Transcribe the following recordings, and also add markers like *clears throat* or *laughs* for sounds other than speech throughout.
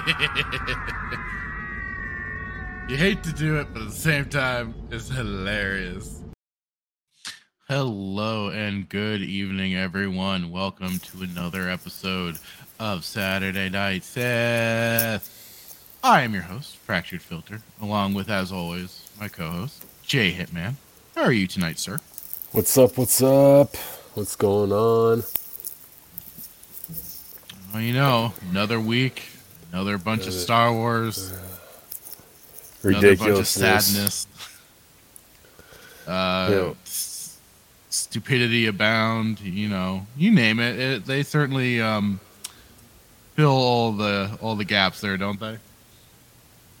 *laughs* you hate to do it, but at the same time, it's hilarious. Hello and good evening, everyone. Welcome to another episode of Saturday Knight Sith. I am your host, Fractured Filter, along with, as always, my co-host, Jay Hitman. How are you tonight, sir? What's up? What's up? What's going on? Well, you know, another week, another bunch of Star Wars, another bunch of Ridiculous. sadness, uh, Yeah. s- stupidity abound. You know, you name it. it they certainly um, fill all the all the gaps there, don't they?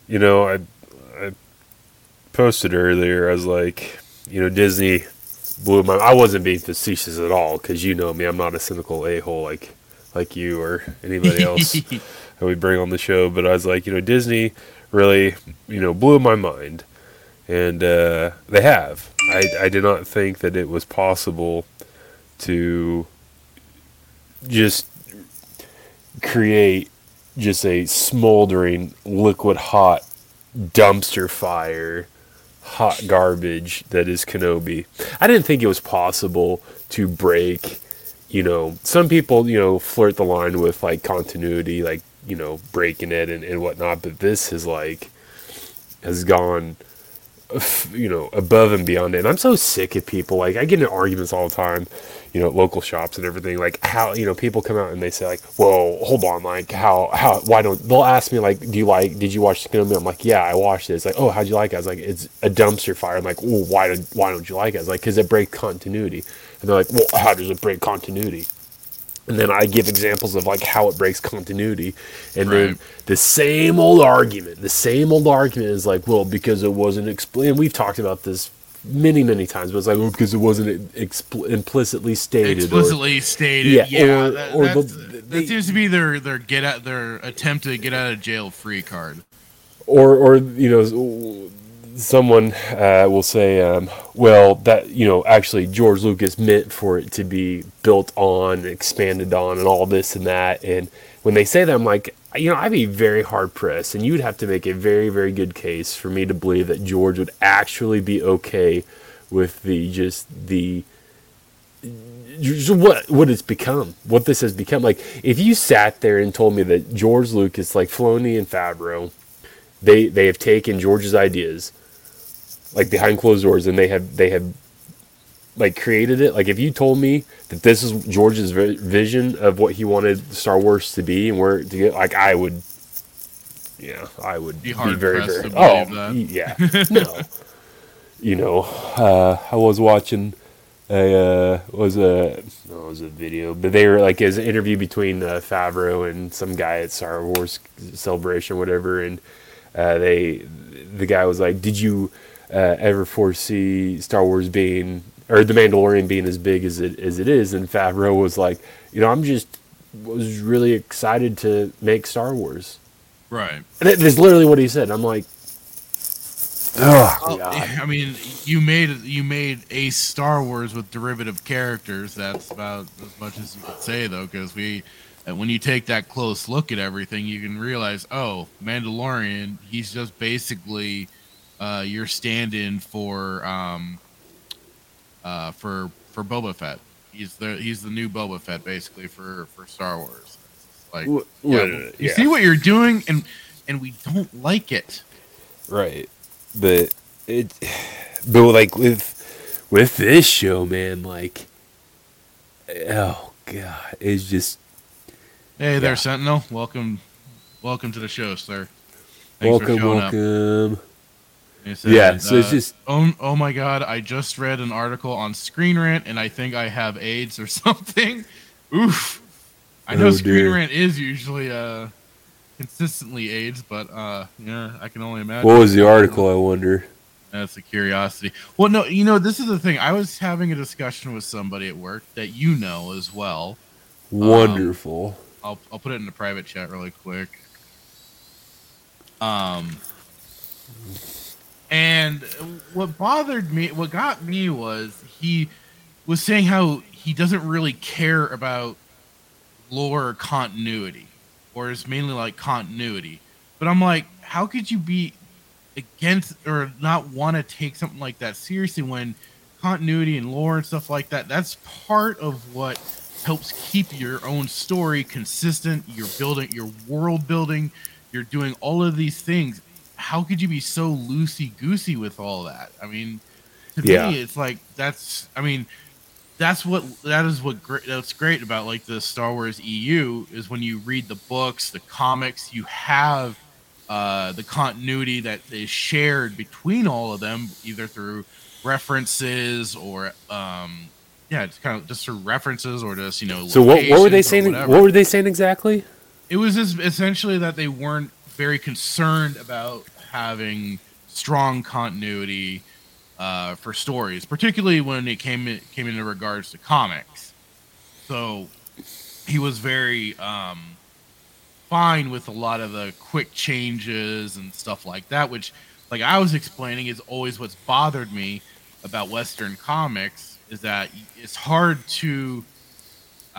You know, I I posted earlier. I was like, you know, Disney blew my. I wasn't being facetious at all because you know me. I'm not a cynical a hole like like you or anybody *laughs* else that we bring on the show. But I was like, you know, Disney really, you know, blew my mind, and uh, they have. I I did not think that it was possible to just create just a smoldering liquid hot dumpster fire hot garbage that is Kenobi. I didn't think it was possible to break, you know, some people, you know, flirt the line with like continuity, like, you know, breaking it and, and whatnot, but this is like has gone you know, above and beyond it. And I'm so sick of people. Like I get in arguments all the time, you know, at local shops and everything. Like how you know people come out and they say like, "Whoa, hold on, like how how why don't?" They'll ask me like, "Do you like? Did you watch Kenobi?" I'm like, "Yeah, I watched it." It's like, "Oh, how'd you like it?" I was like, "It's a dumpster fire." I'm like, "Oh, why don't why don't you like it?" I was like, "Cause it breaks continuity." And they're like, "Well, how does it break continuity?" And then I give examples of like how it breaks continuity, and then the same old argument, the same old argument is like, well, because it wasn't explained. We've talked about this many, many times, but it's like, well, because it wasn't expl- implicitly stated. or- Explicitly stated, Yeah, yeah. or- that, or the- that seems to be their their get out their attempt to get out of jail free card. or or you know someone uh, will say um, well that you know actually george lucas meant for it to be built on expanded on and all this and that and when they say that i'm like you know i'd be very hard pressed and you would have to make a very very good case for me to believe that george would actually be okay with the just the what what it's become, what this has become. Like if you sat there and told me that George Lucas, like Filoni and Favreau, they they have taken George's ideas, like behind closed doors, and they have they have like created it. Like if you told me that this is George's vi- vision of what he wanted Star Wars to be and where to get, like I would, yeah, I would Be be, very very. to Oh that. yeah, *laughs* no. you know, uh, I was watching a uh, was a no, was a video, but they were like it was an interview between uh, Favreau and some guy at Star Wars Celebration, or whatever, and uh, they the guy was like, "Did you uh, ever foresee Star Wars being or the Mandalorian being as big as it as it is?" And Favreau was like, "You know, I'm just was really excited to make Star Wars." Right. And that- that's literally what he said. I'm like, oh, God. *laughs* I mean, you made you made a Star Wars with derivative characters. That's about as much as you could say, though, because we, and when you take that close look at everything, you can realize, oh, Mandalorian, he's just basically uh, your stand-in for um, uh, for for Boba Fett. He's the he's the new Boba Fett, basically for for Star Wars. It's like, yeah, you yeah. see what you're doing, and and we don't like it. Right. But it but like with with this show, man, like oh god, it's just Hey there, Yeah. Sentinel. Welcome, welcome to the show, sir. Thanks for welcome, up. Said, Yeah, so it's uh, just- oh, oh my god! I just read an article on Screen Rant, and I think I have AIDS or *laughs* something. Oof! I know Oh, Screen dear. Rant is usually uh consistently AIDS, but uh yeah, I can only imagine. What was the article, I wonder? That's a curiosity. Well, no, you know, this is the thing. I was having a discussion with somebody at work that you know as well. Wonderful. I'll I'll put it in the private chat really quick. Um, and what bothered me, what got me was he was saying how he doesn't really care about lore or continuity. or is mainly like continuity. But I'm like, how could you be against or not want to take something like that seriously when continuity and lore and stuff like that that's part of what helps keep your own story consistent you're building your world building you're doing all of these things how could you be so loosey goosey with all that i mean to Yeah. me it's like that's i mean that's what that is what great that's great about like the Star Wars EU is when you read the books, the comics, you have uh, the continuity that is shared between all of them, either through references or um, yeah, it's kind of just through references or just you know. So what, what were they saying? What were they saying exactly? It was just essentially that they weren't very concerned about having strong continuity uh, for stories, particularly when it came in, came into regards to comics. So he was very um, fine with a lot of the quick changes and stuff like that, which, like I was explaining, is always what's bothered me about Western comics is that it's hard to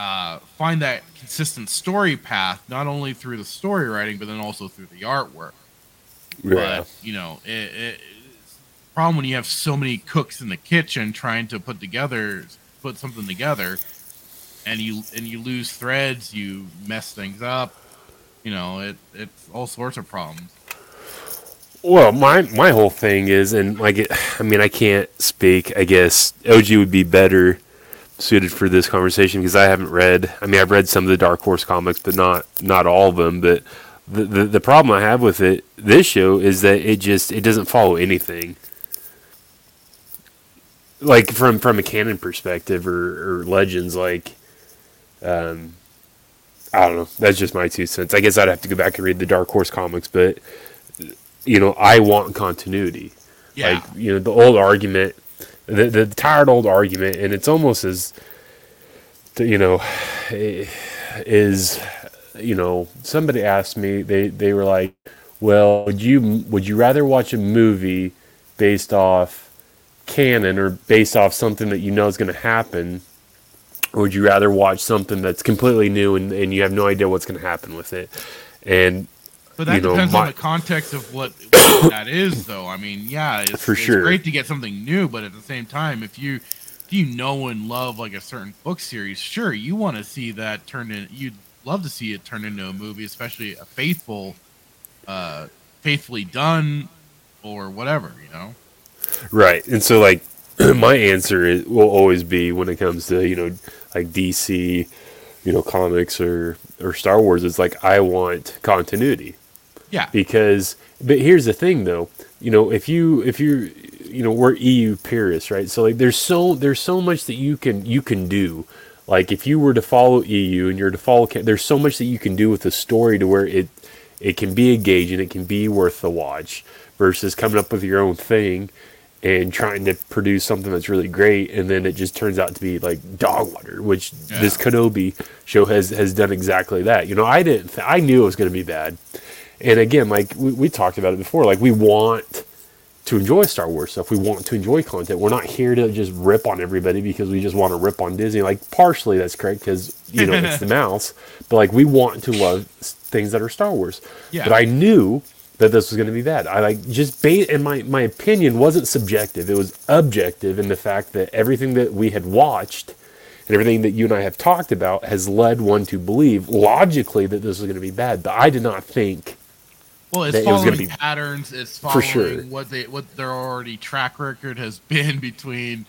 uh, find that consistent story path, not only through the story writing, but then also through the artwork. But you know, it, it, it's a problem when you have so many cooks in the kitchen trying to put together, put something together, and you and you lose threads, you mess things up. You know, it it's all sorts of problems. Well, my my whole thing is, and like, I mean, I can't speak. I guess OG would be better suited for this conversation because I haven't read. I mean, I've read some of the Dark Horse comics, but not not all of them. But the, the the problem I have with it, this show, is that it just it doesn't follow anything. Like from from a canon perspective or, or legends, like, um, I don't know. That's just my two cents. I guess I'd have to go back and read the Dark Horse comics, but you know, I want continuity. Yeah, Like, you know, the old argument, the, the tired old argument, and it's almost as, you know, is, you know, somebody asked me, they, they were like, well, would you, would you rather watch a movie based off canon or based off something that you know is going to happen? Or would you rather watch something that's completely new and, and you have no idea what's going to happen with it? And but that you know, depends my- on the context of what, what that is, though. I mean, yeah, it's, For it's sure. great to get something new, but at the same time, if you if you know and love like a certain book series, sure, you want to see that turned in. You'd love to see it turned into a movie, especially a faithful, uh, faithfully done, or whatever. You know. Right. And so like *clears throat* my answer is, will always be when it comes to, you know, like DC, you know, comics or or Star Wars it's like I want continuity Yeah. because but here's the thing though, you know, if you if you you know, we're EU purists, right? So like there's so there's so much that you can you can do. Like if you were to follow EU and you're to follow there's so much that you can do with the story to where it it can be engaging, it can be worth the watch versus coming up with your own thing and trying to produce something that's really great and then it just turns out to be like dog water which this Yeah. Kenobi show has has done exactly that. You know, I didn't I knew it was going to be bad. And again, like we, we talked about it before, like we want to enjoy Star Wars stuff. We want to enjoy content. We're not here to just rip on everybody because we just want to rip on Disney. Like partially that's correct because you know it's the *laughs* mouse, but like we want to love things that are Star Wars. Yeah. But I knew that this was going to be bad. I like just bait, and my my opinion wasn't subjective. It was objective in the fact that everything that we had watched and everything that you and I have talked about has led one to believe logically that this was going to be bad. But I did not think Well, it's that it was following be- patterns. It's For following sure. what they what their already track record has *laughs* been between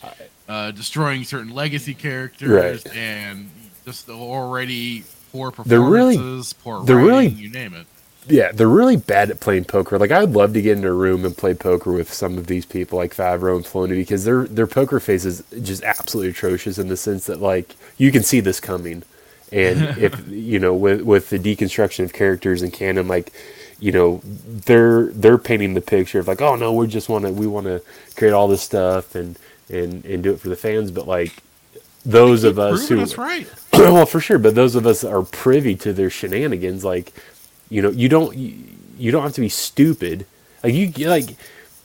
uh, destroying certain legacy characters Right. and just the already poor They're really- performances, poor they're really- writing, you name it. Yeah, they're really bad at playing poker. Like I would love to get in a room and play poker with some of these people, like Favreau and Filoni, because their their poker face is just absolutely atrocious in the sense that like you can see this coming, and *laughs* if you know with with the deconstruction of characters and canon, like you know they're they're painting the picture of like oh no we just want to we want to create all this stuff and and and do it for the fans, but like those of us who us right. *clears throat* well, for sure, but those of us are privy to their shenanigans, like, you know, you don't you, you don't have to be stupid. Like you like,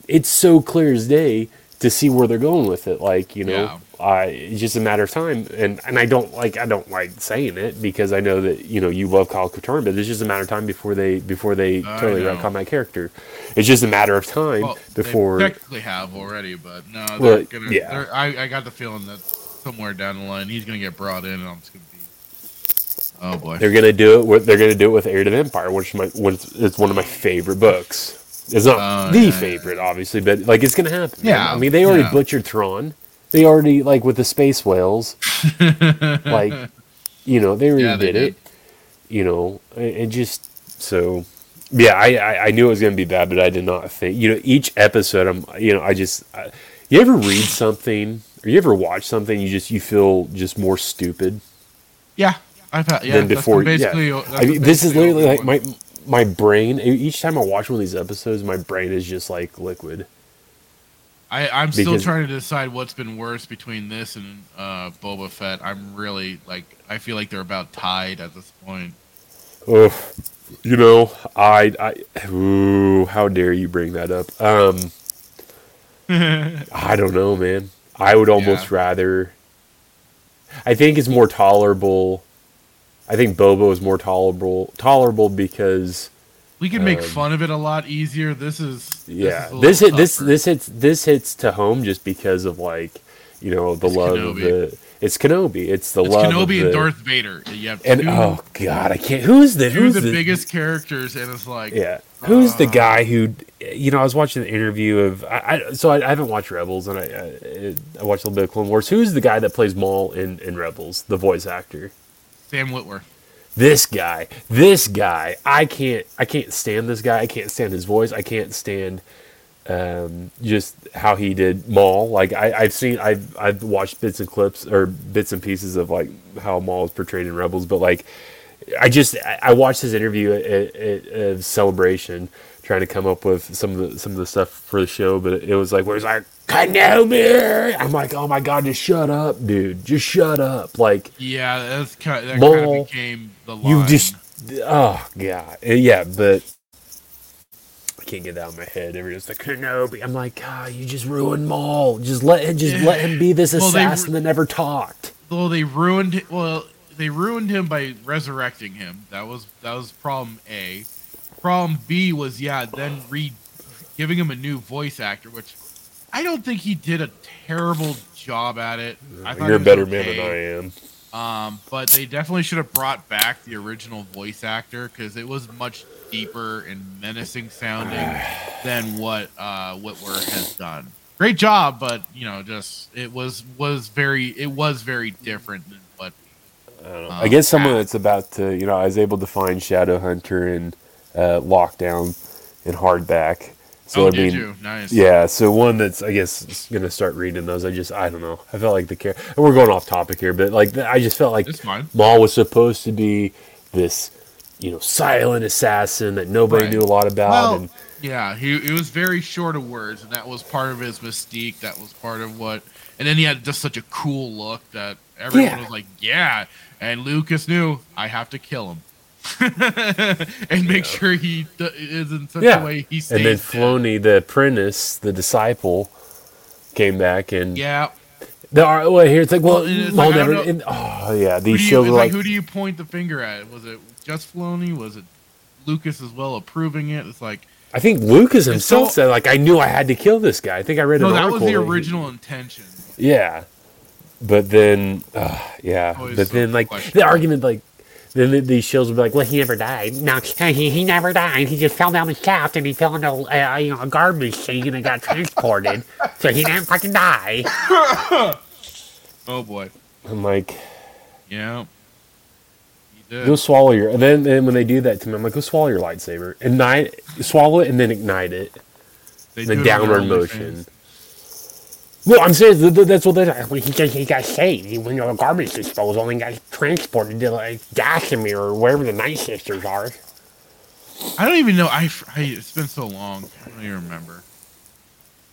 it's so clear as day to see where they're going with it. Like you know, Yeah. I it's just a matter of time. And and I don't like I don't like saying it because I know that you know you love Kyle Katarn, but it's just a matter of time before they before they I totally retcon that character. It's just a matter of time Well, before. they technically have already, but no, they're Well, gonna. yeah. they're- I, I got the feeling that somewhere down the line he's gonna get brought in, and I'm just gonna be. Oh boy. They're gonna do it. With, they're gonna do it with Heir to the Empire, which is my which is one of my favorite books. It's not Oh, the yeah, yeah, favorite, obviously, but like it's gonna happen. man. Yeah, I mean they already yeah. butchered Thrawn. They already like with the space whales, *laughs* like you know they already Yeah, they did, did. it. You know, it, it just so. Yeah, I, I I knew it was gonna be bad, but I did not think. You know, each episode, I'm you know I just. I, you ever read something or you ever watch something you just you feel just more stupid Yeah, I've had. Yeah, than before. basically. yeah. I mean, this is literally like my my brain. Each time I watch one of these episodes, my brain is just like liquid. I, I'm still trying to decide what's been worse between this and uh, Boba Fett. I'm really like, I feel like they're about tied at this point. Oh, you know, I I ooh, how dare you bring that up? Um, *laughs* I don't know, man. I would almost Yeah. rather. I think it's more tolerable. I think Bobo is more tolerable tolerable because We can make Um, fun of it a lot easier. This is yeah, is this hit this this hits this hits to home just because of like you know the It's love of Kenobi. the it's Kenobi it's the It's love of Kenobi the, and Darth Vader. You have and two, oh god I can't who's the who's of the, biggest characters, and it's like, Yeah. Who's the Uh, guy who, you know, I was watching the interview of, I, I so I, I haven't watched Rebels and I, I, I watched a little bit of Clone Wars. Who's the guy that plays Maul in, in Rebels, the voice actor? Sam Witwer. This guy, this guy, I can't, I can't stand this guy. I can't stand his voice. I can't stand um, just how he did Maul. Like I, I've seen, I've, I've watched bits and clips or bits and pieces of like how Maul is portrayed in Rebels, but like I just I I watched his interview at, at, at Celebration, trying to come up with some of the some of the stuff for the show, but it was like where it's like Kenobi. I'm like, oh my god, just shut up, dude, just shut up. Like Yeah, that's kind that kind of became the line. you just, oh god, yeah, but. I can't get that out of my head. Everyone's like Kenobi. I'm like, God, you just ruined Maul. Just let him, just let him be this *laughs* Well, assassin ru- that never talked. well, they ruined. Well, they ruined him by resurrecting him. That was that was problem A. Problem B was yeah, then re giving him a new voice actor, which I don't think he did a terrible job at it. I You're a better man than I am. Um, but they definitely should have brought back the original voice actor because it was much deeper and menacing sounding *sighs* than what uh, Witwer has done. Great job, but you know, just it was was very it was very different than what. I, don't know. Um, I guess someone that's about to, you know, I was able to find Shadowhunter and uh, Lockdown and Hardback. So oh, I did mean, you? Nice. yeah. So one that's I guess gonna start reading those. I just I don't know. I felt like the care. And we're going off topic here, but like I just felt like it's. Maul was supposed to be this, you know, silent assassin that nobody Right. knew a lot about. Well, and yeah, he he was very short of words, and that was part of his mystique. That was part of what, and then he had just such a cool look that everyone Yeah. was like, "Yeah." And Lucas knew I have to kill him, *laughs* and make sure he d- is in such yeah. a way he stays. and then dead. Filoni, the apprentice, the disciple, came back and Yeah. The ar- well, here it's like, well, Well, it's Maul like, never. and- oh yeah, these do, you, shows like, like, who do you point the finger at? Was it just Filoni? Was it Lucas as well approving it? It's like I think Lucas himself so- said, like, I knew I had to kill this guy. I think I read it. no, an that article. was the that he- original intention. Yeah, but then, uh, yeah, Always but then like the argument, like, then the- these shows would be like, well, he never died. No, *laughs* he, he never died. He just fell down the shaft and he fell into uh, you know, a garbage chute and got transported. so he didn't fucking die. *coughs* Oh boy. I'm like, Yeah. Go swallow your. And then, then when they do that to me, I'm like, go swallow your lightsaber, ignite, swallow it, and then ignite it. They The downward motion. Well, I'm th- th- That's what they. When he, got- he got saved, he went to a garbage disposal and got transported to like Dathomir or wherever the Night Sisters are. I don't even know. I, I it's been so long. I don't even remember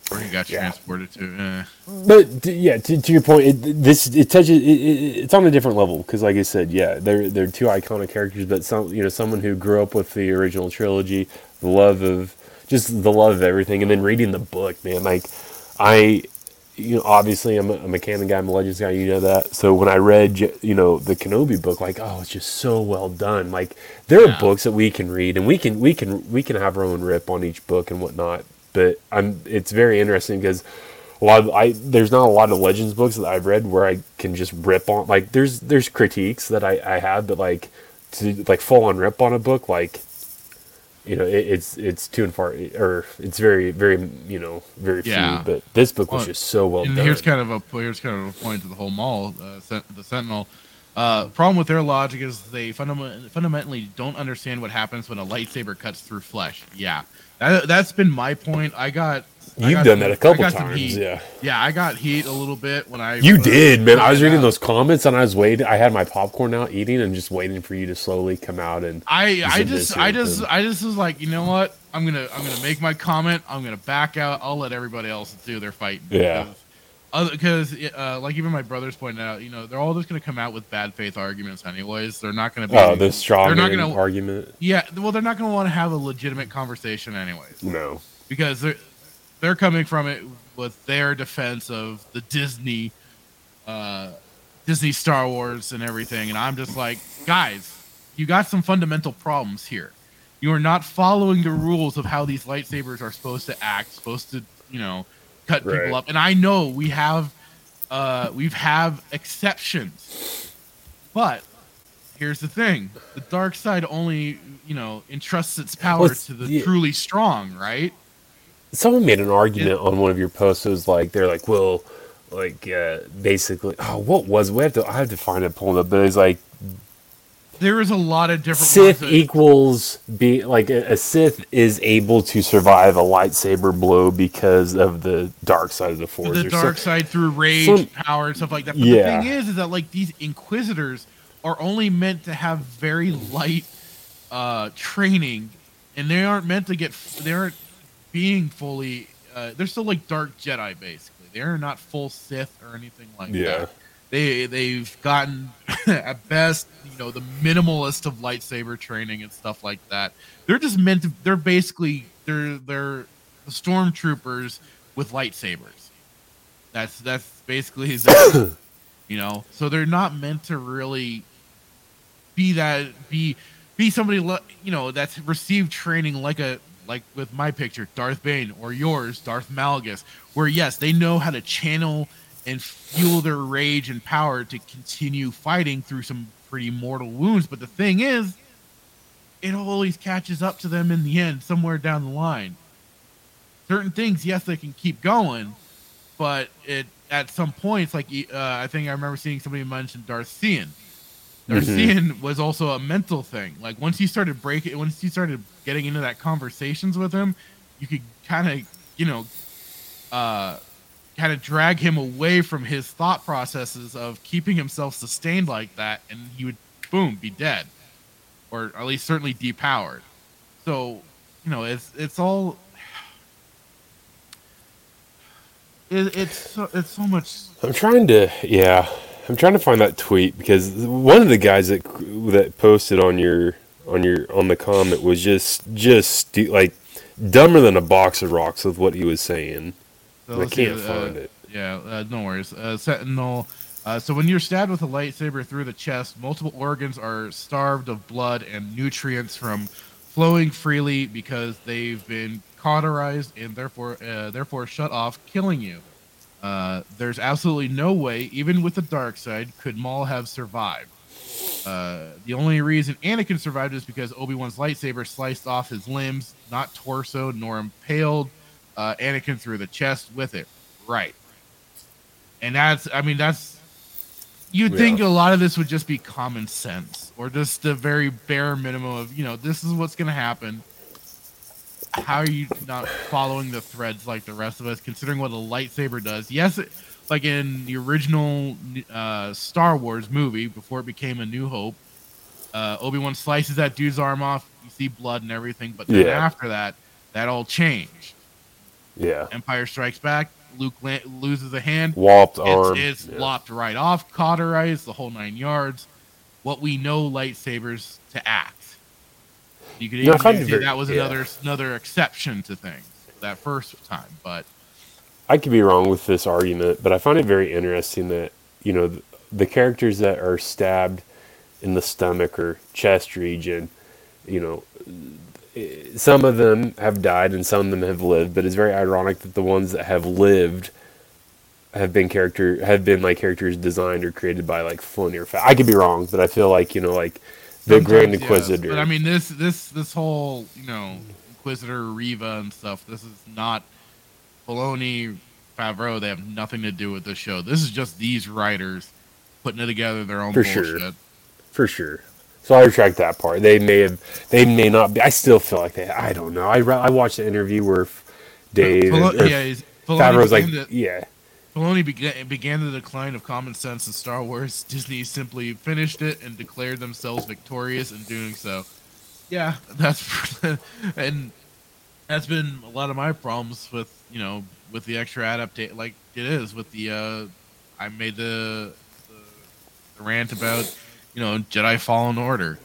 where he got Yeah. transported to. Eh. But yeah, to, to your point, it, this it touches. It, it, it's on a different level because, like I said, yeah, they're they're two iconic characters, but some you know someone who grew up with the original trilogy, the love of just the love of everything, and then reading the book, man. Like I you know, obviously I'm a, I'm a canon guy, I'm a Legends guy, you know that. So when I read, you know, the Kenobi book, like, oh, it's just so well done. Like there Yeah. are books that we can read, and we can we can we can have our own rip on each book and whatnot. But I'm it's very interesting because a lot of I there's not a lot of Legends books that I've read where I can just rip on. Like there's there's critiques that I I have, but like to like full on rip on a book, like you know, it, it's it's too and far, or it's very very you know very Yeah. few. But this book was Well, just so well and done. here's kind of a here's kind of a point to the whole Maul, uh, the Sentinel. Uh, problem with their logic is they fundament- fundamentally don't understand what happens when a lightsaber cuts through flesh. Yeah, that, that's been my point. I got You've done some- that a couple times, yeah. yeah, I got heat a little bit when I You uh, did, man. I was reading out- those comments and I was waiting. I had my popcorn out, eating, and just waiting for you to slowly come out and. I I just I just? I just was like, you know what? I'm gonna I'm gonna make my comment. I'm gonna back out. I'll let everybody else do their fighting. Yeah. Because, uh, like even my brothers pointed out, you know, they're all just gonna come out with bad faith arguments, anyways. They're not gonna be. Oh, the strong They're not gonna- argument. Yeah, well, they're not gonna want to have a legitimate conversation, anyways, No. because they're they're coming from it with their defense of the Disney, uh, Disney Star Wars and everything, and I'm just like, guys, you got some fundamental problems here. You are not following the rules of how these lightsabers are supposed to act, supposed to, you know, cut Right. people up. And I know we have, uh, we've have exceptions, but here's the thing: the dark side only, you know, entrusts its power Well, to the yeah. truly strong, right? Someone made an argument on one of your posts. It was like they're like, well, like uh, basically, oh, what was? We have to. I have to find it pulled up. But it's like There is a lot of different Sith that- equals be like a, a Sith is able to survive a lightsaber blow because of the dark side of the Force. the dark side through rage, some- power, and stuff like that. But Yeah. the thing is, is that like these inquisitors are only meant to have very light uh, training, and they aren't meant to get. They aren't being fully. Uh, they're still like dark Jedi, basically. They are not full Sith or anything like Yeah. that. They they've gotten *laughs* at best, you know, the minimalist of lightsaber training and stuff like that. They're just meant to. They're basically they're they're stormtroopers with lightsabers. That's that's basically that, *coughs* you know. So they're not meant to really be that be be somebody you know that's received training like a like with my picture Darth Bane or yours Darth Malgus where yes they know how to channel and fuel their rage and power to continue fighting through some pretty mortal wounds. But the thing is it always catches up to them in the end somewhere down the line. Certain things yes they can keep going but it at some points like uh, I think I remember seeing somebody mention Darth Sion Darcian was also a mental thing. Like once you started breaking, once you started getting into that conversations with him, you could kind of, you know, uh, kind of drag him away from his thought processes of keeping himself sustained like that, and he would, boom, be dead, or at least certainly depowered. So, you know, it's it's all. *sighs* It, it's so, it's so much I'm trying to, yeah, I'm trying to find that tweet because one of the guys that that posted on your on your on the comment was just just like dumber than a box of rocks with what he was saying. So I can't see, uh, find it. Yeah, uh, no worries. Uh, Sentinel. Uh, so when you're stabbed with a lightsaber through the chest, multiple organs are starved of blood and nutrients from flowing freely because they've been cauterized and therefore uh, therefore shut off, killing you. Uh, there's absolutely no way, even with the dark side, could Maul have survived. Uh, the only reason Anakin survived is because Obi Wan's lightsaber sliced off his limbs, not torso nor impaled uh, Anakin through the chest with it. Right. And that's, I mean, that's, you'd Yeah. think a lot of this would just be common sense or just the very bare minimum of, you know, this is what's going to happen. How are you not following the threads like the rest of us, considering what a lightsaber does? Yes, it, like in the original uh, Star Wars movie before it became A New Hope, uh, Obi Wan slices that dude's arm off. You see blood and everything, but then Yeah. after that, that all changed. Yeah, Empire Strikes Back. Luke la- loses a hand. walloped arm. It's, it's yeah. lopped right off, cauterized, the whole nine yards. What we know lightsabers to act. You could No, I even find it say that was yeah. another another exception to things that first time, but I could be wrong with this argument, but I find it very interesting that you know the, the characters that are stabbed in the stomach or chest region, you know, eh, some of them have died and some of them have lived, but it's very ironic that the ones that have lived have been character have been like characters designed or created by like Filoni or Fa- I could be wrong, but I feel like you know like the Grand Sometimes, yes. Inquisitor. But I mean, this this this whole you know Inquisitor Reva and stuff. This is not Filoni, Favreau. They have nothing to do with the show. This is just these writers putting it together their own For bullshit. sure. for sure. So I retract that part. They may have, they may not be. I still feel like they. I don't know. I re- I watched the interview where Dave Filo- or yeah, he's- Filoni Favreau's like, began yeah, Filoni began, began the decline of common sense in Star Wars. *laughs* Disney simply finished it and declared themselves victorious in doing so. Yeah, that's *laughs* and that's been a lot of my problems with you know with the extra adaptation, like it is with the. uh I made the, the, the rant about you know Jedi Fallen Order.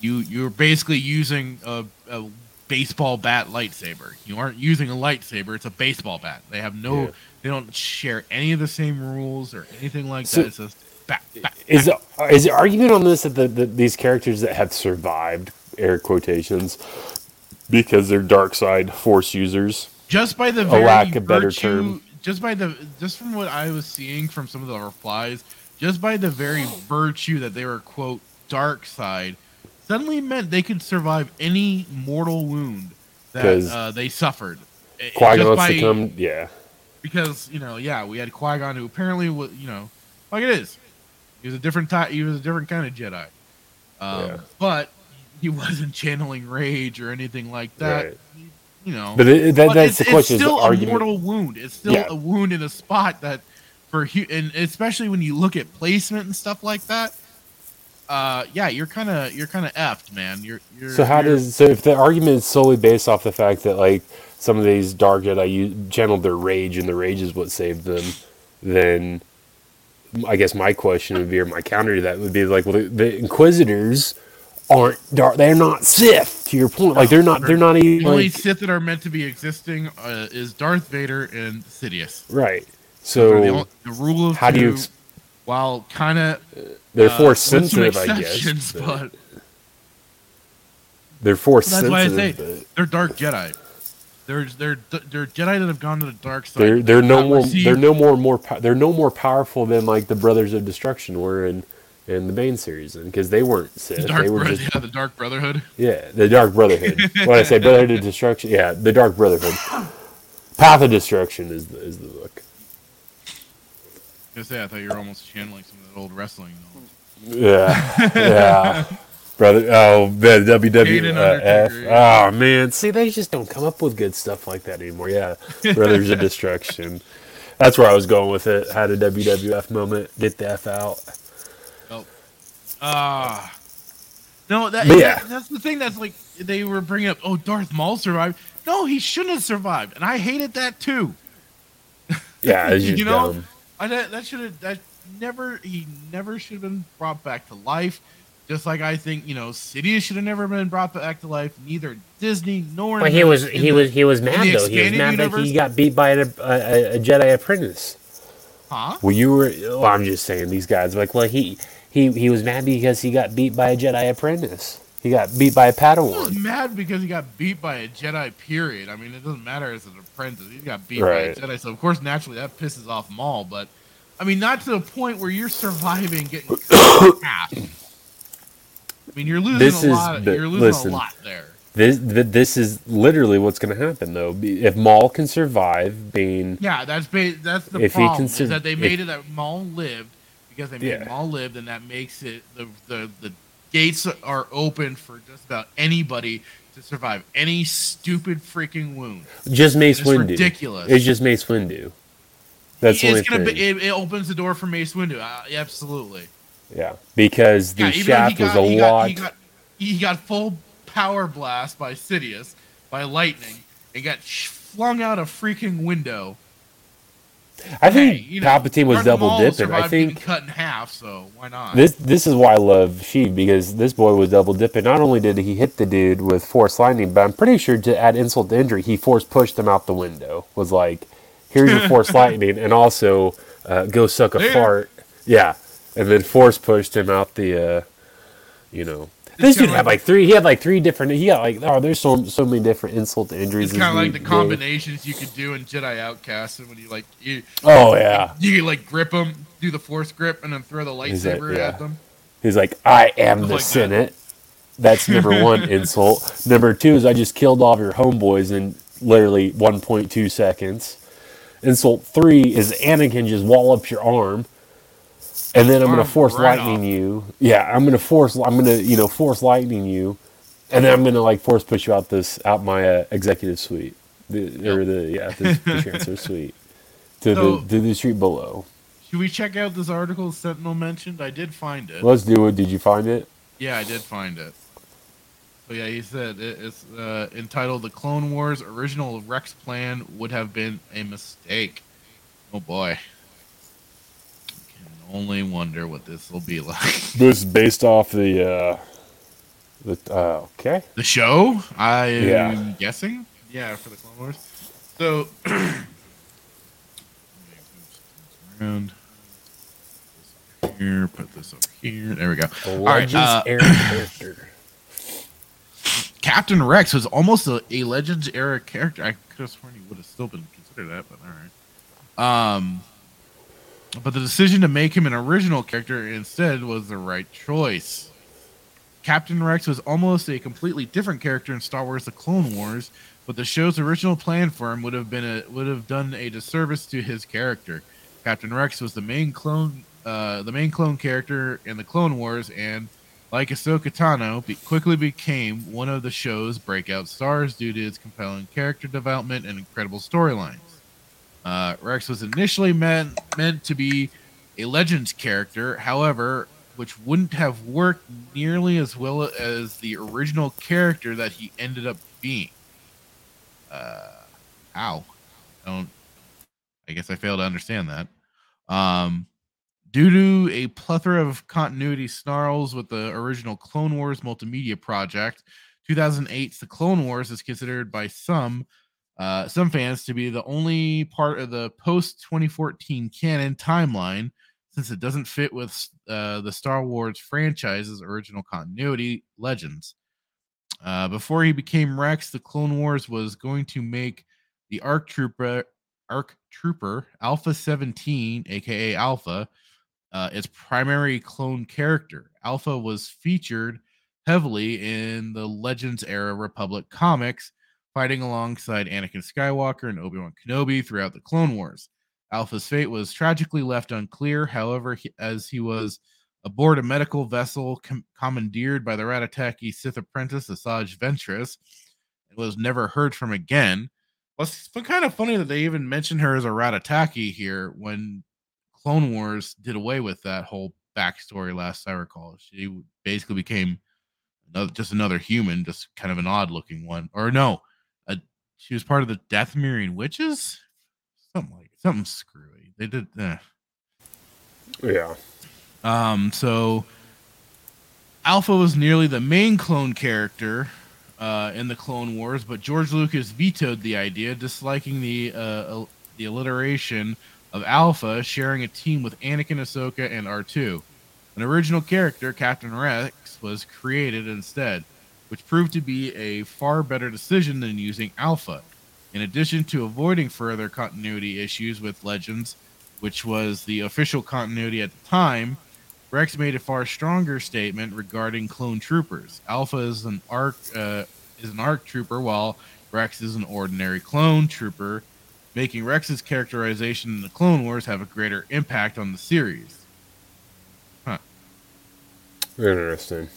You you're basically using a, a baseball bat lightsaber. You aren't using a lightsaber; it's a baseball bat. They have no, Yeah. They don't share any of the same rules or anything like So- that. It's just bat, bat, is is the argument on this that the, the, these characters that have survived air quotations because they're dark side force users? just by the A very lack of better virtue- term. just by the just from what I was seeing from some of the replies, just by the very virtue that they were quote dark side, suddenly meant they could survive any mortal wound that uh, they suffered. Qui just Gon's by- to come, yeah, because you know, yeah, we had Qui Gon who apparently was, you know, like it is. He was a different type. He was a different kind of Jedi. Um, Yeah. But he *laughs* wasn't channeling rage or anything like that. Right. You know, But it, that, but that's it's, the question. It's still a argument. mortal wound. It's still Yeah. a wound in a spot that, for and especially when you look at placement and stuff like that. Uh, yeah, you're kind of you're kind of effed, man. You're, you're So how you're- does so if the argument is solely based off the fact that like some of these dark Jedi channeled their rage and the rage is what saved them, then I guess my question would be or my counter to that would be like, well, the, the Inquisitors aren't dark. They're not Sith. To your point, like they're not. They're not even. the only like, Sith that are meant to be existing uh, is Darth Vader and Sidious. right. The, So only- the rule of how do you? two, ex- while kind of They're uh, force sensitive, I guess. but They're force that's why I say sensitive. they're dark Jedi. They're they're they're Jedi that have gone to the dark side. They're they're no more. received- They're no more more. They're no more powerful than like the Brothers of Destruction were in in the main series, and because they weren't Sith, the dark they were Bro- just yeah, the Dark Brotherhood. Yeah, the Dark Brotherhood. when I say Brotherhood of Destruction, yeah, the Dark Brotherhood. Path of Destruction is the, is the book. I was say I thought you were almost channeling some of that old wrestling. knowledge. Yeah, *laughs* yeah. Brother, oh, the WWF. Oh man, see, they just don't come up with good stuff like that anymore. Yeah, Brothers of *laughs* Destruction. That's where I was going with it. Had a WWF moment. Get the f out. Oh, ah, no, that, yeah. that- that's the thing. That's like they were bringing up. Oh, Darth Maul survived. No, he shouldn't have survived, and I hated that too. Yeah, *laughs* just You know? I that, that should have that never he never should have been brought back to life. Just like I think you know, Sidious should have never been brought back to life. Neither Disney nor. Well, he was he the- was he was mad though. He was expanded mad that he got beat by a, a, a Jedi apprentice. Huh? Well, you were. Well, I'm just saying these guys. Like, Well, he he he was mad because he got beat by a Jedi apprentice. He got beat by a Padawan. He was mad because he got beat by a Jedi. Period. I mean, it doesn't matter as an apprentice. He got beat Right. by a Jedi, so of course, naturally, that pisses off Maul. But I mean, not to the point where you're surviving getting *coughs* half. I mean, you're losing This a is lot. you're losing listen. a lot there. This this is literally what's going to happen though. If Maul can survive being Yeah, that's ba- that's the If he problem. consider- is that they if- made it that Maul lived because they made Yeah. Maul lived, and that makes it the the the gates are open for just about anybody to survive any stupid freaking wound. just Mace It's Windu. ridiculous. It's just Mace Windu. That's it's gonna be, it, it opens the door for Mace Windu. Uh, absolutely. yeah, because the Yeah, shaft was a he lot. Got, he, got, he got full power blast by Sidious by lightning and got flung out a freaking window. I think Hey, you know, Palpatine was double dipping. I think cut in half, so why not? this this is why I love Sheev because this boy was double dipping. Not only did he hit the dude with force lightning, but I'm pretty sure to add insult to injury, he force pushed him out the window. Was like here's your *laughs* force lightning, and also uh, go suck a Later. fart. Yeah, and then force pushed him out the, uh, you know. This dude kinda had like- like three. He had like three different. He got like oh, there's so so many different insult to injuries. It's kind of like the combinations you could do in Jedi Outcast, and when you like you, Oh yeah, you could, like grip them, do the force grip, and then throw the like- lightsaber yeah. at them. he's like I am the like that. Senate. That's number *laughs* one insult. Number two is I just killed all of your homeboys in literally 1.2 seconds. Insult three is Anakin just wall up your arm, and then I'm gonna force right lightning off. you. Yeah, I'm gonna force. I'm gonna you know force lightning you, and then I'm gonna like force push you out this out my uh, executive suite, the, or the yeah the, the *laughs* chancellor suite to So- the to the street below. Should we check out this article Sentinel mentioned? I did find it. Let's do it. Did you find it? Yeah, I did find it. But yeah, he said it's uh, entitled "The Clone Wars Original Rex Plan Would Have Been a Mistake." Oh boy, I can only wonder what this will be like. *laughs* This is based off the uh the uh okay. The show, I am Yeah. guessing. Yeah, for the Clone Wars. So, *clears throat* let me move some things around. Put this Here, put this over here. There we go. All right, uh, character. *clears throat* Captain Rex was almost a, a Legends era character. I could have sworn he would have still been considered that, but all right. Um, but the decision to make him an original character instead was the right choice. Captain Rex was almost a completely different character in Star Wars: The Clone Wars, but the show's original plan for him would have been a would have done a disservice to his character. Captain Rex was the main clone, uh, the main clone character in the Clone Wars, and like Ahsoka Tano, be- quickly became one of the show's breakout stars due to its compelling character development and incredible storylines. Uh, Rex was initially meant meant to be a Legends character, however, which wouldn't have worked nearly as well as the original character that he ended up being. Uh, how? I don't. I guess I fail to understand that. Um, due to a plethora of continuity snarls with the original Clone Wars multimedia project, 2008's The Clone Wars is considered by some uh, some fans to be the only part of the post 2014 canon timeline since it doesn't fit with uh, the Star Wars franchise's original continuity legends. Uh, before he became Rex, the Clone Wars was going to make the ARC Trooper, ARC Trooper Alpha 17, aka Alpha, uh, its primary clone character. Alpha was featured heavily in the Legends era Republic comics, fighting alongside Anakin Skywalker and Obi Wan Kenobi throughout the Clone Wars. Alpha's fate was tragically left unclear, however, he, as he was aboard a medical vessel com- commandeered by the Rattataki Sith apprentice Asajj Ventress and was never heard from again. Well, it's kind of funny that they even mentioned her as a Rattataki here when Clone Wars did away with that whole backstory. Last I recall, she basically became another, just another human, just kind of an odd-looking one. Or no, a, she was part of the Dathomirian Witches, something like something screwy. They did. Eh. Yeah. Um, so Alpha was nearly the main clone character uh, in the Clone Wars, but George Lucas vetoed the idea, disliking the uh, the alliteration of Alpha sharing a team with Anakin, Ahsoka, and R2. An original character, Captain Rex, was created instead, which proved to be a far better decision than using Alpha. In addition to avoiding further continuity issues with Legends, which was the official continuity at the time, Rex made a far stronger statement regarding clone troopers. Alpha is an arc uh, is an arc trooper, while Rex is an ordinary clone trooper, making Rex's characterization in the Clone Wars have a greater impact on the series. Huh. Interesting.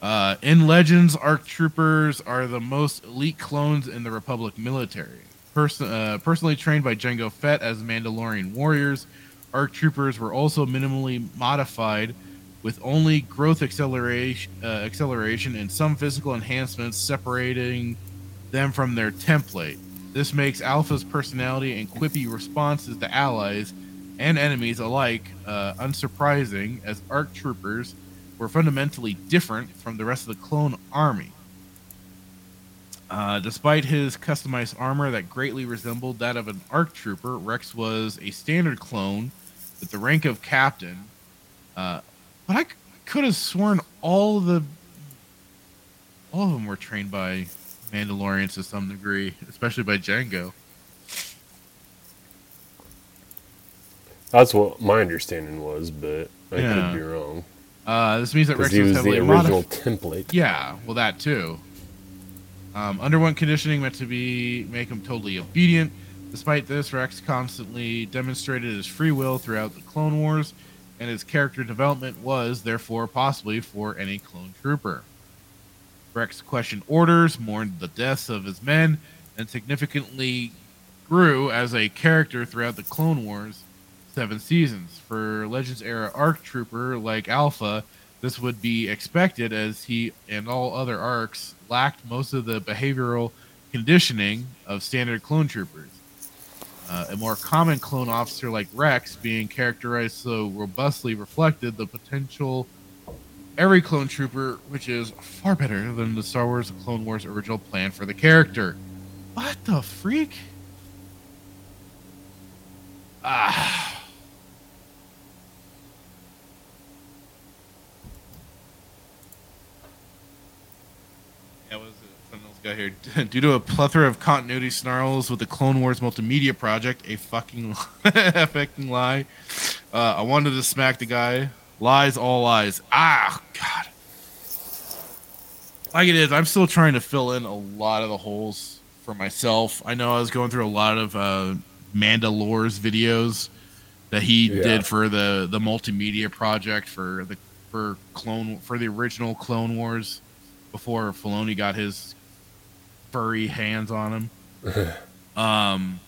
Uh, in Legends, ARC troopers are the most elite clones in the Republic military. Pers- uh, personally trained by Jango Fett as Mandalorian warriors, ARC troopers were also minimally modified with only growth acceleration, uh, acceleration and some physical enhancements separating them from their template. This makes Alpha's personality and quippy responses to allies and enemies alike uh, unsurprising, as ARC troopers were fundamentally different from the rest of the clone army. Uh, despite his customized armor that greatly resembled that of an ARC trooper, Rex was a standard clone with the rank of captain. Uh, but I could have sworn all the all of them were trained by Mandalorians to some degree, especially by Jango. That's what my understanding was, but I Yeah. could be wrong. Uh, this means that Rex he was the original modified. template. Yeah, well, that too. Um, underwent conditioning meant to be make him totally obedient. Despite this, Rex constantly demonstrated his free will throughout the Clone Wars, and his character development was therefore possibly for any clone trooper. Rex questioned orders, mourned the deaths of his men, and significantly grew as a character throughout the Clone Wars seven seasons. For Legends era ARC Trooper like Alpha, this would be expected as he and all other ARCs lacked most of the behavioral conditioning of standard clone troopers. Uh, a more common clone officer like Rex being characterized so robustly reflected the potential every clone trooper, which is far better than the Star Wars Clone Wars original plan for the character. What the freak? Ah. Else got here. *laughs* Due to a plethora of continuity snarls with the Clone Wars multimedia project, a fucking, *laughs* a fucking lie. Uh, I wanted to smack the guy. Lies, all lies. Ah, God. Like it is, I'm still trying to fill in a lot of the holes for myself. I know I was going through a lot of uh, Mandalore's videos that he Yeah. did for the the multimedia project for the for clone for the original Clone Wars before Filoni got his furry hands on him. *laughs* um,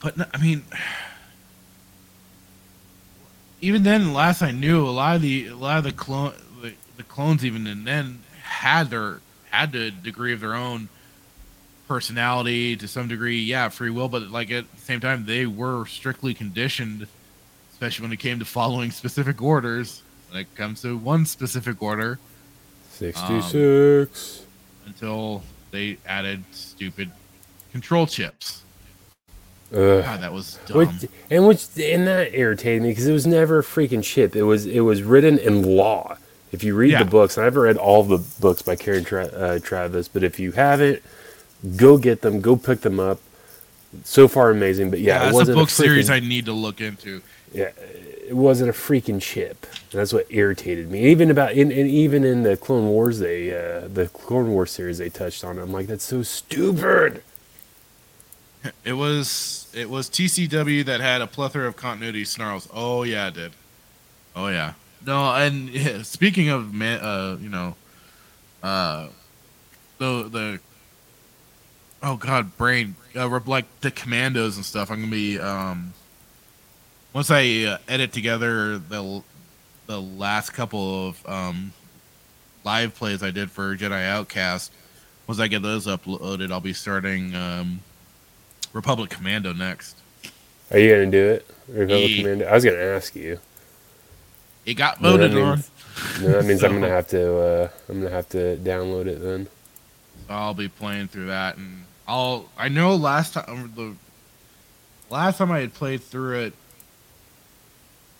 but no- I mean, even then, last I knew, a lot of the a lot of the clone the, the clones even and then had their had a degree of their own personality to some degree, yeah, free will, but like at the same time, they were strictly conditioned, especially when it came to following specific orders. When it comes to one specific order, 66. Um, until they added stupid control chips. Ugh. God, that was dumb. Which, and which and that irritated me because it was never a freaking chip. It was it was written in law. If you read Yeah. the books, and I haven't read all the books by Karen Tra- uh, Traviss, but if you haven't, go get them, go pick them up. So far, amazing. But yeah, yeah, it that's a book series freaking- I need to look into. yeah, it wasn't a freaking chip. And that's what irritated me. Even about in, and even in the Clone Wars, they uh, the Clone Wars series they touched on. it. I'm like, that's so stupid. *laughs* It was it was TCW that had a plethora of continuity snarls. Oh yeah, it did. Oh yeah. No, and *laughs* yeah, speaking of man, uh, you know, uh, the the oh god, brain, uh, like the commandos and stuff. I'm gonna be um once I uh, edit together the the last couple of um live plays I did for Jedi Outcast. Once I get those uploaded, I'll be starting um Republic Commando next. Are you gonna do it? Republic Ye- Commando? I was gonna ask you. It got No, voted on. No, that means I'm gonna *laughs* have to. Uh, I'm gonna have to download it then. I'll be playing through that, and I'll. I know last time the last time I had played through it,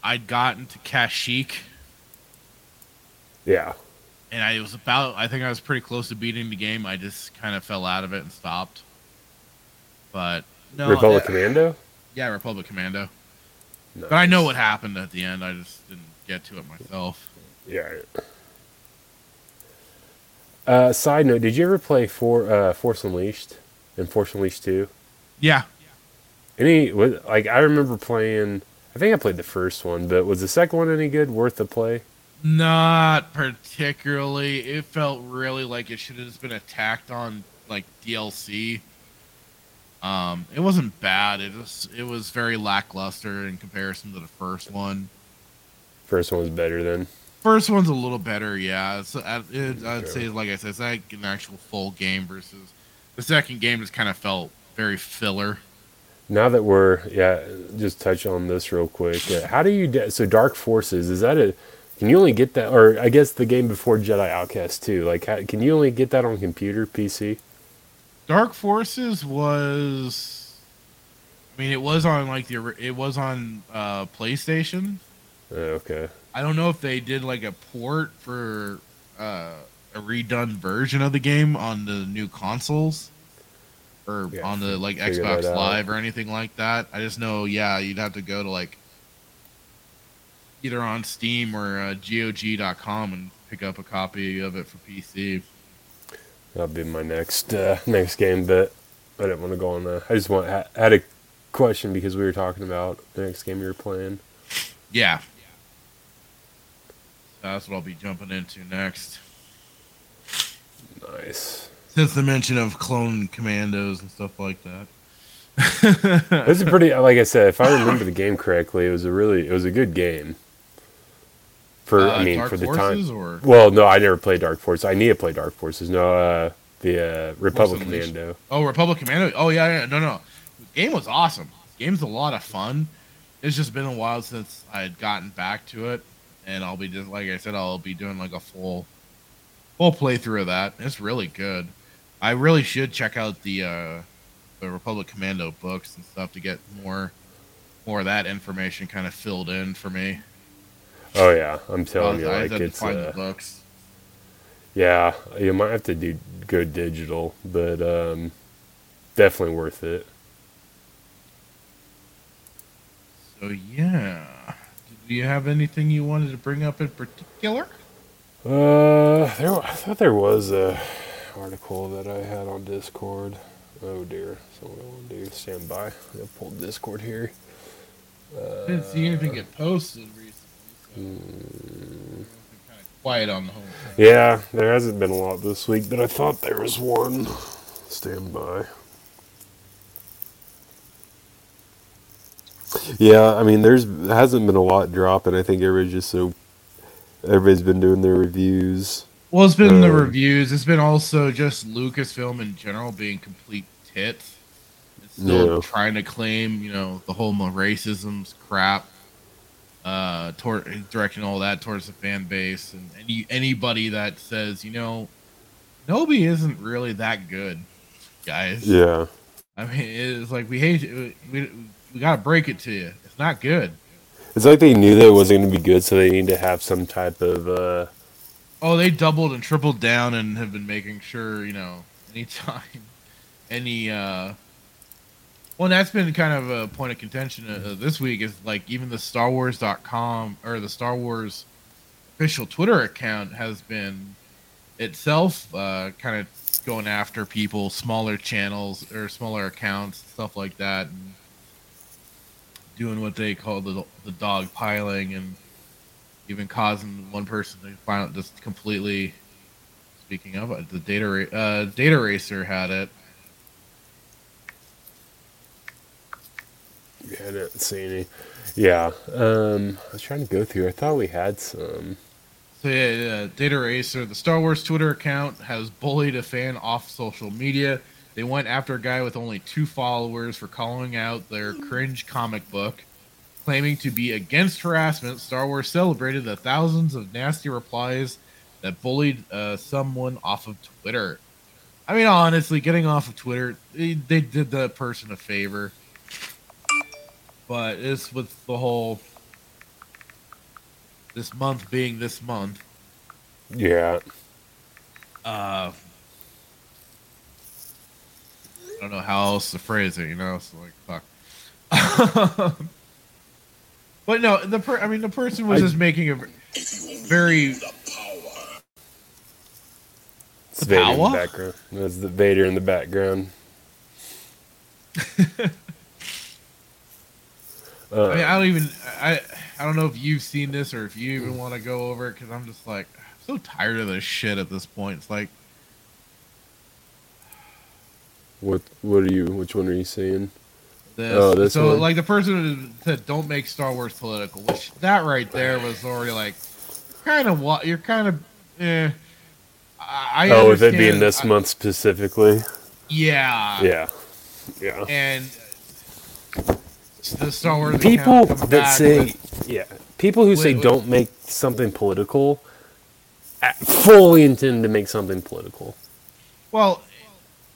I'd gotten to Kashyyyk, Yeah. and I was about. I think I was pretty close to beating the game. I just kind of fell out of it and stopped. But no, Republic uh, Commando. yeah, Republic Commando. Nice. But I know what happened at the end. I just didn't get to it myself. Yeah. Uh, side note: Did you ever play for uh, Force Unleashed and Force Unleashed Two? Yeah, Any like I remember playing. I think I played the first one, but was the second one any good? Worth the play? Not particularly. It felt really like it should have just been attacked on like DLC. Um, it wasn't bad. It was it was very lackluster in comparison to the first one. First one was better than. First one's a little better, yeah. It's, I, it, I'd say, like I said, it's like an actual full game versus the second game. Just kind of felt very filler. Now that we're yeah, just touch on this real quick. Uh, how do you da- so Dark Forces? Is that a Can you only get that, or I guess the game before Jedi Outcast too? Like, how, can you only get that on computer, PC? Dark Forces was. I mean, it was on like the. It was on uh, PlayStation. Oh, okay. I don't know if they did like a port for uh, a redone version of the game on the new consoles or Yeah, on the like Xbox. Live or anything like that. I just know, yeah, you'd have to go to like either on Steam or uh, GOG.com and pick up a copy of it for PC. That'll be my next uh, *laughs* next game, but I didn't want to go on that. I just want I had a question because we were talking about the next game you were playing. Yeah. So that's what I'll be jumping into next. Nice. Since the mention of clone commandos and stuff like that. *laughs* It's a pretty, *laughs* like I said, if I remember the game correctly, it was a really, it was a good game. For Uh, I mean, Dark for the Forces time. or Well, no, I never played Dark Forces. I need to play Dark Forces. No, uh, the uh, Republic Commando. Oh, Republic Commando. Oh yeah, yeah. No, no. The game was awesome. The game's a lot of fun. It's just been a while since I had gotten back to it, and I'll be just like I said, I'll be doing like a full, full playthrough of that. It's really good. I really should check out the uh, the Republic Commando books and stuff to get more, more of that information kind of filled in for me. Oh yeah, I'm telling you, I like it's uh, yeah, you might have to do go digital, but um, definitely worth it. So yeah, do you have anything you wanted to bring up in particular? Uh, there, I thought there was a article that I had on Discord. Oh dear, so what I want to do? Stand by. I'll pull Discord here. I didn't see anything get posted recently. So kind of quiet on the whole thing. Yeah, there hasn't been a lot this week, but I thought there was one. Stand by. Yeah, I mean, there's hasn't been a lot dropping. I think everybody's just so everybody's been doing their reviews. Well, it's been the Uh, reviews. It's been also just Lucasfilm in general being complete tits. It's still Yeah. trying to claim, you know, the whole racism's crap. Uh, toward directing all that towards the fan base and any anybody that says, you know, Nobi isn't really that good, guys. Yeah, I mean, it's like we hate it. We, we gotta break it to you. It's not good. it's like they knew that it wasn't going to be good, so they need to have some type of. uh Oh, they doubled and tripled down and have been making sure, you know, anytime *laughs* any uh well, that's been kind of a point of contention uh, this week is like even the Star Wars.com or the Star Wars official Twitter account has been itself uh kind of going after people, smaller channels or smaller accounts, stuff like that and doing what they call the the dog piling and even causing one person to find just completely. Speaking of it, the data uh, data racer had it. Yeah, I didn't see any. Yeah, um, I was trying to go through. I thought we had some. So yeah, yeah, data racer, the Star Wars Twitter account has bullied a fan off social media. They went after a guy with only two followers for calling out their cringe comic book, claiming to be against harassment. Star Wars celebrated the thousands of nasty replies that bullied uh, someone off of Twitter. I mean, honestly, getting off of Twitter, they, they did the person a favor. But it's with the whole this month being this month. Yeah, Uh, I don't know how else to phrase it, you know. So like, fuck. *laughs* but no, the per- I mean, the person was I- just making a very it's The Vader in the background. That's the Vader in the background. Uh, I mean, I don't even I I don't know if you've seen this or if you even want to go over it because I'm just like I'm so tired of this shit at this point. It's like what what are you? Which one are you saying? this. Oh, this so one? like the person who said don't make Star Wars political, which that right there was already like kind of what you're kind of. Eh, I, I oh, with it being this I- month specifically. Yeah. Yeah, yeah. And the Star Wars people that say with- yeah people who say wait. don't make something political fully intend to make something political well,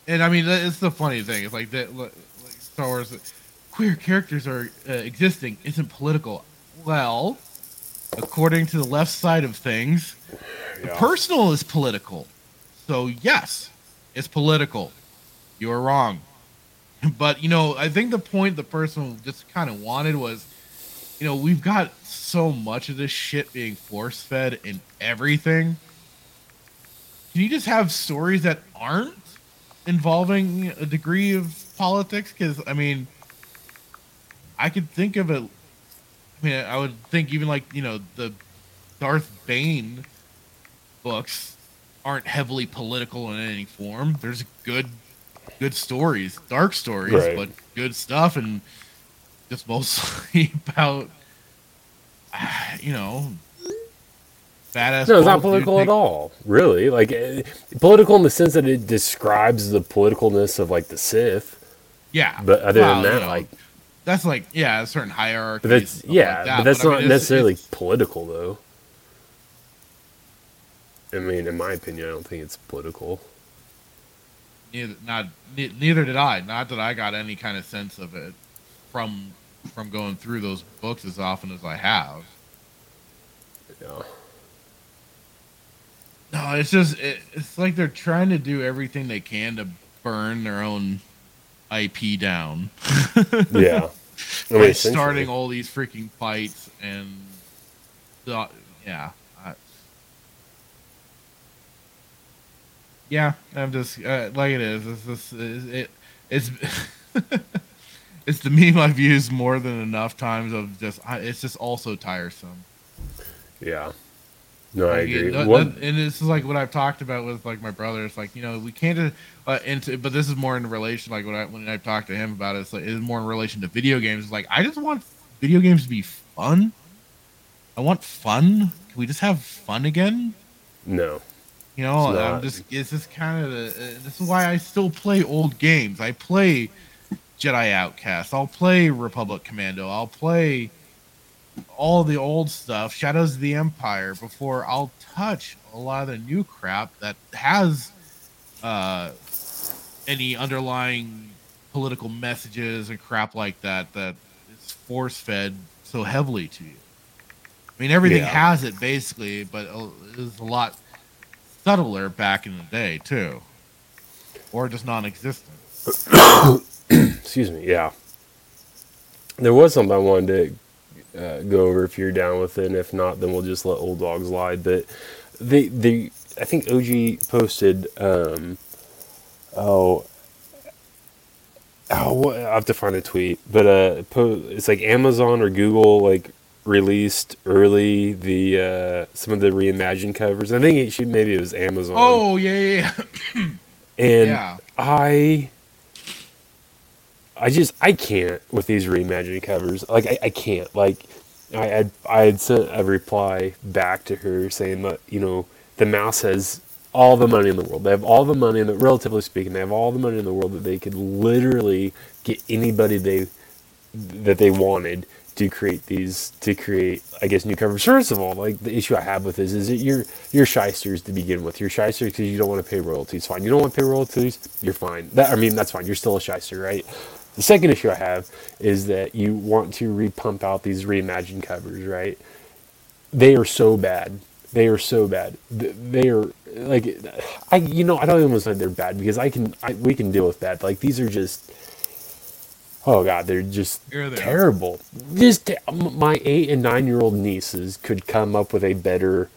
and I mean it's the funny thing. It's like that. Like Star Wars, queer characters are uh, existing isn't political. Well, according to the left side of things, the personal is political. So yes, it's political. You're wrong. But you know, I think the point the person just kind of wanted was, you know, we've got so much of this shit being force fed in everything. Can you just have stories that aren't involving a degree of politics? Because I mean, I could think of it. I mean, I would think even like you know the Darth Bane books aren't heavily political in any form. There's good, good stories, dark stories, Right. but good stuff, and just mostly *laughs* about, you know, badass. no it's not dude, political at all really like uh, political in the sense that it describes the politicalness of like the sith Yeah, but other Well, than that know, like that's like yeah, a certain hierarchy. but that's yeah but that's not necessarily political though i mean in my opinion i don't think it's political neither, not neither did I. Not that I got any kind of sense of it from from going through those books as often as I have. yeah No, it's just it, it's like they're trying to do everything they can to burn their own IP down. *laughs* yeah I *laughs* mean, by starting all these freaking fights and the, yeah I, yeah i'm just uh, like it is it's just it, it's *laughs* it's the meme i've used more than enough times of just it's just also tiresome Yeah. No, I Like, agree. it- What- and this is like what I've talked about with like my brother. It's like you know we can't. Uh, uh, into, but this is more in relation like when I when I talked to him about it. It's like it's more in relation to video games. It's like I just want video games to be fun. I want fun. Can we just have fun again? no. You know, It's I'm just it's just kind of uh, this is why I still play old games. I play Jedi Outcast. I'll play Republic Commando. I'll play all the old stuff, Shadows of the Empire, before I'll touch a lot of the new crap that has uh, any underlying political messages and crap like that that is force fed so heavily to you. I mean, everything Yeah. has it basically, but uh, was a lot subtler back in the day too, or just non-existent. *coughs* Excuse me. Yeah. There was something I wanted to uh, go over if you're down with it. And if not, then we'll just let old dogs lie. But the the I think OG posted. Um, oh. Oh, I have to find a tweet, but uh, it's like Amazon or Google like released early the uh, some of the reimagined covers. I think it should maybe it was Amazon. Oh yeah, yeah, yeah. *clears throat* and yeah. I I just I can't with these reimagined covers. Like I, I can't. Like I had I had sent a reply back to her saying that, you know, the mouse has all the money in the world. They have all the money in the relatively speaking, they have all the money in the world that they could literally get anybody they that they wanted to create these to create I guess new covers. First of all, like the issue I have with this is that you're you're shysters to begin with. You're shysters because you don't want to pay royalties. Fine. You don't want to pay royalties, you're fine. That I mean that's fine. You're still a shyster, right? The second issue I have is that you want to repump out these reimagined covers, right? They are so bad. They are so bad. They are like I you know I don't even want to say they're bad because I can I, we can deal with that. Like these are just oh god they're just Here they are. terrible. Just my eight and nine year old nieces could come up with a better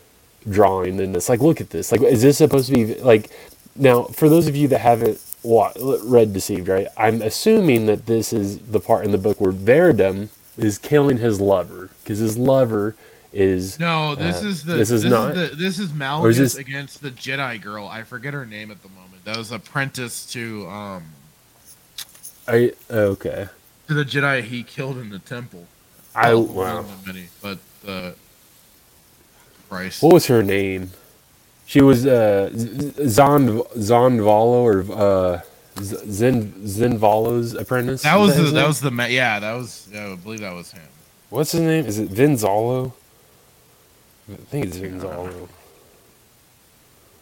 drawing than this. Like look at this. Like is this supposed to be like now for those of you that haven't wa- read Deceived, right? I'm assuming that this is the part in the book where Veradun is killing his lover because his lover is No, this Uh, is the this is not? the, this is Malgus is this- against the Jedi girl. I forget her name at the moment. That was apprentice to um I okay. to the Jedi he killed in the temple. I Well, wow. one of the many, but uh, Christ. What was her name? She was uh Zond Zondvalo or uh Z- Zen Zenvalo's apprentice. That Is was the, that name? was the yeah that was yeah, I believe that was him. What's his name? Is it Vinzalo? I think it's Vinzalo.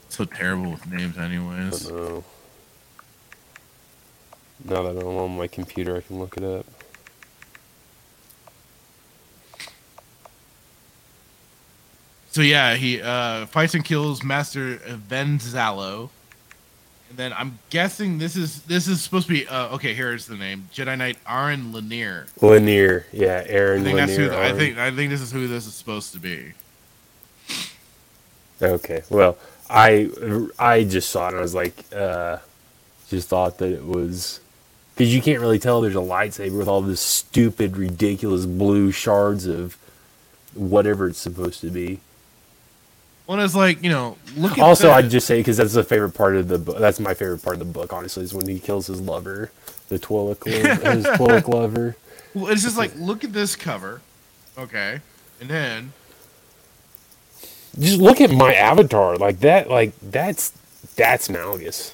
So terrible with names, I anyways. don't know. Now that I'm on my computer, I can look it up. So yeah, he uh, fights and kills Master Ven Zallow, and then I'm guessing this is this is supposed to be uh, okay. Here's the name: Jedi Knight Aryn Leneer. Leneer, yeah, Aryn. I Aryn think that's Leneer. who. I think I think this is who this is supposed to be. Okay, well, I I just saw it and I was like, uh, just thought that it was because you can't really tell there's a lightsaber with all this stupid, ridiculous blue shards of whatever it's supposed to be. Well, it's like you know, look at Also, that. I'd just say because that's the favorite part of the book. That's my favorite part of the book, honestly, is when he kills his lover, the Twi'lek, his *laughs* Twi'lek lover. Well, it's just like look at this cover, okay, and then Just look at my avatar, like that. Like that's that's Malgus.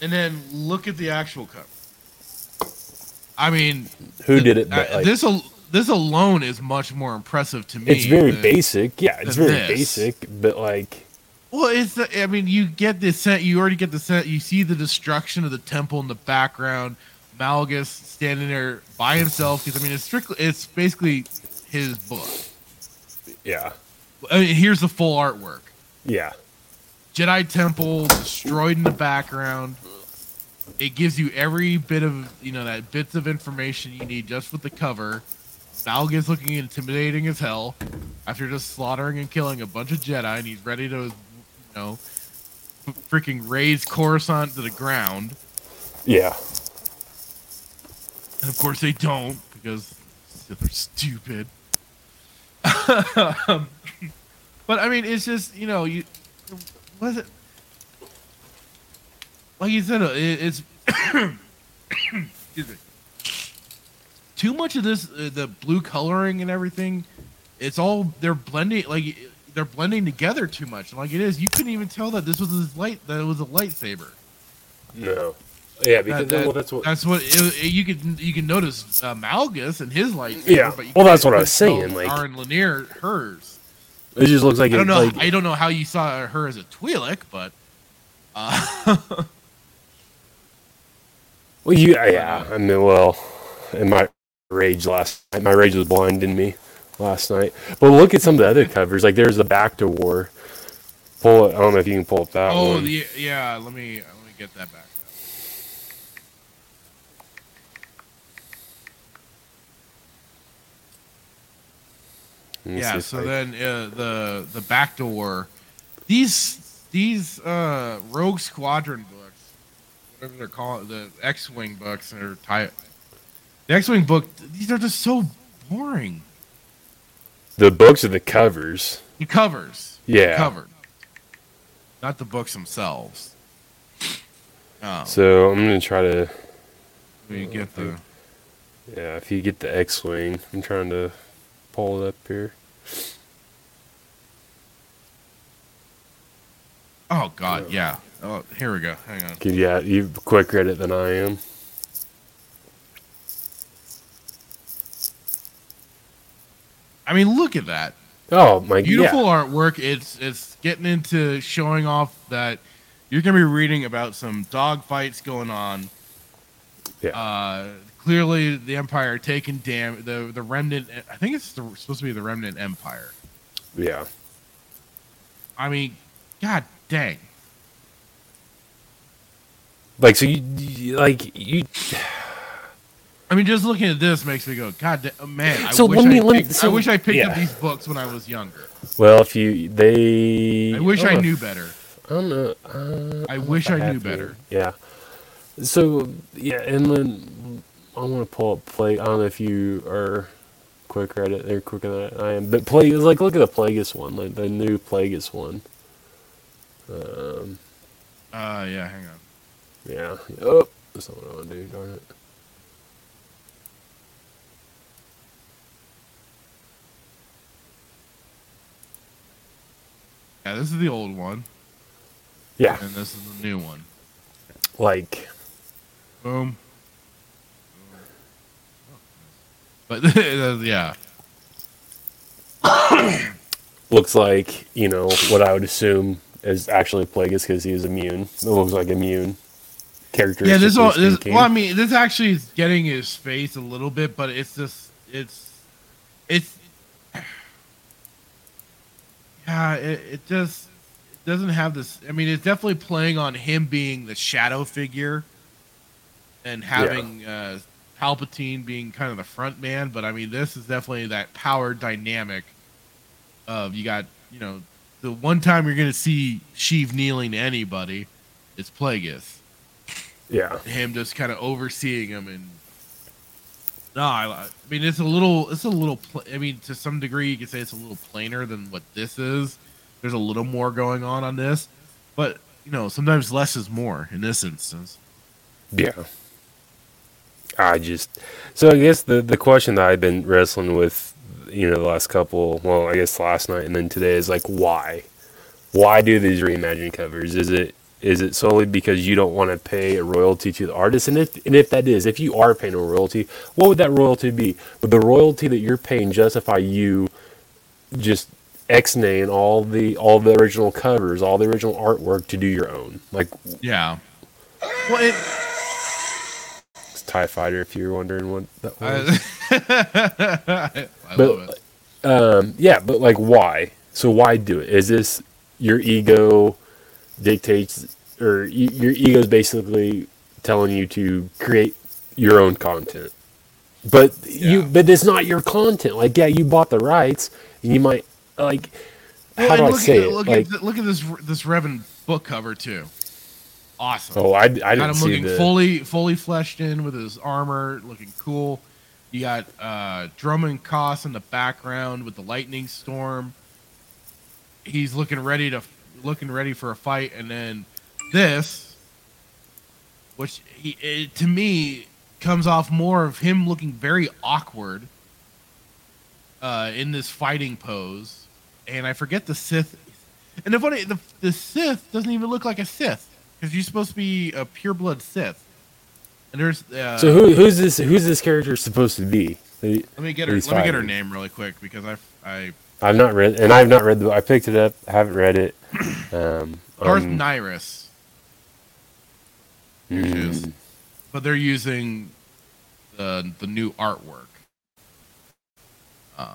and then look at the actual cover. I mean, Who did it? uh, like, this al- this alone is much more impressive to me. it's very than- basic. Yeah, it's very this. basic, but like. Well, it's I mean, you get the set. You already get the set. You see the destruction of the temple in the background. Malgus standing there by himself. Because I mean, it's strictly. It's basically his book. Yeah. I mean, here's the full artwork. Yeah. Jedi Temple destroyed in the background. It gives you every bit of you know that bits of information you need just with the cover. Malgus looking intimidating as hell after just slaughtering and killing a bunch of Jedi, and he's ready to, you know, freaking raze Coruscant to the ground. Yeah. And of course they don't because they're stupid. *laughs* but I mean, it's just you know you was it like you said it's *coughs* excuse me too much of this uh, the blue coloring and everything. It's all they're blending like they're blending together too much. Like it is, you couldn't even tell that this was his light that it was a lightsaber. No. Yeah, because That- that- well, that's what. That's what it, it- you can you can notice uh, Malgus and his lightsaber. Yeah. but you Well, that's what I was saying, like- Aryn Leneer hers. it just looks like I don't it, know. like- I don't know how you saw her as a Twi'lek, but uh, *laughs* well, you, yeah. I mean, well, in my rage last night, my rage was blinding me last night. But look at some of the other covers. Like there's the Bacta War. Pull it. I don't know if you can pull up that oh one. the, yeah. Let me let me get that back. Yeah. So I- then uh, the the back door, these these uh, Rogue Squadron books, whatever they're called, the X-wing books or type. The X-wing book, these are just so boring. the books are the covers. The covers. Yeah. Covered. Not the books themselves. Oh, So I'm gonna try to. we get the. Yeah, if you get the X-wing, I'm trying to pull it up here. Oh God, yeah. Oh, here we go. Hang on. Yeah, you're quicker at it than I am. I mean, look at that. Oh my Beautiful yeah. artwork. It's it's getting into showing off that you're gonna be reading about some dog fights going on. Yeah. Uh, clearly, the Empire taking dam the the remnant. I think it's the, supposed to be the remnant Empire. Yeah. I mean, God dang. Like so you, you like you I mean, just looking at this makes me go, God, da- oh, man! I So wish let me- I, let me- picked, so- I wish I picked up these books when I was younger. well if you they I wish I don't knew if- better. I don't know. Uh, I don't wish if I knew have better. here. Yeah. So yeah, and then I want to pull up play. I don't know if you are quicker at it. They're quicker than I am. But play like look at the Plagueis one, like the new Plagueis one. Um. Uh, yeah, hang on. Yeah. Oh, that's not what I want to do. Darn it. Yeah, this is the old one, Yeah. and this is the new one. Like. Boom. But *laughs* yeah, *coughs* Looks like you know what I would assume is actually Plagueis because he was a Muun. It looks like a Muun character. yeah. This all. This, well, I mean, this actually is getting his face a little bit, but it's just it's it's *sighs* yeah. It, it just it doesn't have this. I mean, it's definitely playing on him being the shadow figure and having uh, Palpatine being kind of the front man. But I mean, this is definitely that power dynamic of you got you know the one time you're going to see Sheev kneeling to anybody, it's Plagueis yeah, him just kind of overseeing him and no I, I mean it's a little it's a little pl- i mean to some degree you could say it's a little plainer than what this is there's a little more going on on this but you know sometimes less is more in this instance yeah. I just so I guess the the question that I've been wrestling with, you know, the last couple, well, I guess last night and then today is like why, why do these reimagined covers? Is it is it solely because you don't want to pay a royalty to the artist? And if and if that is, if you are paying a royalty, what would that royalty be? Would the royalty that you're paying justify you just ex-naying all the all the original covers, all the original artwork to do your own? Like yeah well it, it's Tie Fighter, if you're wondering what that was. *laughs* I, I But- love it Um, yeah, but like, why? So why do it? Is this your ego dictates, or y- your is basically telling you to create your own content? But you, but it's not your content. Like, yeah, you bought the rights, and you might like. Well, how do I say at, it? look Like, at look at this this Revan book cover too awesome oh, I, I didn't got him see looking the. fully fully fleshed in with his armor, looking cool. You got uh, Dromund Kaas in the background with the lightning storm. He's looking ready to looking ready for a fight, and then this, which he to me comes off more of him looking very awkward uh, in this fighting pose, and I forget the Sith. And the funny, the the Sith doesn't even look like a Sith because you're supposed to be a pureblood Sith. And there's uh, so who, who's this? Who's this character supposed to be? Let me get her. Let me get her name really quick because I I I've not read, and I've not read the. I picked it up. haven't read it. *clears throat* Um, Darth on- Nyriss, Mm. is, but they're using the the new artwork. Um,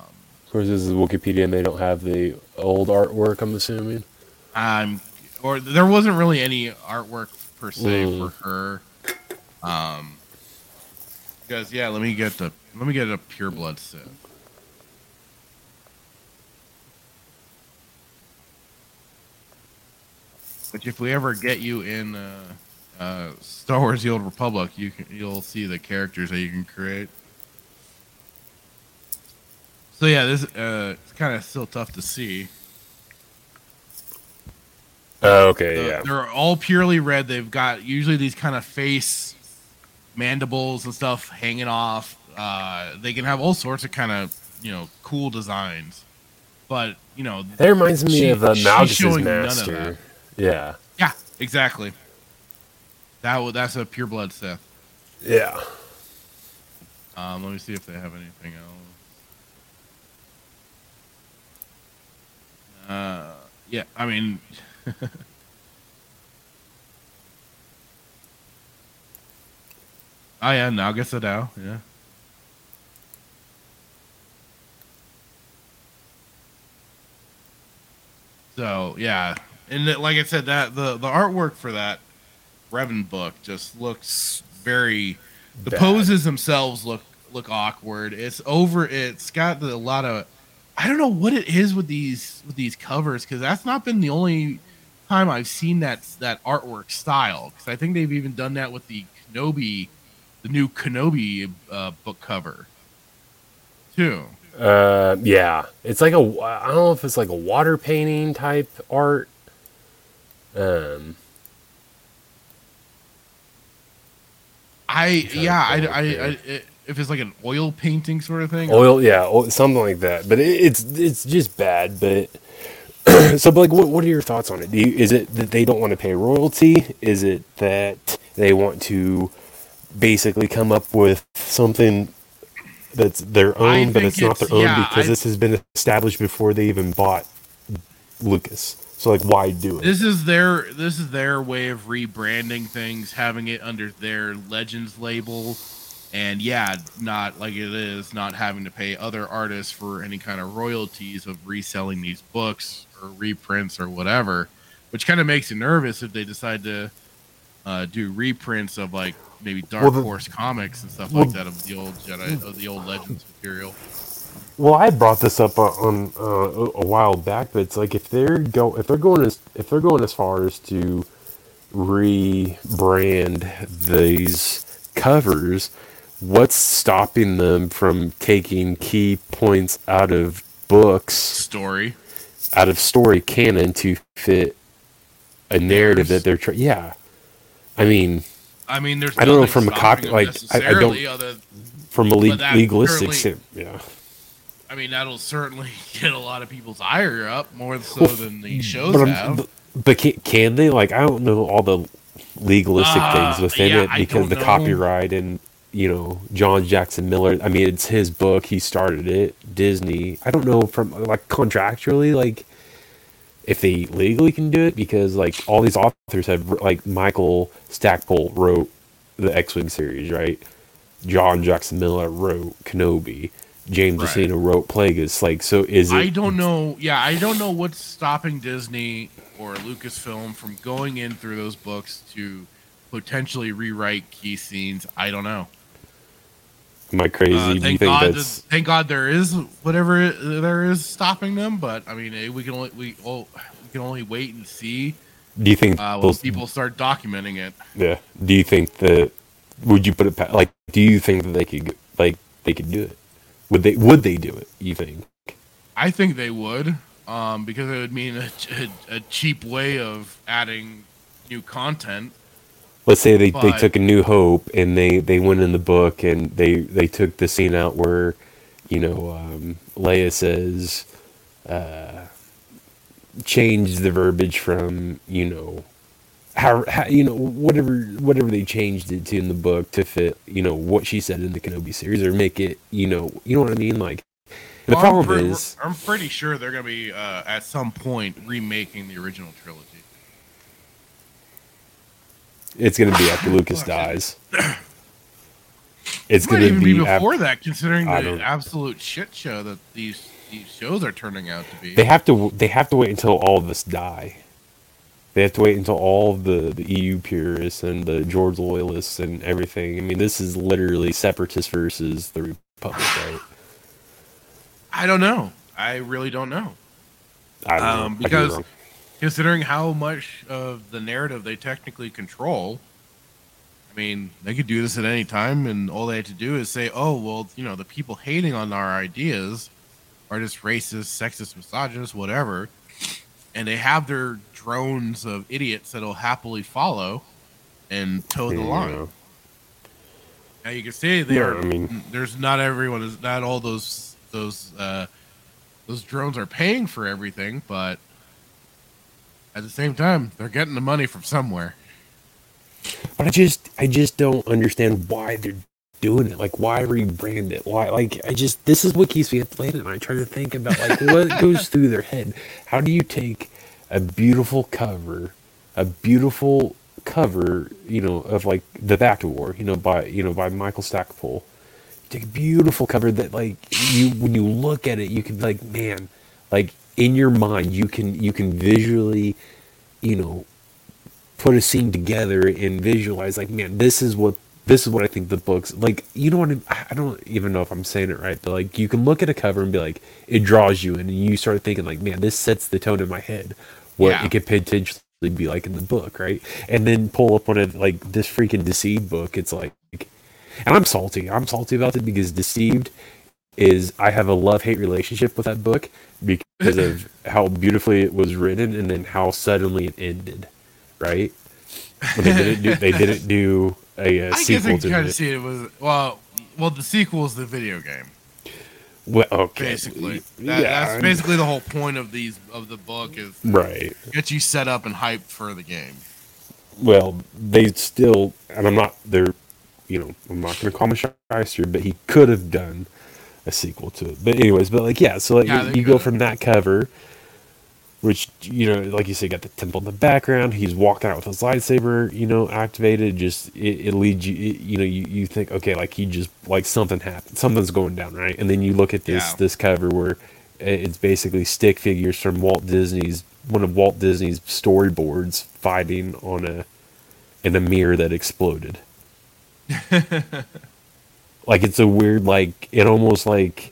Of course, this is Wikipedia, and they don't have the old artwork. I'm assuming. I'm or there wasn't really any artwork per se Mm. for her. Um, because yeah, let me get the let me get a pureblood Sith. Which, if we ever get you in uh, uh, Star Wars: The Old Republic, you can you'll see the characters that you can create. So yeah, this uh, it's kind of still tough to see. Oh, okay, The- yeah. They're all purely red. They've got usually these kind of face mandibles and stuff hanging off. Uh, they can have all sorts of kind of you know cool designs, but you know That reminds me of the she's Malgus' showing of master. Yeah, yeah, exactly. That that's a pure blood Sith. yeah. Um, let me see if they have anything else. Uh, yeah, I mean, *laughs* oh yeah, Naga Sadow, yeah. So yeah, and it- like I said, that the the artwork for that Revan book just looks very. The Bad. poses themselves look look awkward. It's over. It's got a lot of. I don't know what it is with these with these covers because that's not been the only time I've seen that that artwork style. Because I think they've even done that with the Kenobi, the new Kenobi uh, book cover, too. Uh, yeah. It's like a. I don't know if it's like a water painting type art. Um, I yeah I, I, I. If it's like an oil painting sort of thing. oil, yeah, o- something like that. But it, it's it's just bad. But *clears throat* so, but like, what what are your thoughts on it? Do you, is it that they don't want to pay royalty? Is it that they want to basically come up with something that's their own, but think it's not their it's- own yeah, because I- this has been established before they even bought Lucas. So like, why do it? This is their this is their way of rebranding things, having it under their Legends label, and yeah, not like it is, not having to pay other artists for any kind of royalties of reselling these books or reprints or whatever, which kind of makes you nervous if they decide to uh, do reprints of like maybe Dark Well, the- Horse comics and stuff well- like that of the old Jedi of the old Legends material. Well, I brought this up on- on uh, a while back, but it's like if they're go if they're going as if they're going as far as to rebrand these covers, what's stopping them from taking key points out of books, Story. out of story canon to fit a narrative that they're trying? Yeah, I mean, I mean, there's I don't know from a copy- like, I- I don't- other from a le- legalistic, yeah. I mean, that'll certainly *laughs* get a lot of people's ire up more so than the shows But, have. but, but can, can they? Like, I don't know all the legalistic Uh, things within yeah, it because the know. copyright and you know John Jackson Miller. I mean, it's his book. He started it. Disney. I don't know from like contractually, like if they legally can do it because like all these authors have like Michael Stackpole wrote the X-wing series, right? John Jackson Miller wrote Kenobi. James Right. Luceno wrote Plagueis. Like, so is it? I don't know. Yeah, I don't know what's stopping Disney or Lucasfilm from going in through those books to potentially rewrite key scenes. I don't know. Am I crazy? Uh, thank God, that, thank God there is whatever there is stopping them. But I mean, eh, we can only we, oh, we can only wait and see Do you think uh, when people start documenting it. Yeah. Do you think that? Would you put it like? Do you think that they could like they could do it? Would they? Would they do it? You think? I think they would, um, because it would mean a, a, a cheap way of adding new content. Let's say they, they took a New Hope and they they went in the book and they they took the scene out where, you know, um, Leia says, uh, change the verbiage from you know. How, how you know whatever whatever they changed it to in the book to fit you know what she said in the Kenobi series or make it you know you know what I mean like the Well, I'm problem pre- is I'm pretty sure they're going to be uh, at some point remaking the original trilogy. It's gonna be after *sighs* Lucas dies. *clears throat* It's It gonna even be, be before that, considering the absolute shit show that these these shows are turning out to be. They have to. They have to wait until all of us die. They have to wait until all the, the EU purists and the George loyalists and everything. I mean, this is literally separatists versus the Republic, *sighs* right? I don't know. I really don't know. I don't Um, know. Be because considering how much of the narrative they technically control, I mean, they could do this at any time, and all they had to do is say, "Oh, well, you know, the people hating on our ideas are just racist, sexist, misogynist, whatever," and they have their drones of idiots that'll happily follow and toe the Yeah. line. Now you can say they Yeah, are. I mean- there's not everyone is not all those those uh, those drones are paying for everything, but at the same time, they're getting the money from somewhere. But I just, I just don't understand why they're doing it. Like, why rebrand it? Why? Like, I just, this is what keeps me up late at night trying to think about like what *laughs* goes through their head. How do you take a beautiful cover, a beautiful cover, you know, of like the Bacta War, you know, by you know by Michael Stackpole. Take a beautiful cover that like you when you look at it, you can like, man, like in your mind, you can you can visually, you know, put a scene together and visualize like man this is what this is what i think the books like you know what I, I don't even know if i'm saying it right but like you can look at a cover and be like it draws you in and you start thinking like man this sets the tone in my head what Yeah. it could potentially be like in the book right and then pull up one of like this freaking deceived book it's like and i'm salty i'm salty about it because deceived is i have a love-hate relationship with that book because of *laughs* how beautifully it was written and then how suddenly it ended right? But they didn't do they didn't do a, uh I guess I sequel can to kind of see it was well. Well, the sequel is the video game, Well, okay, basically. yeah, that's I'm- basically the whole point of these of the book is right. get you set up and hyped for the game. Well, they still, and I'm not. They're, you know, I'm not going to call him a shyster, but he could have done a sequel to it. But anyways, but like yeah, so like Yeah, they you go from that cover, which you know, like you said, got the temple in the background. He's walking out with his lightsaber, you know, activated. Just it, it leads you, it, you know, you, you think okay, like he just like something happened, something's going down, right? And then you look at this Yeah. this cover where it's basically stick figures from Walt Disney's one of Walt Disney's storyboards fighting on a in a mirror that exploded. *laughs* like it's a weird like it almost like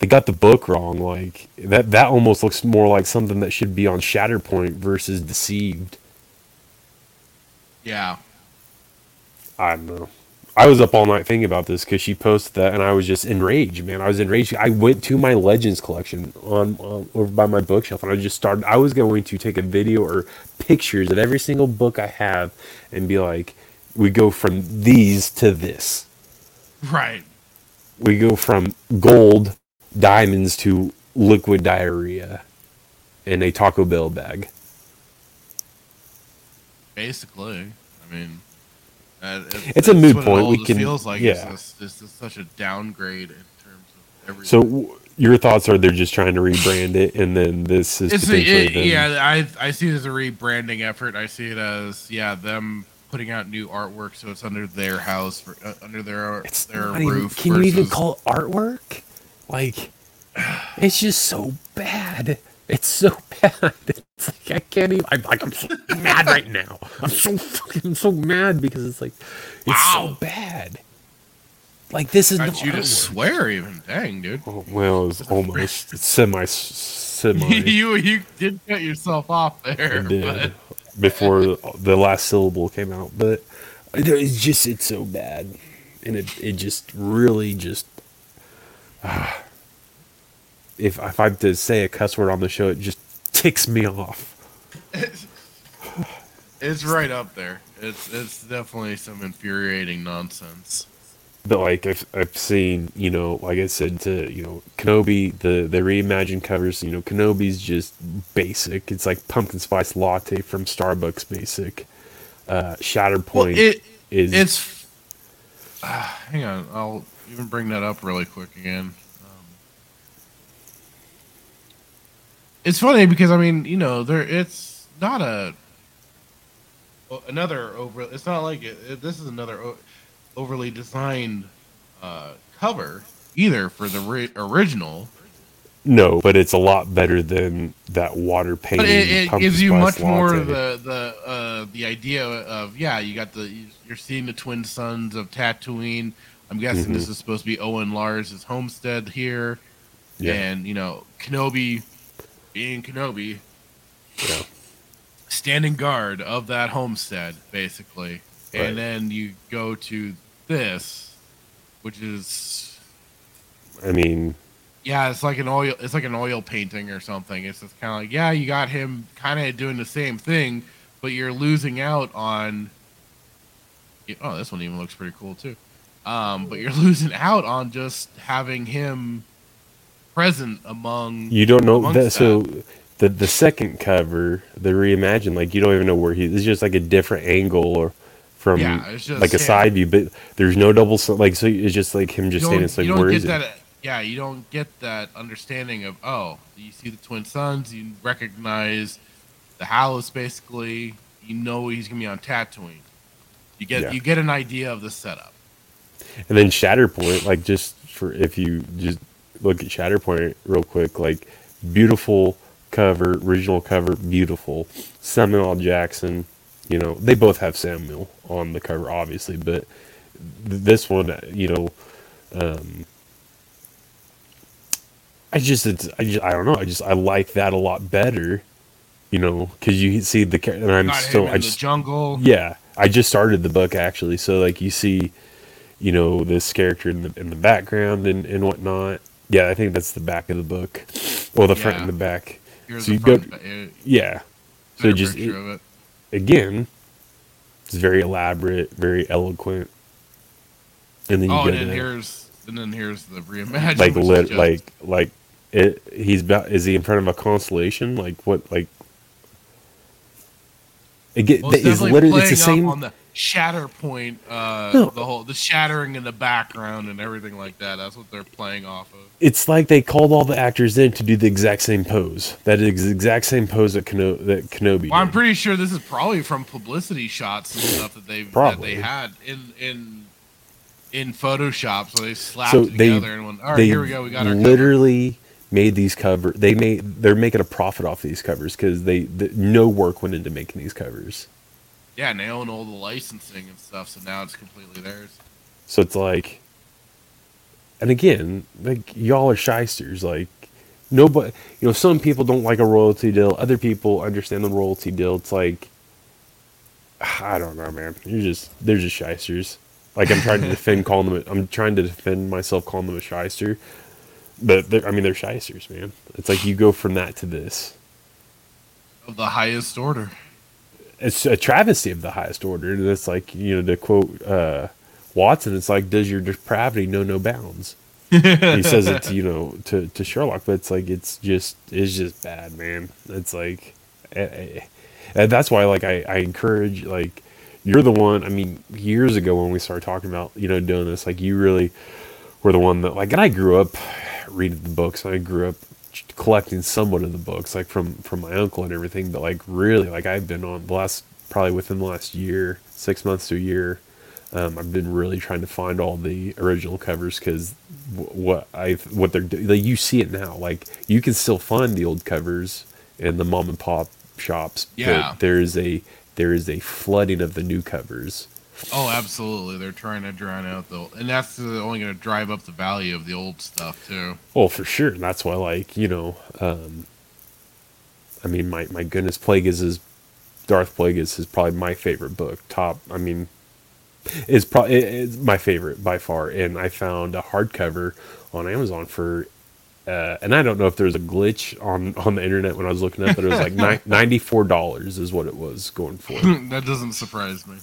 they got the book wrong like that that almost looks more like something that should be on Shatterpoint versus Deceived. Yeah. I don't know. I was up all night thinking about this because she posted that, and I was just enraged, man. I was enraged. I went to my Legends collection on, on over by my bookshelf, and I just started. I was going to take a video or pictures of every single book I have, and be like, "We go from these to this. Right. We go from gold diamonds to liquid diarrhea in a Taco Bell bag." Basically. I mean, uh, It's a moot what it point. We can- feels like yeah. it's, it's such a downgrade in terms of everything. So, w- your thoughts are they're just trying to rebrand it, and then this is it's a, potentially it, them- yeah, I I see it as a rebranding effort. I see it as yeah, them putting out new artwork so it's under their house for uh, under their It's their not even, roof. can you even call it artwork? Like, it's just so bad. It's so *laughs* bad. It's like I can't even. I'm like I'm so *laughs* mad right now. I'm so fucking so mad because it's like it's so bad. Like this is Got you to swear even, dang dude. Oh, well, it was almost it's semi semi. *laughs* you you did cut yourself off there, did but before the last syllable came out, but it's just it's so bad, and it it just really just. *sighs* if if I'm to say a cuss word on the show, it just ticks me off. *laughs* it's right up there. It's it's definitely some infuriating nonsense. But like I've I've seen, you know, like I said to you know Kenobi, the the reimagined covers. You know, Kenobi's just basic. It's like pumpkin spice latte from Starbucks, basic. Uh, Shatterpoint Well, it is it's. Uh, *sighs* *sighs* hang on, I'll even bring that up really quick again. Um, it's funny because I mean, you know, there it's not a another over. It's not like it, it- this is another o- overly designed uh, cover either for the ri- original. No, but it's a lot better than that water painting. But it, it gives you much more latte. of the the uh, the idea of yeah, you got the you're seeing the twin sons of Tatooine. I'm guessing this Mhm. is supposed to be Owen Lars' homestead here, Yeah, and you know Kenobi being Kenobi, yeah. standing guard of that homestead, basically. Right. And then you go to this, which is I mean, yeah, it's like an oil. It's like an oil painting or something. It's just kind of like yeah, you got him kind of doing the same thing, but you're losing out on. Oh, this one even looks pretty cool too. Um, but you're *laughs* losing out on just having him present among. you don't know that. So the the second cover, the reimagined, like you don't even know where he. It's just like a different angle or from Yeah, like a him. side view, but there's no double. Like so, it's just like him just don't. It's like where is that. it? Yeah, you don't get that understanding of oh, you see the twin sons, you recognize the house basically. You know he's gonna be on Tatooine. You get Yeah. you get an idea of the setup. And then Shatterpoint, like just for if you just look at Shatterpoint real quick, like beautiful cover, original cover, beautiful. Samuel Jackson, you know, they both have Samuel on the cover, obviously, but th- this one, you know, um, I just, it's, I just, I don't know, I just, I like that a lot better, you know, because you see the character, and I'm Got still, I just, jungle. yeah, I just started the book actually, so like you see, you know, this character in the in the background and and whatnot. Yeah, I think that's the back of the book, well, the front and the back. Here's So you go- Yeah, so just it- again, it's very elaborate, very eloquent, and then you get. Oh, go and then here's and then here's the reimagined. like lit, just- like like it. He's about. Is he in front of a constellation? Like what? Like. It get, well, it's it's literally it's the same. on the Shatterpoint, uh, No. the whole the shattering in the background and everything like that. That's what they're playing off of. It's like they called all the actors in to do the exact same pose. That is the exact same pose that, Keno- that Kenobi Well, I'm pretty sure this is probably from publicity shots and stuff that they that they had in in in Photoshop. So they slapped So it they- together and went, "All right, they here we go. We got our cover." literally made these cover. They made they're making a profit off these covers because they the, no work went into making these covers. Yeah, and they own all the licensing and stuff, so now it's completely theirs. So it's like, and again, like y'all are shysters. Like nobody, you know, some people don't like a royalty deal. Other people understand the royalty deal. It's like, I don't know, man. You're just they're just shysters. Like I'm trying to defend *laughs* calling them. A, I'm trying to defend myself calling them a shyster. But they're, I mean, they're shysters, man. It's like you go from that to this. Of the highest order. It's a travesty of the highest order. And it's like you know to quote uh, Watson. It's like, does your depravity know no bounds? he says it to you know to, to Sherlock, but it's like it's just it's just bad, man. It's like, eh, eh, and that's why like I, I encourage like you're the one. I mean, years ago when we started talking about you know doing this, like you really were the one that like, and I grew up reading the books. I grew up collecting somewhat of the books, like from from my uncle and everything. But like really, like I've been on the last probably within the last year, six months to a year. Um, I've been really trying to find all the original covers because what I what they're like you see it now. Like you can still find the old covers in the mom and pop shops. Yeah. But there is a there is a flooding of the new covers. Oh, absolutely. They're trying to drown out the, and that's only going to drive up the value of the old stuff too. Well, for sure. And that's why, like, you know, um, I mean, my, my goodness, Plagueis is, Darth Plagueis is probably my favorite book. Top, I mean, is probably it's my favorite by far. And I found a hardcover on Amazon for, uh, and I don't know if there was a glitch on, on the internet when I was looking up, but it was like *laughs* ni- $94 is what it was going for, *laughs* that doesn't surprise me.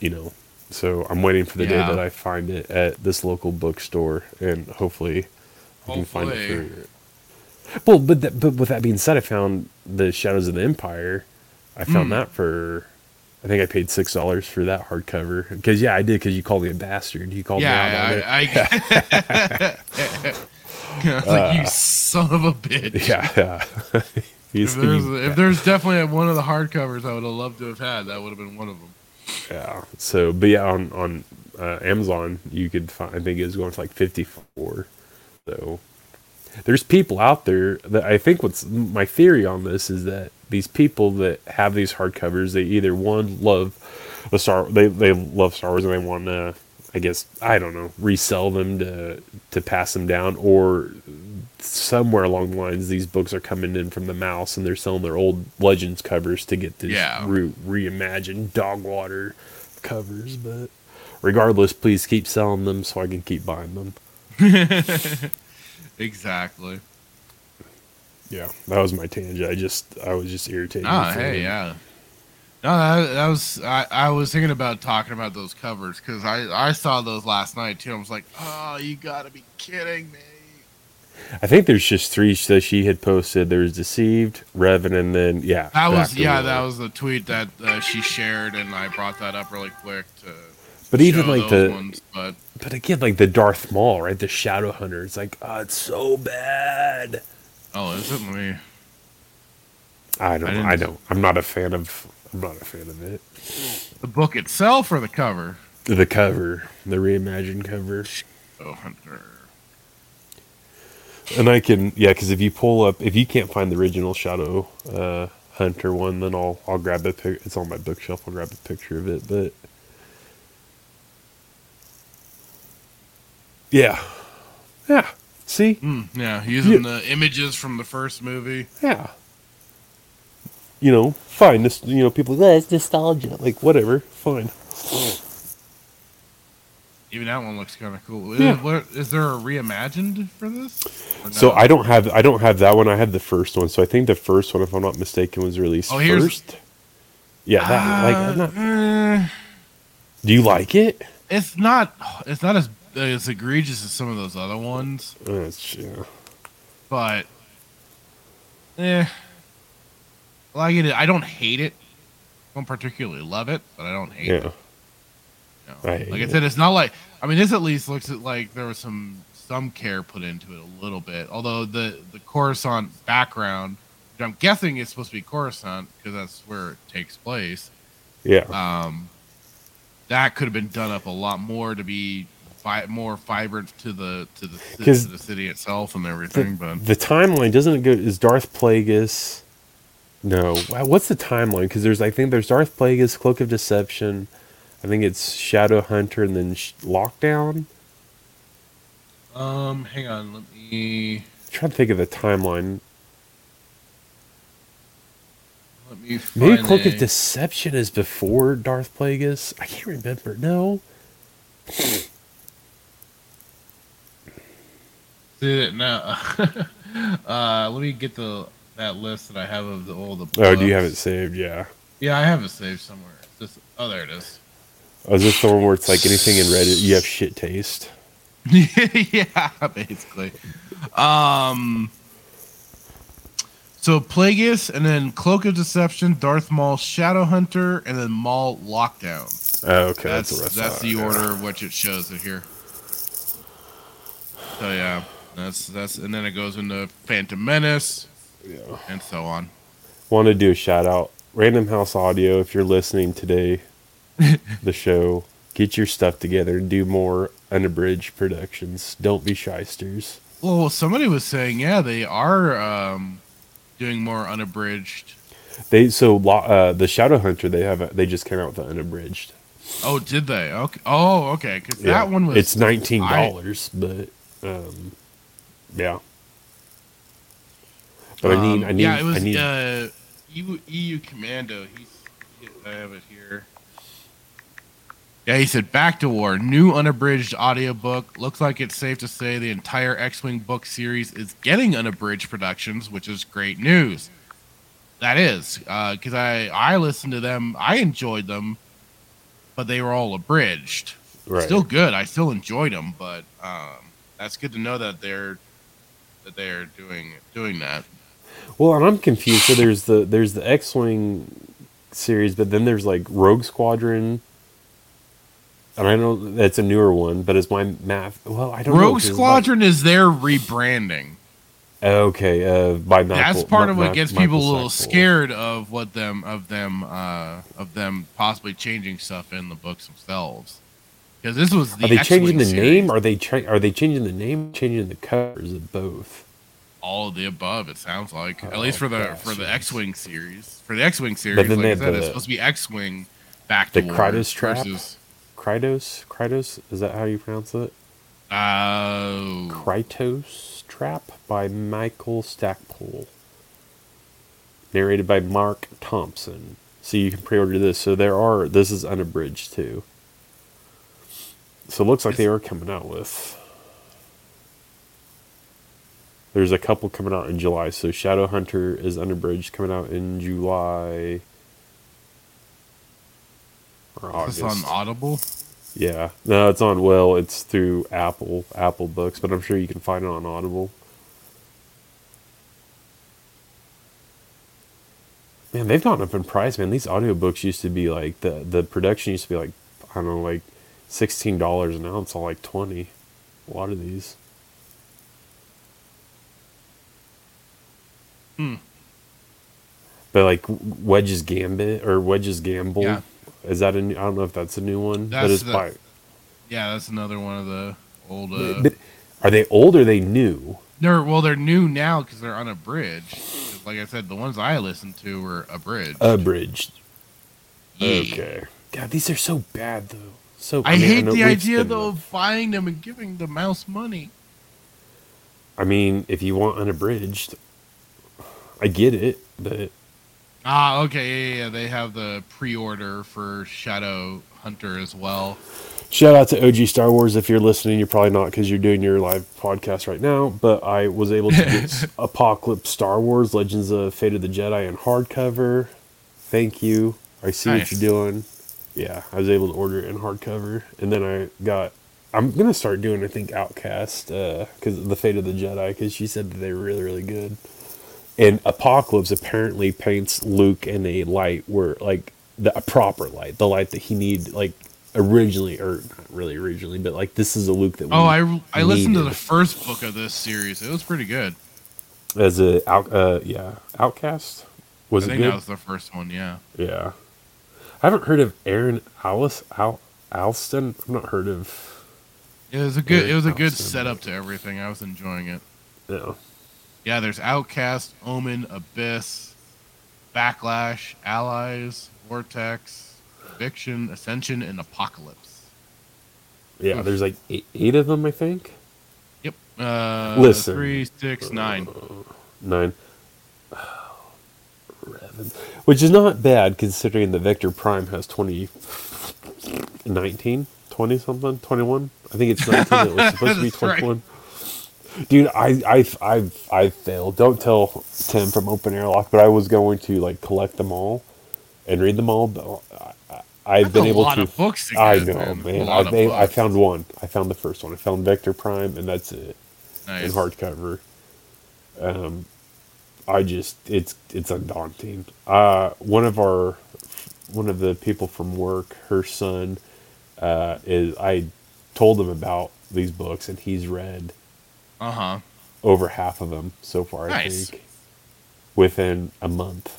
You know. So I'm waiting for the Yeah. day that I find it at this local bookstore and hopefully I can find it Hopefully. for. Well, but that, but with that being said, I found the Shadows of the Empire. I found Hmm. that for. I think I paid six dollars for that hardcover because yeah, I did because you called me a bastard. You called me out. Yeah, I, I, I was *laughs* *laughs* like, you son of a bitch. *laughs* yeah, yeah. If there's, if there's definitely one of the hardcovers I would have loved to have had, that would have been one of them. Yeah. So, but yeah, on on uh, Amazon, you could find. I think it was going for like fifty four. So, there's people out there that I think what's my theory on this is that these people that have these hardcovers, they either one love the Star, they they love Star Wars and they want to, I guess I don't know, resell them to to pass them down, or somewhere along the lines these books are coming in from the mouse and they're selling their old Legends covers to get these Yeah. re- reimagined dog water covers. But regardless, please keep selling them so I can keep buying them. *laughs* Exactly. Yeah, that was my tangent. I just I was just irritated. With hey, yeah. No, that, that was I, I was thinking about talking about those covers because I, I saw those last night too. I was like, oh, you gotta be kidding me. I think there's just three that she had posted. There was deceived, Revan, and then yeah. That was yeah, that was the tweet that uh, she shared, and I brought that up really quick to. But even like the ones, but but again like the Darth Maul, right? The Shadow Hunter. It's like oh, it's so bad. oh, is it me? I don't. I I, don't. I'm not a fan of. I'm not a fan of it. The book itself or the cover? The cover, the reimagined cover, Oh, Hunter. And I can yeah, because if you pull up, if you can't find the original Shadow uh, Hunter one, then I'll I'll grab a pic. It's on my bookshelf. I'll grab a picture of it. But yeah, yeah. See, Mm, yeah, using the images from the first movie. yeah. You know, fine. This you know people. "Oh, it's nostalgia. Like whatever, fine. Even that one looks kind of cool. Is, Yeah. what, is there a reimagined for this? Or So? I don't have I don't have that one. I have the first one. So I think the first one, if I'm not mistaken, was released Oh, here's- first. Yeah, that like not, Uh, eh, do you like it? it's not. It's not as as egregious as some of those other ones, Uh, it's- yeah. but eh, like it. I don't hate it. I don't particularly love it, but I don't hate it. Yeah. you know. Hate like I said, it's not like I mean, this at least looks at like there was some some care put into it a little bit. Although the the Coruscant background, which I'm guessing is supposed to be Coruscant because that's where it takes place. Yeah. Um, that could have been done up a lot more to be vi- more vibrant to the to the to the city itself and everything. but the timeline doesn't it go is Darth Plagueis no what's the timeline because there's I think there's Darth Plagueis Cloak of Deception I think it's Shadow Hunter and then sh- Lockdown um, hang on, let me I'm trying to think of the timeline let me maybe Cloak a- of Deception is before Darth Plagueis I can't remember no See it now. *laughs* uh, let me get the that list that I have of the all the. oh do you have it saved yeah Yeah, I have it saved somewhere. Just, oh, there it is. Oh, is this the one where it's like anything in Reddit you have shit taste *laughs* yeah, basically. Um. So Plagueis, and then Cloak of Deception, Darth Maul, Shadow Hunter, and then Maul Lockdown. oh okay That's what I that's, the yeah. order of which it shows it here. So yeah, that's that's, and then it goes into Phantom Menace, yeah. and so on. want to do a shout out random house audio if you're listening today *laughs* the show get your stuff together and do more unabridged productions don't be shysters Well, somebody was saying, yeah, they are um, doing more unabridged. they so uh, the shadow hunter they have a, they just came out with the unabridged Oh, did they? Okay. Oh, okay. Because Yeah. that one was. it's nineteen dollars but um yeah but i need i um, need Yeah, it was i need uh, EU, EU Commando. He's. he- I have it here. Yeah, he said Bacta War, new unabridged audiobook. Looks like it's safe to say the entire X Wing book series is getting unabridged productions, which is great news. That is, because I, I listened to them, I enjoyed them, but they were all abridged. right Still good. I still enjoyed them, but um, that's good to know that they're that they're doing doing that. Well, and I'm confused. So there's the there's the X-wing series, but then there's like Rogue Squadron, and I know that's a newer one, but it's my math. Well, I don't know. Rogue it's Squadron is their rebranding. Okay, uh, by Michael, That's part of Ma- what gets Michael people a little scared of what them of them uh, of them possibly changing stuff in the books themselves. Because this was the Are they X-Wing changing the series. name? Are they cha- are they changing the name? Changing the covers of both? All of the above. It sounds like at Oh, least for the for the. X-Wing series. For the X-Wing series, then like I said, it's supposed to be X-Wing back to the Kratos trap? versus Krytos, Krytos, is that how you pronounce it? uh, Krytos Trap by Michael Stackpole. Narrated by Marc Thompson. So you can pre-order this. So there are. This is unabridged too. So it looks like they are coming out with. There's a couple coming out in July. So Shadow Hunter is unabridged coming out in July. Or August. this on Audible? Yeah. No, it's on well, it's through Apple, Apple Books, but I'm sure you can find it on Audible. Man, they've gone up in price, man. These audiobooks used to be like the the production used to be like I don't know, like sixteen dollars and now it's all like twenty. A lot of these. Hmm. But like Wedge's Gambit or Wedge's Gamble, Yeah. Is that a new, I don't know if that's a new one, but That's it's the- by Yeah, that's another one of the old. Uh, But are they old or are they new? they're well, they're new now because they're unabridged. 'Cause Like I said, the ones I listened to were abridged. Abridged. Yeah. Okay. God, these are so bad though. So I, mean, hate know the idea though them. of buying them and giving the mouse money. I mean, if you want unabridged, I get it, but Ah, okay, yeah, yeah, yeah. They have the pre-order for Shadow Hunter as well. shout out to OG Star Wars. If you're listening, you're probably not because you're doing your live podcast right now. But I was able to get *laughs* Apocalypse Star Wars Legends of Fate of the Jedi in hardcover. Thank you. I see Nice. what you're doing. Yeah, I was able to order it in hardcover, and then I got. I'm gonna start doing I think Outcast because of the Fate of the Jedi because she said that they were really really good. And Apocalypse apparently paints Luke in a light where like the a proper light, the light that he need like originally or not really originally, but like this is a Luke that we Oh, I I listened to the first book of this series. It was pretty good. as a out uh yeah outcast was I think good? that was the first one. Yeah. yeah, I haven't heard of Aaron Alice Al Allston. I've not heard of It was a good. Very It was a good awesome. setup to everything. I was enjoying it. no. Yeah, there's Outcast, Omen, Abyss, Backlash, Allies, Vortex, Eviction, Ascension, and Apocalypse. Yeah, there's like eight, eight of them, I think. Yep. Uh, Listen. Three, six, nine. Nine. *sighs* Which is not bad considering the Vector Prime has 20. 19? 20 something? 21? I think it's 19. it was *laughs* supposed to be 21. Dude, I, I, I, I failed. Don't tell Tim from Open Airlock, but I was going to like collect them all and read them all. But I, I've That's been a able lot to. of books I know, man. man. I, I found one. I found the first one. I found Vector Prime, and that's it in hardcover. Um, I just it's it's undaunting. Uh, one of our one of the people from work, her son, uh, is I told him about these books, and he's read Uh huh. over half of them so far. I Nice. think within a month.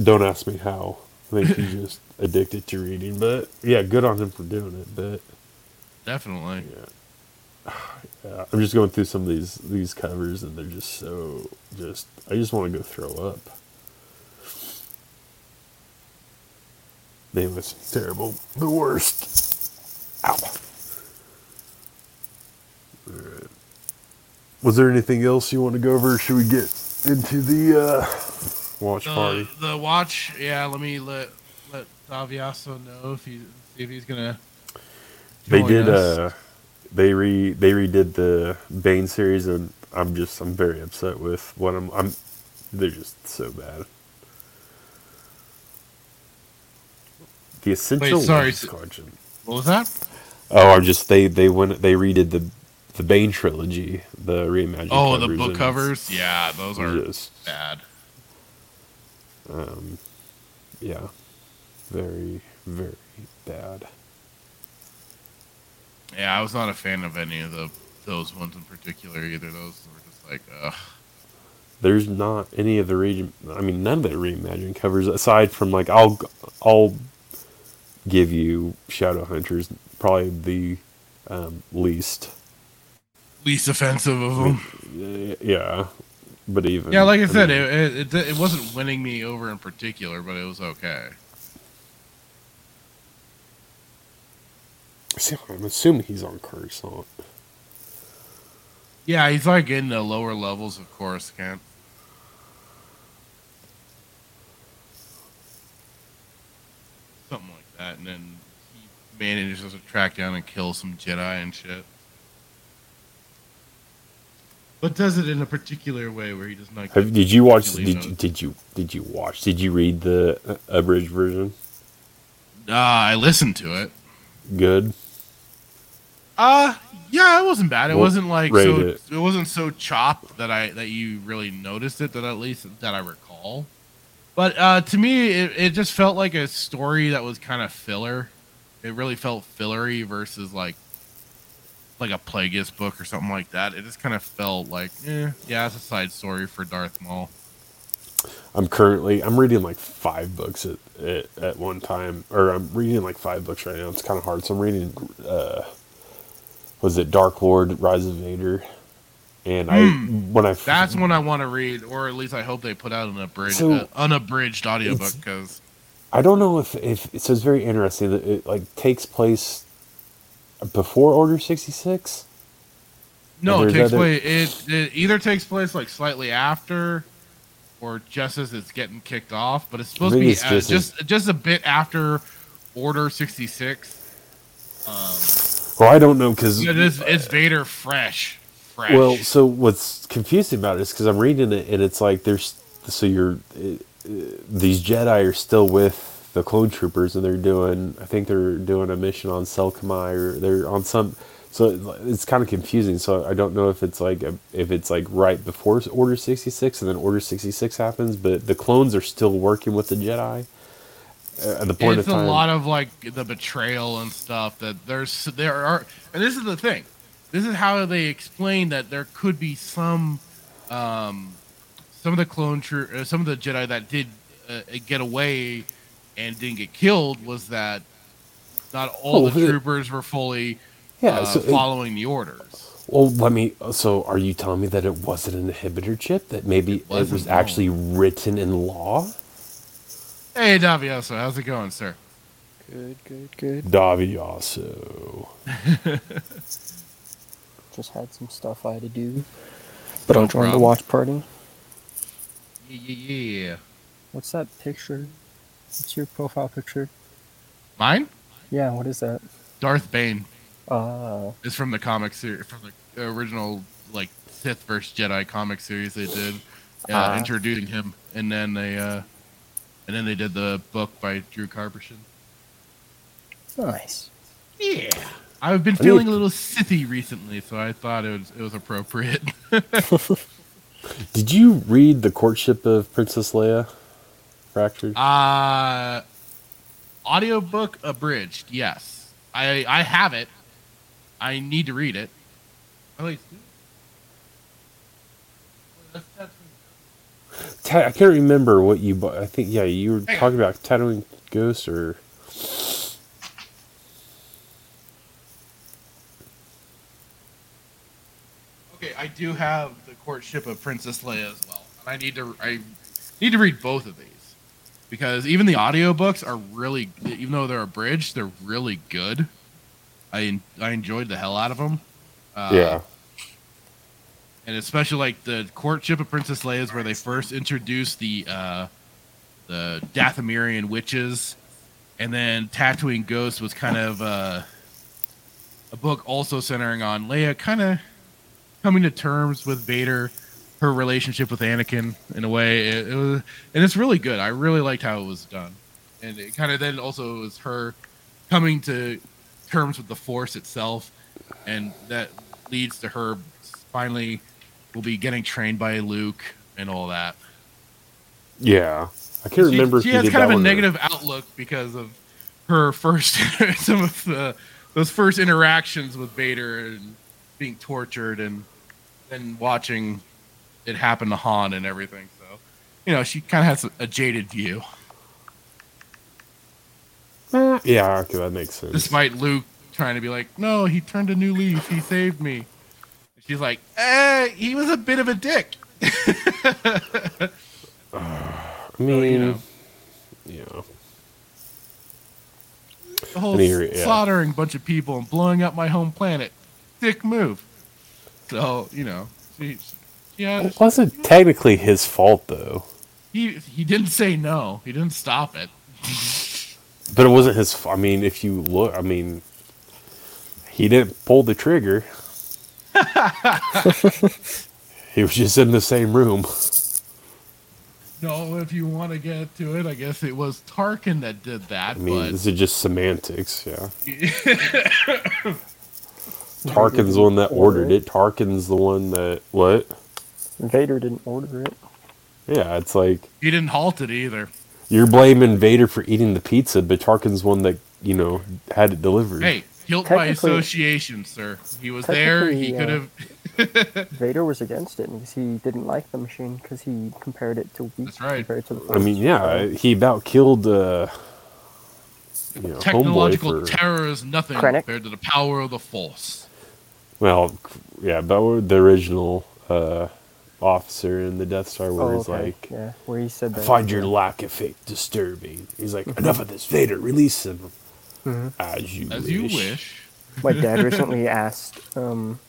Don't ask me how. I think he's *laughs* just addicted to reading, but yeah, good on him for doing it. But Definitely. Yeah, *sighs* I'm just going through some of these these covers, and they're just so just. I just want to go throw up. Name was terrible. The worst. Ow. Alright. Was there anything else you want to go over? Should we get into the uh, watch The, party? the watch. Yeah. Let me let let Daviaso know if he if he's gonna. They did. us. Uh, they re they redid the Bane series, and I'm just I'm very upset with what I'm. I'm. They're just so bad. The essential Wait, sorry, Life s- collection. What was that? Oh, I'm just they they went they redid the the Bane trilogy, the reimagined. Oh, the book covers. Yeah, those are Just bad. yeah, very very bad. Yeah, I was not a fan of any of the those ones in particular either. Those were just like, ugh. There's not any of the region. I mean, none of the reimagined covers aside from like I'll I'll give you Shadow Hunters probably the um, least. Least offensive of them. Yeah, but even Yeah, like I said, mean, it, it, it, it wasn't winning me over in particular, but it was okay. see, I'm assuming he's on Coruscant. Yeah, he's like in the lower levels of Coruscant. Something like that, and then he manages to track down and kill some Jedi and shit. But does it in a particular way where he does not. Have, did you watch? Did you, did you did you watch? Did you read the uh, abridged version? Uh, I listened to it. Good. Uh yeah, it wasn't bad. It Well, wasn't like so it. it. wasn't so chopped that I that you really noticed it that at least that I recall. But uh to me it, it just felt like a story that was kind of filler. It really felt fillery versus like like a Plagueis book or something like that. It just kind of felt like, eh, yeah, it's a side story for Darth Maul. I'm currently I'm reading like five books at, at at one time, or I'm reading like five books right now. It's kind of hard. So I'm reading, uh, was it Dark Lord, Rise of Vader, and I when I. That's when I want to read, or at least I hope they put out an abridged, So, uh, unabridged audiobook because I don't know if if so. It's very interesting that it like takes place before Order sixty six. No, it takes other- place. It, it either takes place like slightly after, or just as it's getting kicked off. But it's supposed to be it's uh, just just just, a bit after Order sixty six. Well, I don't know because It is it's Vader fresh, fresh. Well, so what's confusing about it is because I'm reading it and it's like there's so you're uh, uh, these Jedi are still with the clone troopers and they're doing I think they're doing a mission on Selkamai or they're on some so it's kind of confusing. So I don't know if it's like a, if it's like right before Order sixty six and then Order sixty six happens, but the clones are still working with the Jedi. at the point it's of a lot of like the betrayal and stuff that there's there are and this is the thing this is how they explain that there could be some um some of the clone tro- uh, some of the jedi that did uh, get away and didn't get killed was that not all Oh, the the- troopers were fully Yeah, uh, so it- following the orders Well, let me. So, are you telling me that it wasn't an inhibitor chip? That maybe it, wasn't, was actually written in law? hey davioso how's it going sir Good, good, good. Davioso. *laughs* Just had some stuff I had to do. But No I'll join the watch party. yeah yeah yeah What's that picture? What's your profile picture? mine Yeah, what is that? darth bane Uh, It's from the comic series, from the original like Sith vs Jedi comic series they did, uh, Ah. introducing him, and then they uh, and then they did the book by Drew Karpyshyn. nice. Yeah, I've been feeling a little Sithy recently, so I thought it was it was appropriate. *laughs* *laughs* Did you read the courtship of Princess Leia? Fractured. uh audiobook abridged. Yes, I I have it. I need to read it. Oh, wait. That's- that's- Ta- I can't remember what you bought. I think yeah, you were Hang on. talking about Tatooine Ghost or Okay, I do have the courtship of Princess Leia as well. And I need to I need to read both of these. Because even the audiobooks are really even though they're abridged, they're really good. I I enjoyed the hell out of them. Uh, yeah. and especially like the courtship of Princess Leia is where they first introduced the uh, the Dathomirian witches, and then Tatooine ghosts was kind of uh, a book also centering on Leia, kind of coming to terms with Vader, her relationship with Anakin in a way. It, it was, and it's really good. I really liked how it was done, and it kind of then also was her coming to terms with the Force itself, and that leads to her finally will be getting trained by Luke and all that. Yeah. I can't She- remember She, has did kind of a one or- negative outlook because of her first *laughs* some of the those first interactions with Vader and being tortured and then watching it happened to Han and everything. So, you know, she kind of has a, jaded view, Yeah, okay, that makes sense. despite Luke trying to be like, "No, he turned a new leaf. He saved me." She's like, "Eh, he was a bit of a dick." *sighs* I mean, you know. yeah. The whole yeah. slaughtering bunch of people and blowing up my home planet. Dick move. So, you know, she, yeah, It wasn't technically his fault though, he he didn't say no. He didn't stop it. *laughs* but it wasn't his. I mean, if you look, I mean, he didn't pull the trigger. *laughs* *laughs* he was just in the same room. No, if you want to get to it, I guess it was Tarkin that did that. I mean, this is just semantics, yeah. but Tarkin's the one that ordered it. Tarkin's the one that what? Vader didn't order it. Yeah, it's like he didn't halt it either. you're blaming Vader for eating the pizza, but Tarkin's one that you know had it delivered. Hey, guilt by association, sir. He was there. He Technically, could uh, have. *laughs* Vader was against it because he didn't like the machine because he compared it to weak That's right. compared to the I mean, yeah, he about killed uh, you know, Technological homeboy for terror is nothing Krennic? compared to the power of the Force. well, yeah, about the original uh, officer in the Death Star, where Oh, he's okay. like, yeah, where he said "I that. find your lack of faith disturbing." He's like, "Enough of this, Vader, release him." Mhm. As you As wish. you wish. My dad *laughs* recently asked, um,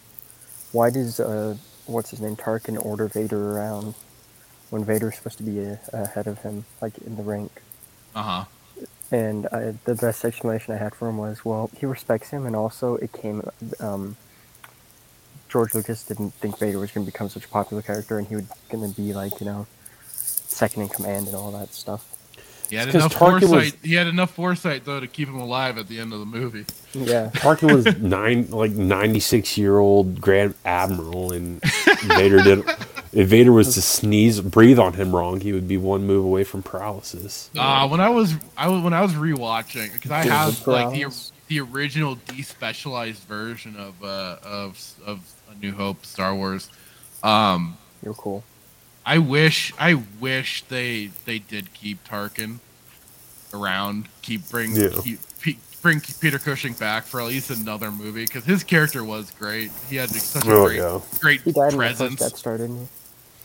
why does uh, what's his name Tarkin order Vader around when Vader's supposed to be a, ahead of him, like in the rank? Uh huh. And I, the best explanation I had for him was, well, he respects him, and also it came. Um, George Lucas didn't think Vader was going to become such a popular character, and he was going to be like, you know, second in command and all that stuff. He had 'cause enough Tarkin Was, he had enough foresight though to keep him alive at the end of the movie. Yeah, *laughs* Tarkin was nine, like ninety six year old Grand Admiral, and Vader didn't. if Vader was to sneeze, breathe on him wrong, he would be one move away from paralysis. Uh, when I was I was when I was rewatching because I David have like the Prowse. The original despecialized version of uh of of A New Hope Star Wars. Um, You're cool. I wish I wish they they did keep Tarkin around, keep bring Yeah. keep, pe- bring Peter Cushing back for at least another movie because his character was great. He had such a Oh, great yeah. great He died presence. first Death Star, didn't he?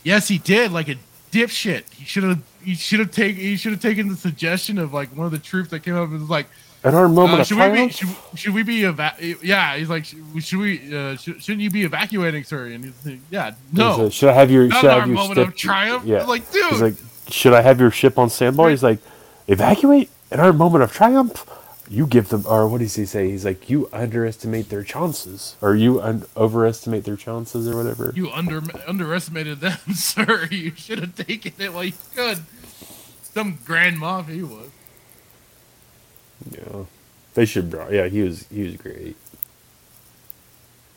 Yes, he did. Like a dipshit. He should have. He should have taken. He should have taken the suggestion of like one of the troops that came up and was like, At our moment uh, of should we be? triumph, Should, should we be? Eva- yeah. He's like, should, we? Uh, should, shouldn't you be evacuating, sir? And he's like, yeah, no. said, should I have your Not should I our your moment ship? of triumph. Yeah. Like, dude. He's like, should I have your ship on standby? He's like, evacuate in our moment of triumph. You give them, or what does he say? He's like, you underestimate their chances, or you un- overestimate their chances, or whatever. you under underestimated them, *laughs* sir. You should have taken it while you could. Some grand moff he was. Yeah, they should. bro- Yeah, he was. He was great.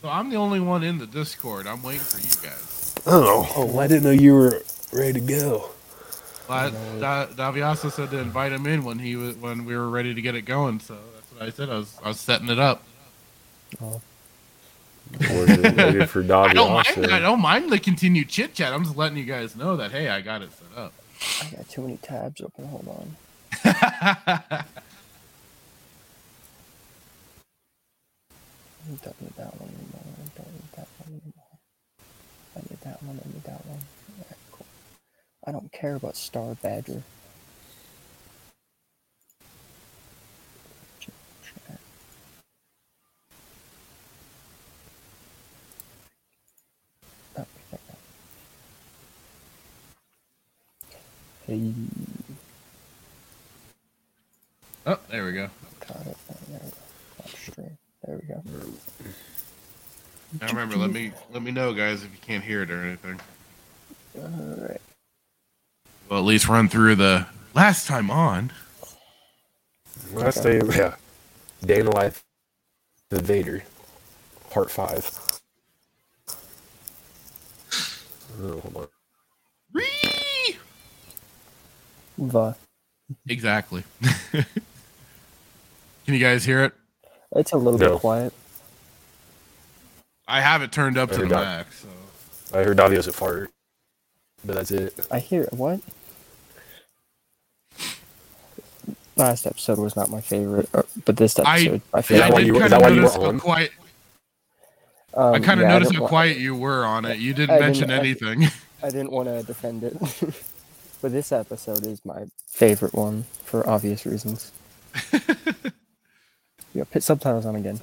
So I'm the only one in the Discord. I'm waiting for you guys. Oh, oh, I didn't know you were ready to go. Well, da- Daviasa said to invite him in when he was when we were ready to get it going. So that's what I said. I was I was setting it up. Waited for Davi *laughs* I don't mind. I don't mind the continued chit chat. I'm just letting you guys know that hey, I got it set up. I got too many tabs open. Hold on. *laughs* don't need that one anymore. I don't need that one anymore. I need that one. I need that one. Alright, cool. I don't care about Star Badger. Oh, there we go. Hey, oh, there we go. got it. Oh, there we go. Watch stream. There we go. Now remember, let me let me know, guys, if you can't hear it or anything. Alright. Well, at least run through the last time on. Last day, yeah. Day in the life of Vader, part five. Oh, hold on. Whee! The. Exactly. *laughs* Can you guys hear it? It's a little No. bit quiet. I have it turned up to the heard max. So. I heard Davio's a fart, but that's it. I hear what? Last episode was not my favorite, uh, but this episode, my I that favorite. why did you kind of why you were notice how on? quiet. Um, I kind of yeah, noticed how quiet you were on it. You didn't I mention didn't- I- anything. *laughs* I didn't want to defend it, *laughs* but this episode is my favorite one for obvious reasons. *laughs* yeah, put subtitles on again.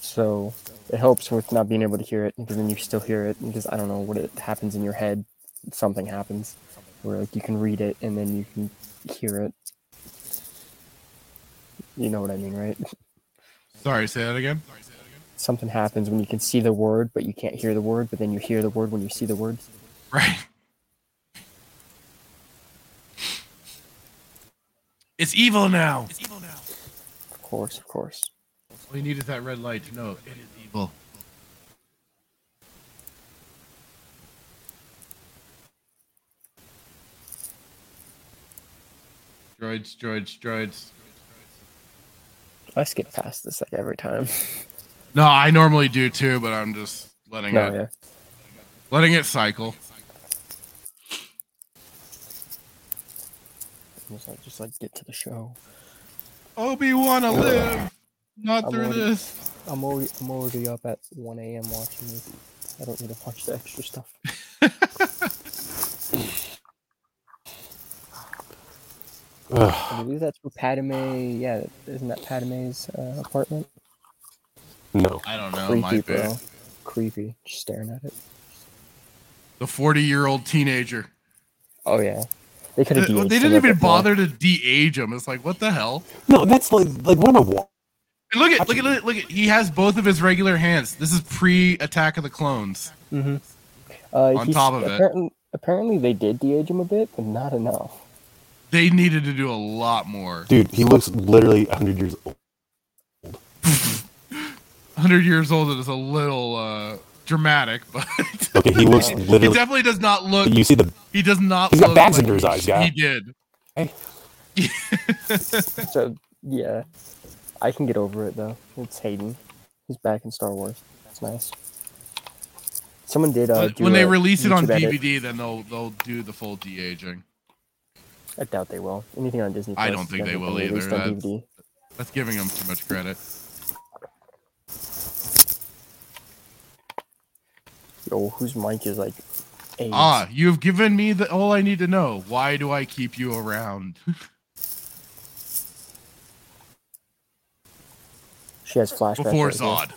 So it helps with not being able to hear it because then you still hear it because I don't know what it happens in your head. Something happens where like you can read it and then you can hear it. You know what I mean, right? Sorry, say that again. Sorry, say that again. Something happens when you can see the word but you can't hear the word, but then you hear the word when you see the word. Right. It's evil now. It's evil now. Of course, of course. All you need is that red light to know it is evil. Droids, droids, droids. I skip past this like every time. No, I normally do too, but I'm just letting no, it yeah. letting it cycle. Just like, just like get to the show. Obi wanna live, not I'm through already- this. I'm already, I'm already up at 1 a.m. watching this. I don't need to watch the extra stuff. *laughs* I believe that's where Padme. Yeah, isn't that Padme's uh, apartment? no. I don't know. Creepy, Might be bro. Creepy. Just staring at it. the forty-year-old teenager. Oh yeah. They could They, have. they didn't even bother to de-age him. It's like, what the hell? No, that's like like when I wa- And look at look at look at, look at he has both of his regular hands. This is pre Attack of the Clones. Mm-hmm. Uh, On he's- top of it. apparently, Apparently, they did de-age him a bit, but not enough. They needed to do a lot more. dude, he looks literally 100 years old. *laughs* 100 years old is a little uh dramatic, *laughs* but Okay, he looks literally. he definitely does not look. You see the He does not. He's got look bags like under his eyes, guy. He did. Hey. So yeah, I can get over it though. It's Hayden. He's back in Star Wars. That's nice. Someone did uh, do when they a release it on YouTube edit. DVD, then they'll they'll do the full de aging. I doubt they will. Anything on Disney. I don't think they will either. That's- That's giving them too much credit. Yo, whose mic is like? AIDS? Ah, you've given me the all I need to know. Why do I keep you around? *laughs* She has flashback. Before right here. Zod.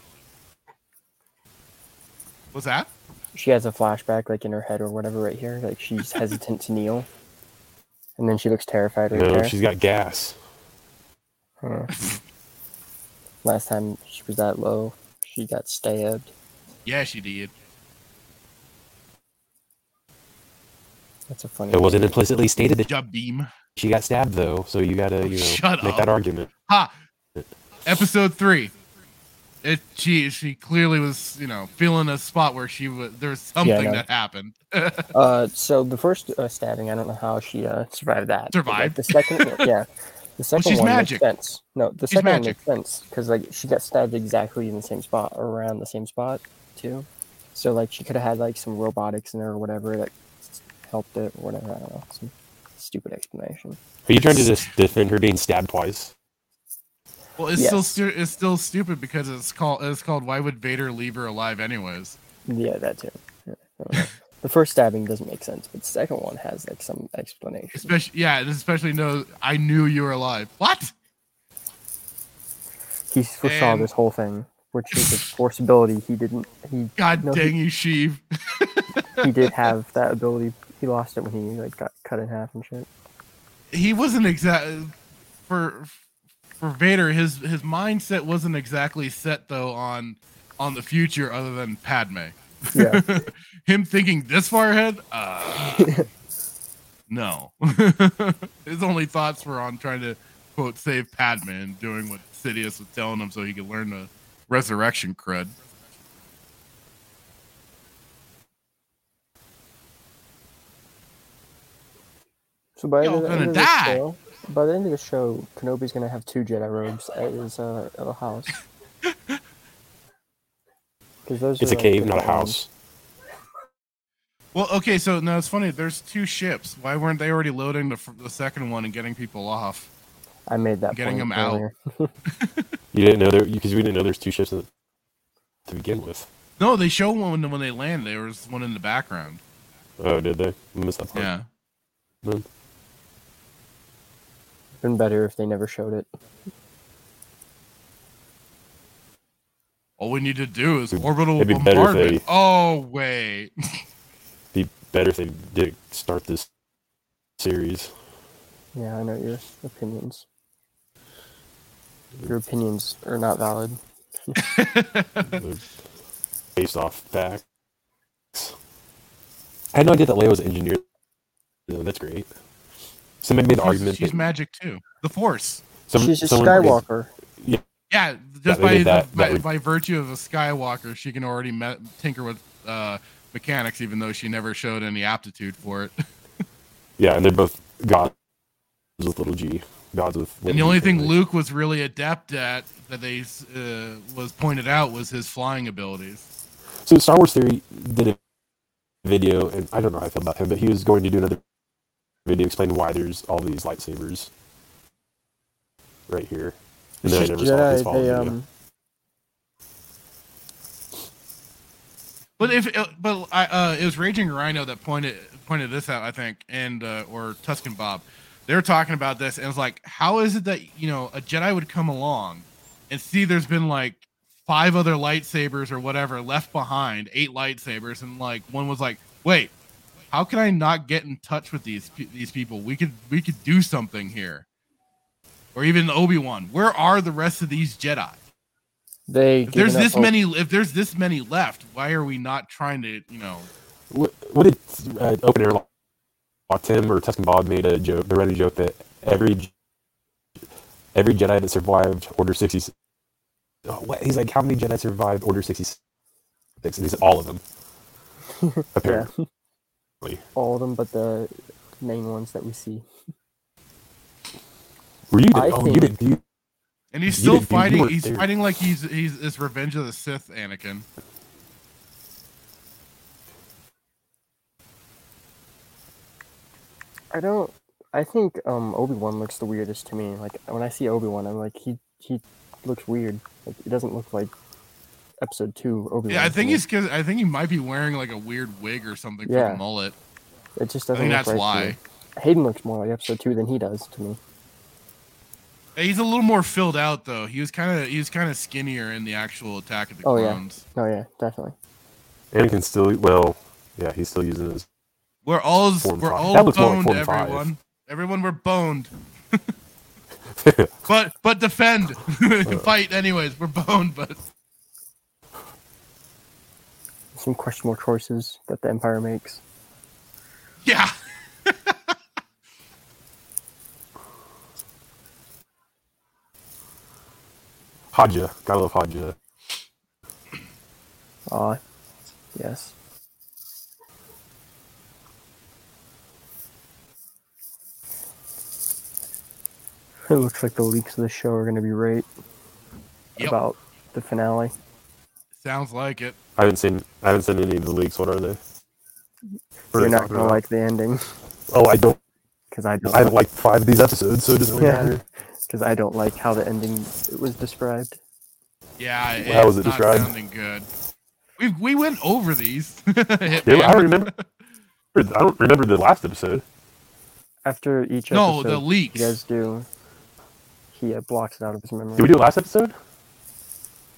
What's that? She has a flashback like in her head or whatever right here. Like she's *laughs* hesitant to kneel, and then she looks terrified right no, there. she's got gas. Huh. *laughs* Last time she was that low, she got stabbed. Yeah, she did. That's a funny. It wasn't implicitly stated that Job beam. she got stabbed though, so you gotta you know Shut make up. that argument. Ha! Episode three. It she she clearly was you know feeling a spot where she was there was something no. that happened. *laughs* Uh, so the first uh, stabbing, I don't know how she uh, survived that. but, like, Survived? the second, yeah, the *laughs* second she's one magic. makes sense. No, the She's second one magic. makes sense because like she got stabbed exactly in the same spot, around the same spot too. So like she could have had like some robotics in there or whatever that helped it or whatever. I don't know. Some stupid explanation. Are you trying to dis- defend her being stabbed twice? well, it's still stu- it's still stupid because it's called it's called Why would Vader leave her alive anyways? Yeah, that too. Yeah, I don't know. the first stabbing doesn't make sense, but the second one has like some explanation. Especially yeah, especially no. I knew you were alive. What? He foresaw And- this whole thing, which is a force ability. He didn't. He God No, he- dang you, Sheev. he did *laughs* have that ability. He lost it when he like got cut in half and shit. he wasn't exact for for Vader. His his mindset wasn't exactly set though on on the future, other than Padme. Yeah. *laughs* Him thinking this far ahead, uh, no. *laughs* His only thoughts were on trying to quote save Padme and doing what Sidious was telling him so he could learn the resurrection crud. So by Yo, the gonna end of the show, by the end of the show, Kenobi's gonna have two Jedi robes at his uh, at house. *laughs* Those It's a like, cave, the not a house. Well, okay, so now it's funny. There's two ships. Why weren't they already loading the, the second one and getting people off? I made that Getting point them out. *laughs* You didn't know there because we didn't know there's two ships in- to begin with. No, they show one when they land. There was one in the background. Oh, did they? I missed that part. Yeah. Man. Been better if they never showed it. All we need to do is orbital it'd be better if bombardment. they- Oh wait. *laughs* Be better if they did start this series. Yeah, I know your opinions. Your opinions are not valid. *laughs* Based off facts. I had no idea that Leia was an engineer. No, that's great. Somebody made the she's, argument she's that magic too. The Force. some, She's a someone- Skywalker. Yeah, yeah, just they by, that- by, that would- by virtue of a Skywalker, she can already me- tinker with uh, mechanics, even though she never showed any aptitude for it. *laughs* Yeah, and they're both gods with little g. Gods with. And the only thing apparently. Luke was really adept at that they uh, was pointed out was his flying abilities. So Star Wars Theory did a video, and I don't know how I feel about him, but he was going to do another video explaining why there's all these lightsabers right here. And then I just never saw his follow They video. um. But if uh, but I uh, it was Raging Rhino that pointed pointed this out, I think, and uh, or Tuscan Bob, they were talking about this, and it's like, how is it that you know a Jedi would come along and see there's been like five other lightsabers or whatever left behind, eight lightsabers, and like one was like, wait, how can I not get in touch with these these people? We could we could do something here, or even Obi Wan. Where are the rest of these Jedi? They If there's this hope. many, if there's this many left, why are we not trying to, you know? What, what did uh, Open Air Lock Tim or Tuscan Bob made a joke? They read a joke that every every Jedi that survived Order sixty. Oh, what? He's like, how many Jedi survived Order sixty six? and he said all of them. *laughs* Apparently. Yeah, all of them, but the main ones that we see. Were you? I oh, think- you didn't. You, And he's still you fighting. weren't He's there. fighting like he's he's this Revenge of the Sith Anakin. I don't. I think um, Obi Wan looks the weirdest to me. Like when I see Obi Wan, I'm like he he looks weird. Like he doesn't look like Episode Two Obi Wan. Yeah, I think he's. Cause I think he might be wearing like a weird wig or something for Yeah. the mullet. It just I doesn't. think look that's right why. Hayden looks more like Episode Two than he does to me. He's a little more filled out though. He was kind of he was kind of skinnier in the actual Attack of the Oh, yeah. Clones. Oh yeah, definitely. And can still. Well, yeah, he's still using his. We're all we're five. all That looks more like boned, five. everyone. Everyone, we're boned. *laughs* but but defend, *laughs* uh. fight anyways. We're boned, but Some questionable choices that the Empire makes. yeah. *laughs* Haja. Gotta love Haja. Ah, yes. *laughs* It looks like the leaks of the show are going to be right Yep. about the finale. Sounds like it. I haven't seen. I haven't seen any of the leaks. What are they? What are You're they not talking going to about? like the ending Oh, I don't. because I don't. I haven't liked five of these episodes, so it doesn't really Yeah. matter. *laughs* Because I don't like how the ending was described. Yeah, it- How was it's it not described? sounding good. We we went over these. *laughs* Yeah, I remember. *laughs* I don't remember the last episode. After each No, episode, the leaks. you guys do. He uh, blocks it out of his memory. Did we do it last episode?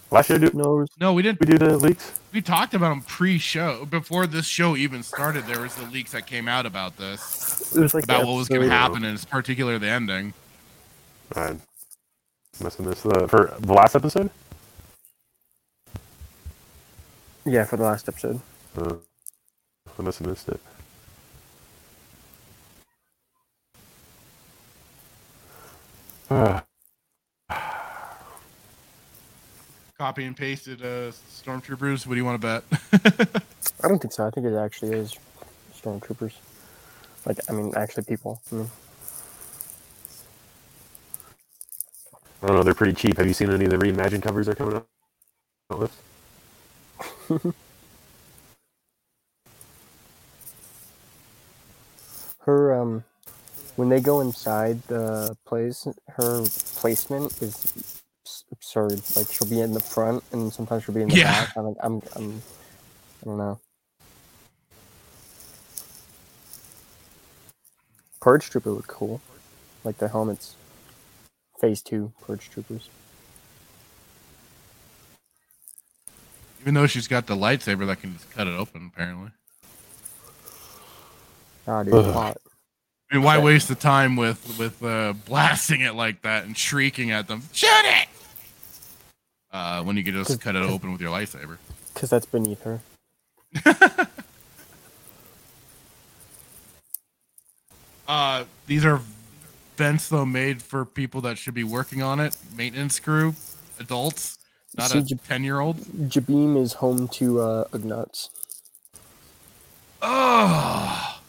Last year, did No, No, we didn't. we do the leaks? We talked about them pre-show before this show even started. There was the leaks that came out about this, it was like about what was going to happen, and it's particular the ending. I must have missed the for the last episode. Yeah, for the last episode. Uh, I must have missed it. *sighs* Ah, Copy and pasted uh, stormtroopers. What do you want to bet? *laughs* I don't think so. I think it actually is stormtroopers. Like, I mean, actually people. I mean, I don't know. They're pretty cheap. Have you seen any of the reimagined covers they're coming up with? *laughs* her, um, when they go inside the place, her placement is s- absurd. Like, she'll be in the front, and sometimes she'll be in the Yeah. back. I'm like, I'm, I'm, I don't know. Purge Trooper look cool. Like the helmets. Phase two Purge Troopers. Even though she's got the lightsaber that can just cut it open, apparently. Ah, dude, Ugh. plot. I mean, why Okay. waste the time with with uh, blasting it like that and shrieking at them? Shoot it! Uh, when you could just cut it open with your lightsaber. Because that's beneath her. *laughs* Uh, these are vents though made for people that should be working on it. Maintenance crew, adults, not See, a J- ten year old. Jabiim is home to uh, Ugnaughts. Oh,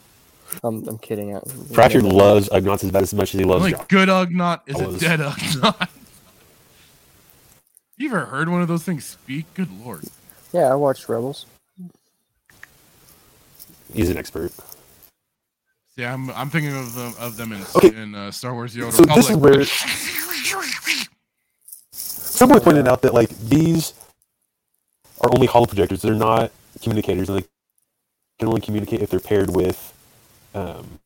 Um, I'm kidding. I, Fractured loves Ugnaughts about as much as he loves only Jock. good Ugnaught is a dead Ugnaught. You ever heard one of those things speak? Good lord. Yeah, I watched Rebels. He's an expert. Yeah, I'm I'm thinking of them of them in Okay. in uh, Star Wars: The Old So this is where someone *laughs* pointed out that like these are only holo projectors. They're not communicators, and they can only communicate if they're paired with. Um,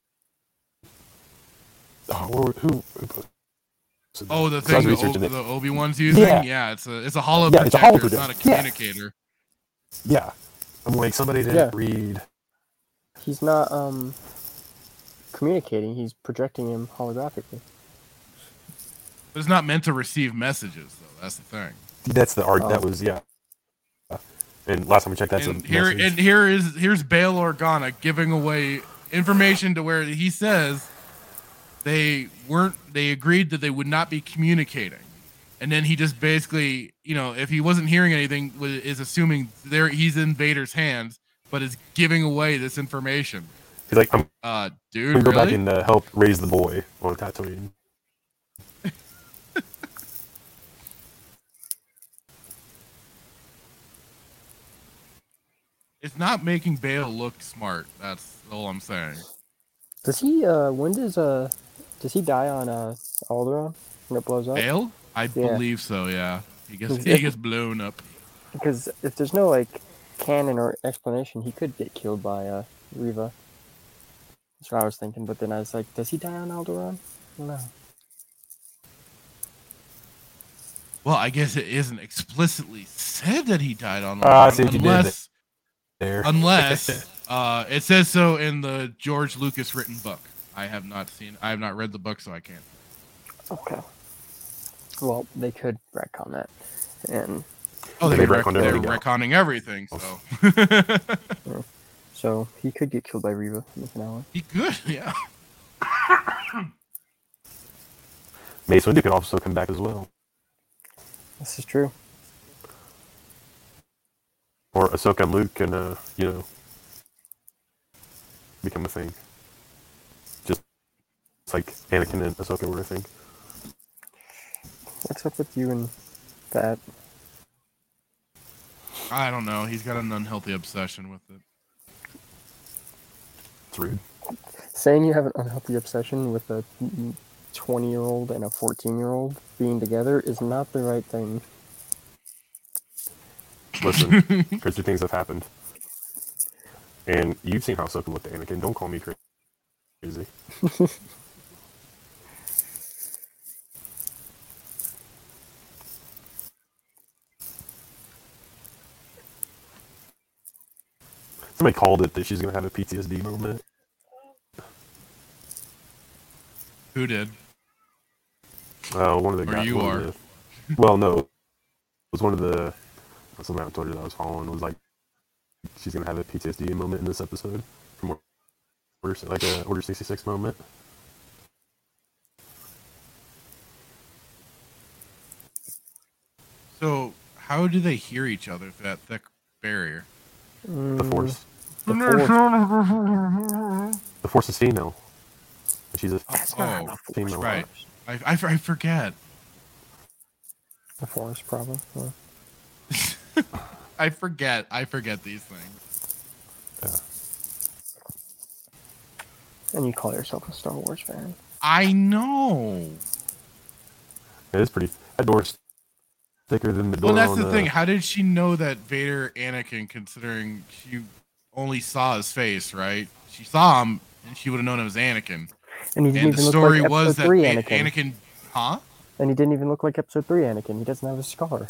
oh, who, who, who Oh, the So I was thing the, researching o- the Obi Wan's using. Yeah. Yeah. it's a it's a holo Yeah, it's a holo It's not a projector. Yeah. communicator. Yeah, I'm like somebody didn't Yeah. read. He's not um communicating. He's projecting him holographically. But it's not meant to receive messages, though. That's the thing. That's the art. Oh. That was yeah. And last time we checked, that's and a here message. and here is here's Bail Organa giving away information to where he says they weren't they agreed that they would not be communicating and then he just basically, you know, if he wasn't hearing anything, is assuming there he's in Vader's hands, but is giving away this information. He's like, I'm Uh, gonna dude, go back really? and uh, help raise the boy on Tatooine. *laughs* It's not making Bail look smart. That's all I'm saying. Does he? Uh, when does uh, does he die on uh Alderaan when it blows up? Bail? I Yeah. believe so. Yeah, he gets he gets blown up. Because if there's no like canon or explanation, he could get killed by uh Reva. That's what I was thinking. But then I was like, does he die on Alderaan? No. Well, I guess it isn't explicitly said that he died on Ah, I Alderaan, see what you did unless There. unless *laughs* uh, it says so in the George Lucas written book. I have not seen. I have not read the book, so I can't. Okay. Well, they could retcon that, and Oh, they They were retconned they're everything. retconning everything. So *laughs* so he could get killed by Reva in the finale. he could, *laughs* yeah. Mace Windu could also come back as well, This is true. or Ahsoka and Luke can, uh, you know, become a thing. Just it's like Anakin and Ahsoka were a thing. What's up with you and that? I don't know. He's got an unhealthy obsession with it. It's rude. Saying you have an unhealthy obsession with a 20 year old and a 14 year old being together is not the right thing. Listen, *laughs* crazy things have happened, and you've seen how Ahsoka looked at Anakin. Don't call me crazy. *laughs* Somebody called it that she's gonna have a PTSD moment. Who did? Uh, one of the Or guys. you are. The, well, no, it was one of the somebody on Twitter that I was following was like, she's gonna have a PTSD moment in this episode from Order, like a Order sixty six moment. So how do they hear each other through that thick barrier? The Force, The Force. the Force is female. And she's a That's Oh, not the Force. female. right. I, I, I forget. The Force, probably. yeah. *laughs* I forget. I forget these things. And you call yourself a Star Wars fan. I know. It is pretty. That door's thicker than the door. Well, that's on, the uh, thing. How did she know that Vader, Anakin, considering she only saw his face, right? She saw him, and she would have known it was Anakin. And he didn't And the even story look like was episode that three Anakin. Anakin, huh? And he didn't even look like episode three Anakin. He doesn't have a scar.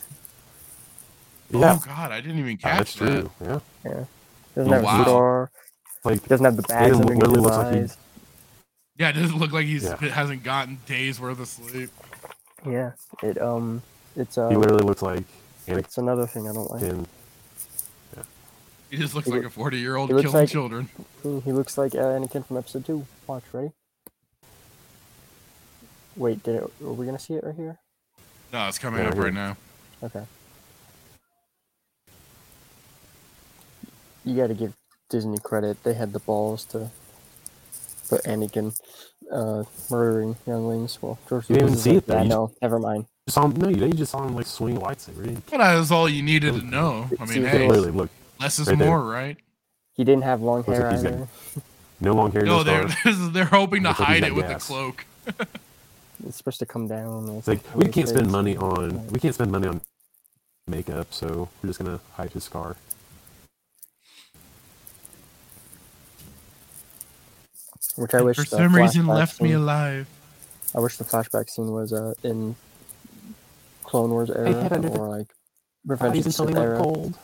Yeah, Oh God, I didn't even yeah, catch that's that. true. Yeah, Yeah. He doesn't Oh, have wow. a scar. like He doesn't have the bags Vader underneath his looks like he- Yeah, it doesn't look like he's Yeah. hasn't gotten days worth of sleep. Yeah. It um it's uh he literally looks like Anakin. it's another thing I don't like. He just looks He like loo- a forty-year-old he killing like- children. Ooh, He looks like uh, Anakin from episode two. Watch, ready? Wait, did it, are we gonna see it right here? No, it's coming Yeah, up here. right now. Okay. You gotta give Disney credit. They had the balls to put Anakin uh, murdering younglings. Well, George You didn't Lucas is see like, it, though. Yeah, You no, never mind. Just saw him, no, you just saw him like swing a lightsaber. He Well, that was all you needed to know. I mean, hey, literally look. Less is right there. more, right? He didn't have long Looks hair like he's got. No long hair, no, No, they're *laughs* they're hoping to Looks like hide got it with the gas. cloak. *laughs* It's supposed to come down. It's like we can't spend money on we can't spend money on makeup, so we're just gonna hide his scar. Which I wish For some reason, flashback left me alive. I wish the flashback scene was uh, in Clone Wars era had under the or like Revenge of the Sith era, cold.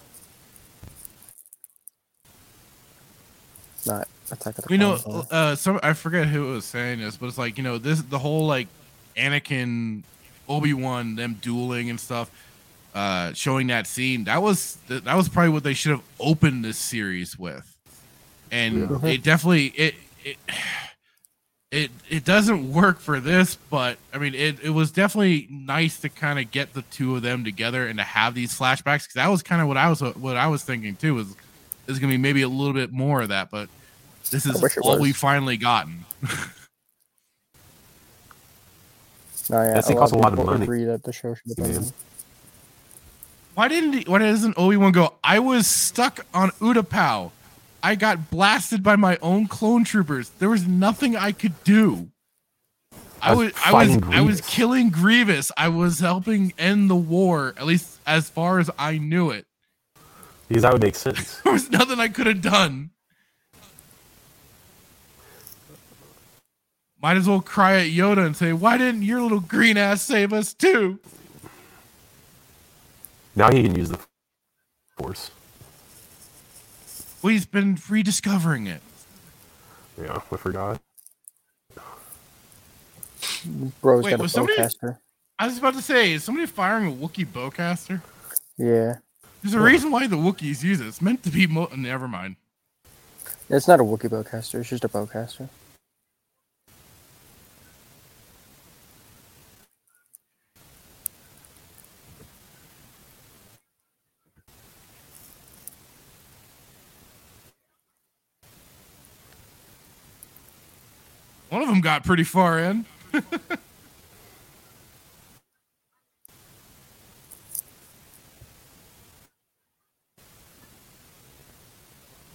Not Attack of the We know uh some I forget who was saying this, but it's like, you know, this the whole like Anakin Obi-Wan them dueling and stuff uh showing that scene. That was that that was probably what they should have opened this series with. And Yeah. it definitely it it it it doesn't work for this, but I mean, it, it was definitely nice to kind of get the two of them together and to have these flashbacks because that was kind of what I was what I was thinking too was is gonna be maybe a little bit more of that, but this is wish all was. we finally gotten. No, *laughs* oh, yeah, That costs a lot of money. Agree that the show should have Yeah. Why didn't he, why doesn't Obi Wan go? I was stuck on Utapau. I got blasted by my own clone troopers. There was nothing I could do. I I was was I was fighting I was killing Grievous. I was helping end the war, at least as far as I knew it. Because that would make sense. *laughs* There was nothing I could have done. Might as well cry at Yoda and say, "Why didn't your little green ass save us too?" now he can use the force. Well, he's been rediscovering it. Yeah, I forgot. Bro's Wait, got a was somebody- bowcaster. I was about to say, is somebody firing a Wookiee bowcaster? Yeah, There's a reason why the Wookiees use it. It's meant to be. Mo- Never mind. it's not a Wookiee bowcaster. It's just a bowcaster. One of them got pretty far in. *laughs*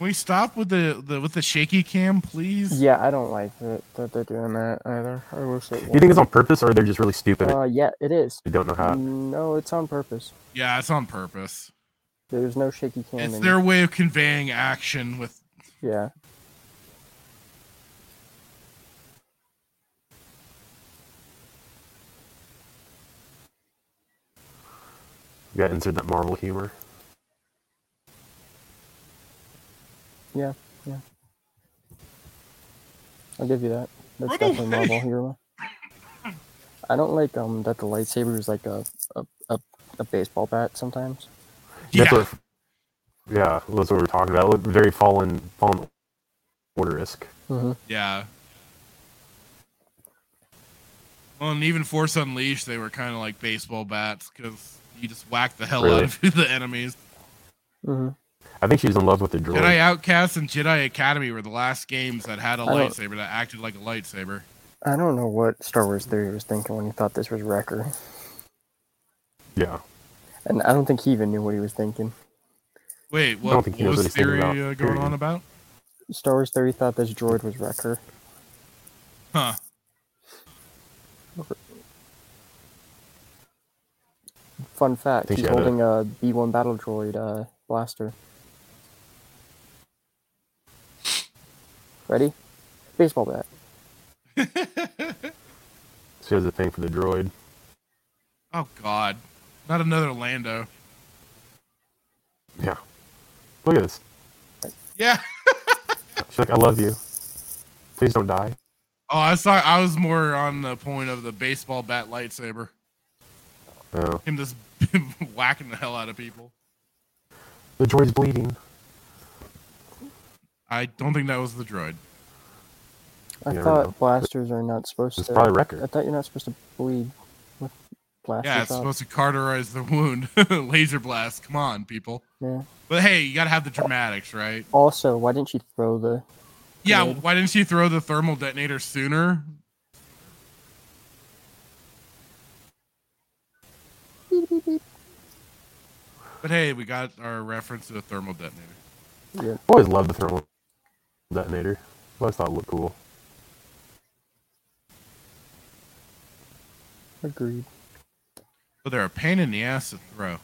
we stop with the, the with the shaky cam, please? Yeah, I don't like that that they're doing that either. I wish it. You think it's on purpose, or they're just really stupid? Uh, yeah, it is. they don't know how. No, it's on purpose. Yeah, it's on purpose. There's no shaky cam. It's in- their way of conveying action with Yeah. You got to insert that Marvel humor. Yeah, yeah. I'll give you that. That's Run definitely. Marvel humor. I don't like um that the lightsaber is like a a, a, a baseball bat sometimes. That's yeah. what, yeah, that's what we're talking about. It very fallen, fallen order esque. Mm-hmm. Yeah. Well, and even Force Unleashed, they were kind of like baseball bats because you just whack the hell out of *laughs* the enemies. Mm-hmm. I think she's in love with the droid. Jedi Outcast and Jedi Academy were the last games that had a I don't- lightsaber that acted like a lightsaber. I don't know what Star Wars Theory was thinking when he thought this was Wrecker, Yeah, and I don't think he even knew what he was thinking. Wait, i don't what, think he what knows was what thinking theory about, uh, going period. on about? Star Wars Theory thought this droid was Wrecker. Huh. Fun fact: he's she had a- holding a B1 battle droid uh, blaster. Ready? Baseball bat. she has a thing for the droid. Oh God, not another Lando. Yeah. Look at this. Yeah. *laughs* She's like, I love you. Please don't die. Oh, I saw. I was more on the point of the baseball bat lightsaber. Oh, Him just *laughs* whacking the hell out of people. the droid's bleeding. I don't think that was the droid. I You thought know. blasters are not supposed It's to. probably I thought you're not supposed to bleed with blasters. Yeah, it's out. supposed to cauterize the wound. *laughs* Laser blast. Come on, people. Yeah. But hey, you gotta have the dramatics, right? Also, why didn't you throw the? Yeah. Good. Why didn't she throw the thermal detonator sooner? But hey, we got our reference to the thermal detonator. Yeah. I always love the thermal detonator. I always thought it looked cool. Agreed. But they're a pain in the ass to throw.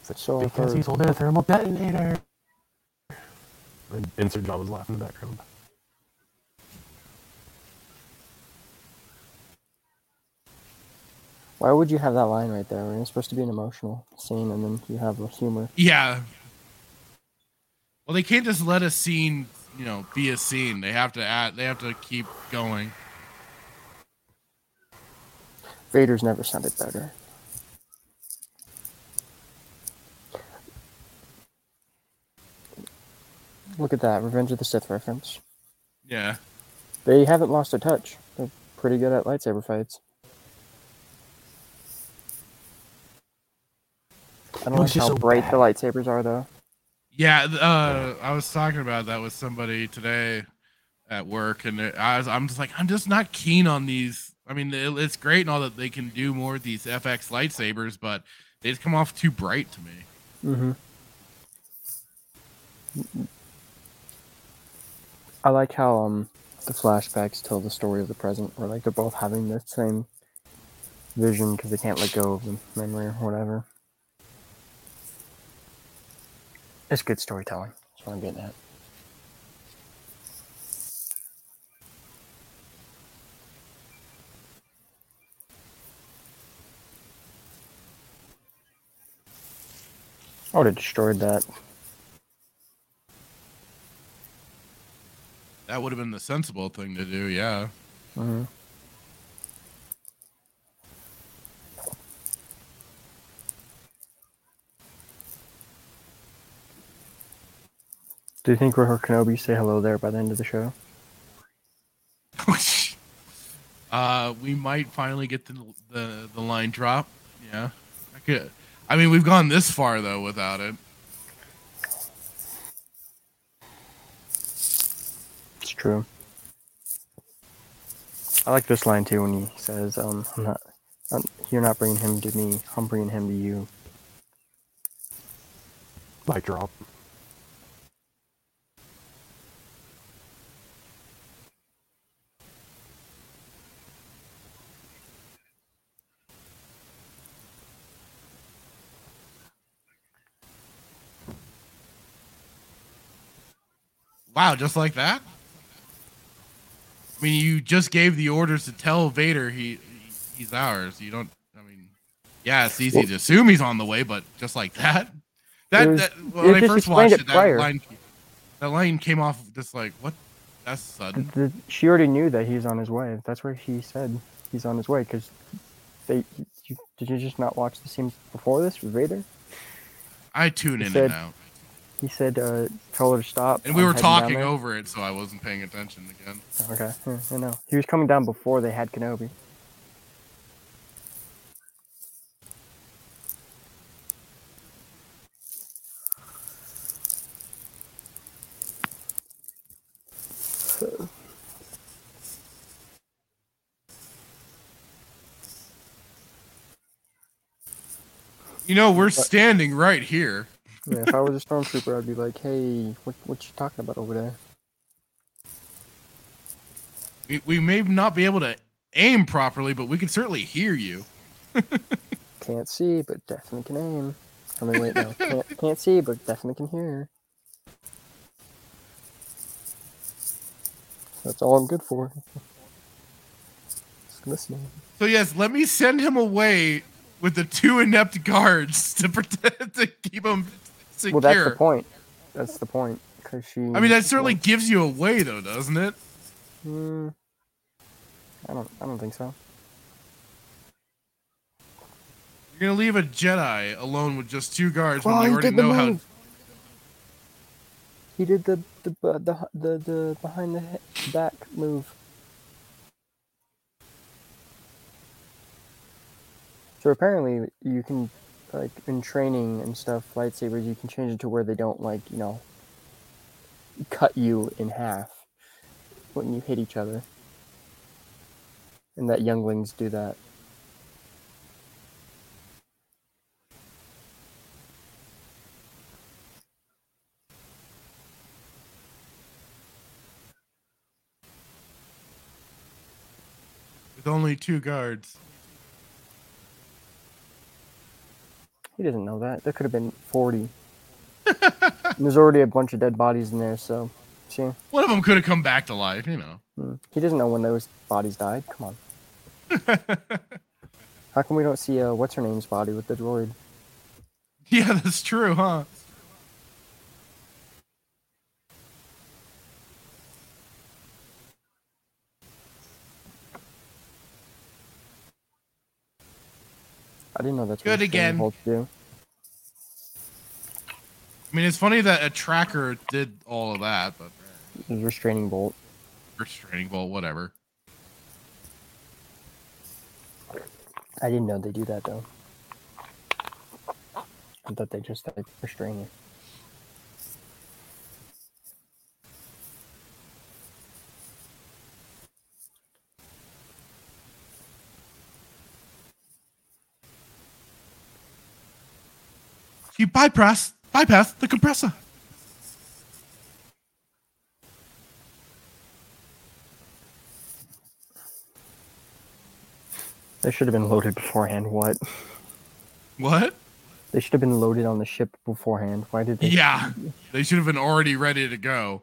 It's like, So because he's holding a thermal detonator. And insert job was laughing in the background. Why would you have that line right there? When it's supposed to be an emotional scene, and then you have a humor. Yeah. Well, they can't just let a scene, you know, be a scene. They have to add. They have to keep going. Vader's never sounded better. Look at that, Revenge of the Sith reference. Yeah. They haven't lost their touch. They're pretty good at lightsaber fights. I don't like how so bright bad. the lightsabers are, though. Yeah, th- uh, I was talking about that with somebody today at work, and I was, I'm just like, I'm just not keen on these. I mean, it's great and all that they can do more with these FX lightsabers, but they just come off too bright to me. Mm-hmm. I like how um the flashbacks tell the story of the present, where like they're both having the same vision because they can't let go of the memory or whatever. It's good storytelling. That's what I'm getting at. I would have destroyed that. That would have been the sensible thing to do. Yeah. hmm Do you think Roho Kenobi say hello there by the end of the show? *laughs* uh, we might finally get the, the the line drop. Yeah. I could. I mean, we've gone this far though without it. It's true. I like this line too when he says, um, "I'm not, I'm, you're not bringing him to me. I'm bringing him to you." Light drop. Wow, just like that. I mean, you just gave the orders to tell Vader he, he he's ours. You don't. I mean, yeah, it's easy Well- to assume he's on the way, but just like that. That, was- that when I first watched it it, that line, that line came off just like what? That's sudden. the, she already knew that he's on his way. That's where he said he's on his way because they. You, did you just not watch the scenes before this with Vader? I tune he in said- and out, He said, uh, "Tell her to stop." and we were talking over it, so I wasn't paying attention again. Okay, yeah, I know. He was coming down before they had Kenobi. You know, we're standing right here. Yeah, if I was a stormtrooper, I'd be like, "Hey, what what you talking about over there?" We, we may not be able to aim properly, but we can certainly hear you. *laughs* Can't see, but definitely can aim. I mean, wait, no, *laughs* can't can't see, but definitely can hear. That's all I'm good for. Just listening. So yes, let me send him away with the two inept guards to *laughs* protect to keep him secure. Well, that's the point. That's the point. Cause she. I mean, that certainly gives you away, though, doesn't it? Hmm. I don't. I don't think so. You're gonna leave a Jedi alone with just two guards when Oh, they he already the know how. He did the the uh, the the, the behind the back move. So apparently you can, like in training and stuff, lightsabers you can change it to where they don't like you know. Cut you in half when you hit each other, and that younglings do that. With only two guards. He doesn't know that. There could have been 40. *laughs* There's already a bunch of dead bodies in there, so. See? One of them could have come back to life, you know. Hmm. He doesn't know when those bodies died. Come on. *laughs* How come we don't see uh, what's her name's body with the droid? Yeah, that's true, huh? I didn't know that's Good again. Do. I mean, it's funny that a tracker did all of that, but restraining bolt. restraining bolt, whatever. I didn't know they do that though. I thought they just like restrain you. You bypass bypass the compressor. They should have been loaded beforehand. What? What? They should have been loaded on the ship beforehand. Why did they? Yeah, *laughs* they should have been already ready to go.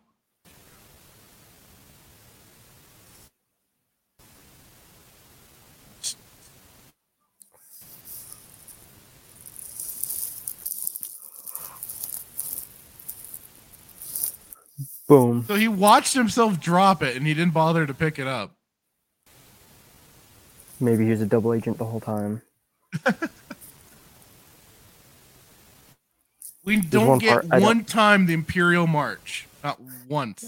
Boom. So he watched himself drop it, and he didn't bother to pick it up. Maybe he was a double agent the whole time. *laughs* We don't one get part I don't- one time the Imperial March, not once.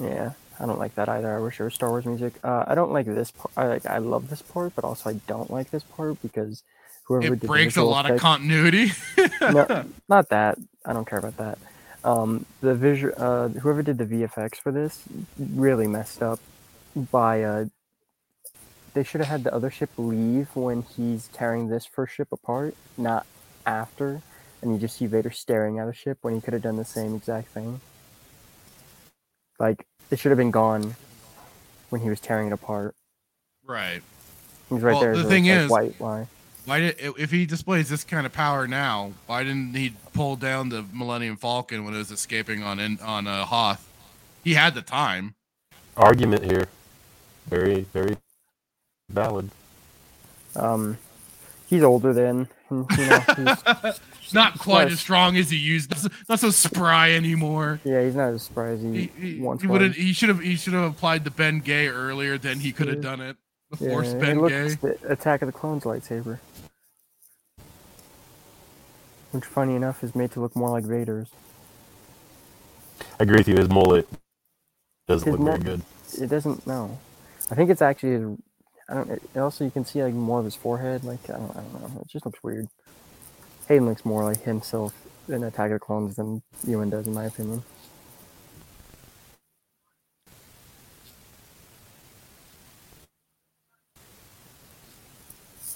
Yeah, I don't like that either. I wish there was Star Wars music. Uh, I don't like this part. I like. I love this part, but also I don't like this part because whoever It breaks a lot of continuity. *laughs* no, not that. I don't care about that. Um, the visual, uh, whoever did the VFX for this really messed up by, uh, they should have had the other ship leave when he's tearing this first ship apart, not after. And you just see Vader staring at a ship when he could have done the same exact thing. Like, it should have been gone when he was tearing it apart. right. He's right Well, there. the a, thing is- white line. Why did if he displays this kind of power now? Why didn't he pull down the Millennium Falcon when it was escaping on in, on uh, Hoth? He had the time. Argument here. Very, very valid. Um, he's older then, and, you know, he's, *laughs* Not quite Plus- as strong as he used. Not so, spry anymore. yeah, he's not as spry as he, He, he, once he would have. was. He should have. He should have applied the Ben Gay earlier. Then he could have done it. The Yeah, Force it Ben looks Gay. the Attack of the Clones lightsaber. Which, funny enough, is made to look more like Vader's. I agree with you. His mullet doesn't His look very good. It doesn't. No, I think it's actually. I don't. It, also, you can see like more of his forehead. Like I don't. I don't know. It just looks weird. Hayden looks more like himself in Attack of the Clones than Ewan does, in my opinion.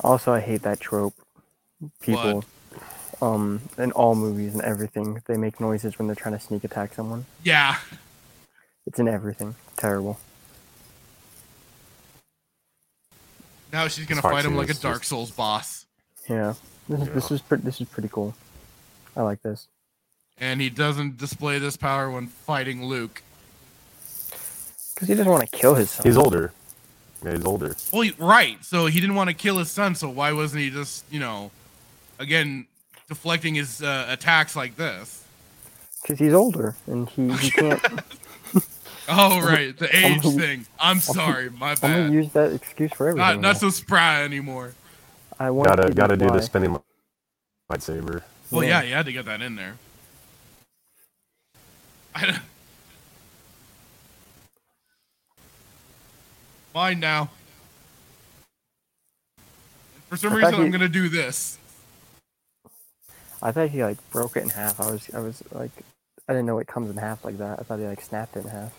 Also, I hate that trope. People, um, in all movies and everything, they make noises when they're trying to sneak attack someone. Yeah. It's in everything. Terrible. Now she's gonna It's hard fight him to- like a it's Dark just- Souls boss, Yeah. This is this is pretty this is pretty cool. I like this. and he doesn't display this power when fighting Luke. Because he doesn't want to kill his son. He's older. Yeah, he's older. Well, he- right. So he didn't want to kill his son. So why wasn't he just, you know, again, deflecting his uh, attacks like this? Because he's older and he, he *laughs* can't. Oh, right, the age gonna- thing. I'm sorry, my bad. I'm gonna use that excuse for everything. Not not so spry anymore. I want Gotta to gotta do the spinning lightsaber. Well, Yeah. yeah, you had to get that in there. *laughs* I Mine now. For some I reason, I'm gonna do this. I thought he like broke it in half. I was I was like I didn't know it comes in half like that. I thought he like snapped it in half.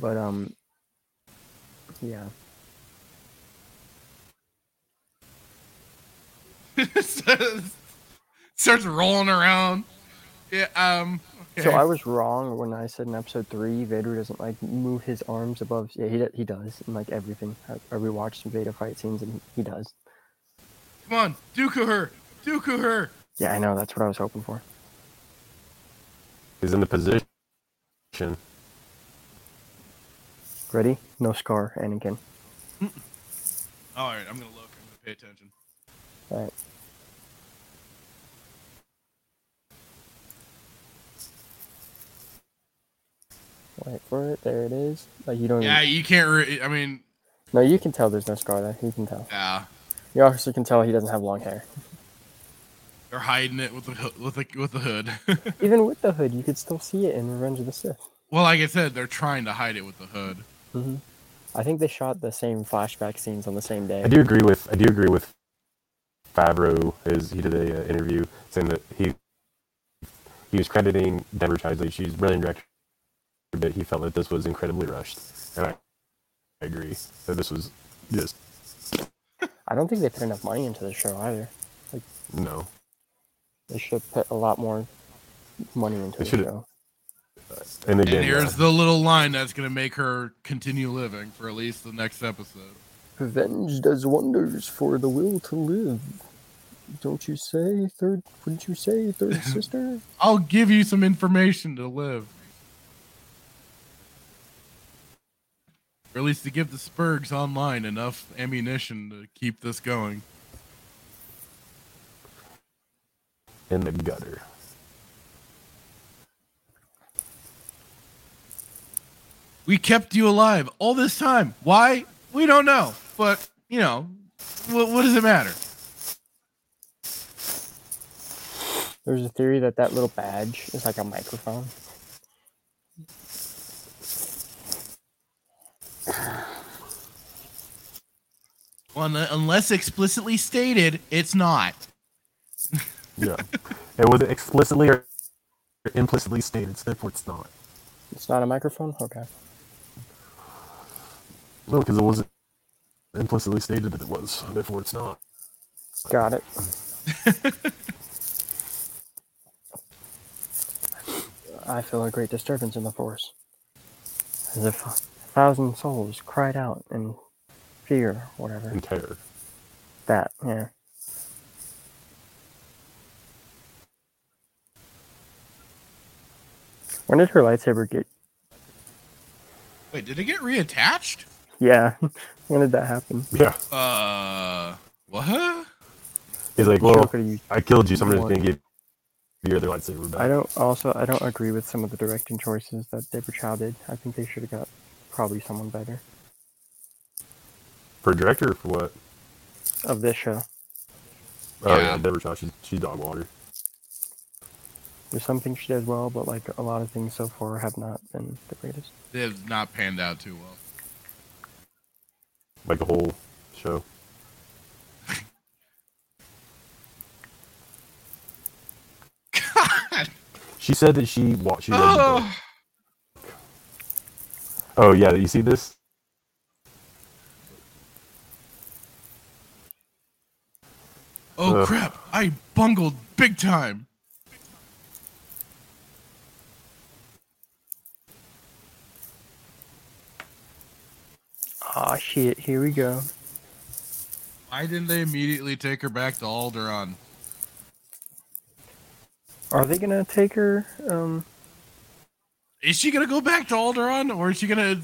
But um, yeah. *laughs* *laughs* Starts rolling around. Yeah. Um. Okay. So I was wrong when I said in episode three, Vader doesn't like move his arms above. Yeah, he he does in like everything. I, I rewatched some Vader fight scenes and he does. Come on, Dooku her, Dooku her. Yeah, I know. That's what I was hoping for. He's in the position. Ready? No scar, Anakin. All right, I'm gonna look. I'm gonna pay attention. All right. Wait for it. There it is. Like you don't. Yeah, Even, you can't. Re- I mean, no, you can tell there's no scar there. You can tell. yeah. You also can tell he doesn't have long hair. They're hiding it with the with the with the hood. *laughs* Even with the hood, you could still see it in Revenge of the Sith. well, like I said, they're trying to hide it with the hood. Mm-hmm. I think they shot the same flashback scenes on the same day. I do agree with I do agree with Favreau as he did a uh, interview saying that he he was crediting Deborah Chisley, she's brilliant director, but he felt that this was incredibly rushed, and I, I agree that this was just I don't think they put enough money into the show either. no. They should have put a lot more money into They the should've- show. And again, and here's uh, the little line that's gonna make her continue living for at least the next episode. Revenge does wonders for the will to live. Don't you say, third? Wouldn't you say, third *laughs* sister? I'll give you some information to live. Or at least to give the Spurgs online enough ammunition to keep this going. in the gutter. We kept you alive all this time. Why? We don't know. But, you know, what, what does it matter? There's a theory that that little badge is like a microphone. Well, unless explicitly stated, it's not. *laughs* Yeah, it was it explicitly or implicitly stated? So therefore, it's not. It's not a microphone. Okay. No, because it wasn't implicitly stated that it was. Therefore, it's not. Got it. *laughs* I feel a great disturbance in the force. As if a thousand souls cried out in fear, whatever. In terror. That, yeah. When did her lightsaber get. Wait, did it get reattached? Yeah. *laughs* when did that happen? Yeah, Uh, what? he's like, well, could've I killed you, so I'm just What? gonna give you your other lightsaber back. I don't also I don't agree with some of the directing choices that Deborah Chow did. I think they should have got probably someone better For director or for what? of this show. Oh Yeah. yeah, Deborah Chow, she's, she's dog water. There's some things she does well, but like a lot of things so far have not been the greatest. They have not panned out too well. Like the whole show. *laughs* God. She said that she wa- she read the book. Oh, Oh yeah, you see this? oh Ugh. crap! I bungled big time. Ah shit, here we go. Why didn't they immediately take her back to Alderaan? Are they gonna take her? Um, Is she gonna go back to Alderaan, or is she gonna?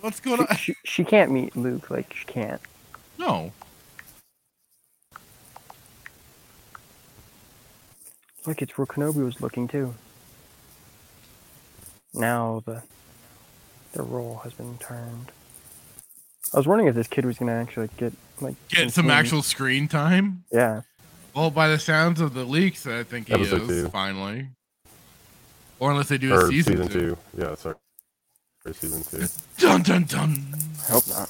What's going on? she, she can't meet Luke. Like she can't. No. Look, it's where Kenobi was looking too. Now the the role has been turned. I was wondering if this kid was gonna actually get like Get some scenes. actual screen time. Yeah, Well, by the sounds of the leaks, I think he Episode is two. finally. Or unless they do a season, season, two. two. Yeah, sorry. Or season two. *laughs* Dun dun dun. I hope not.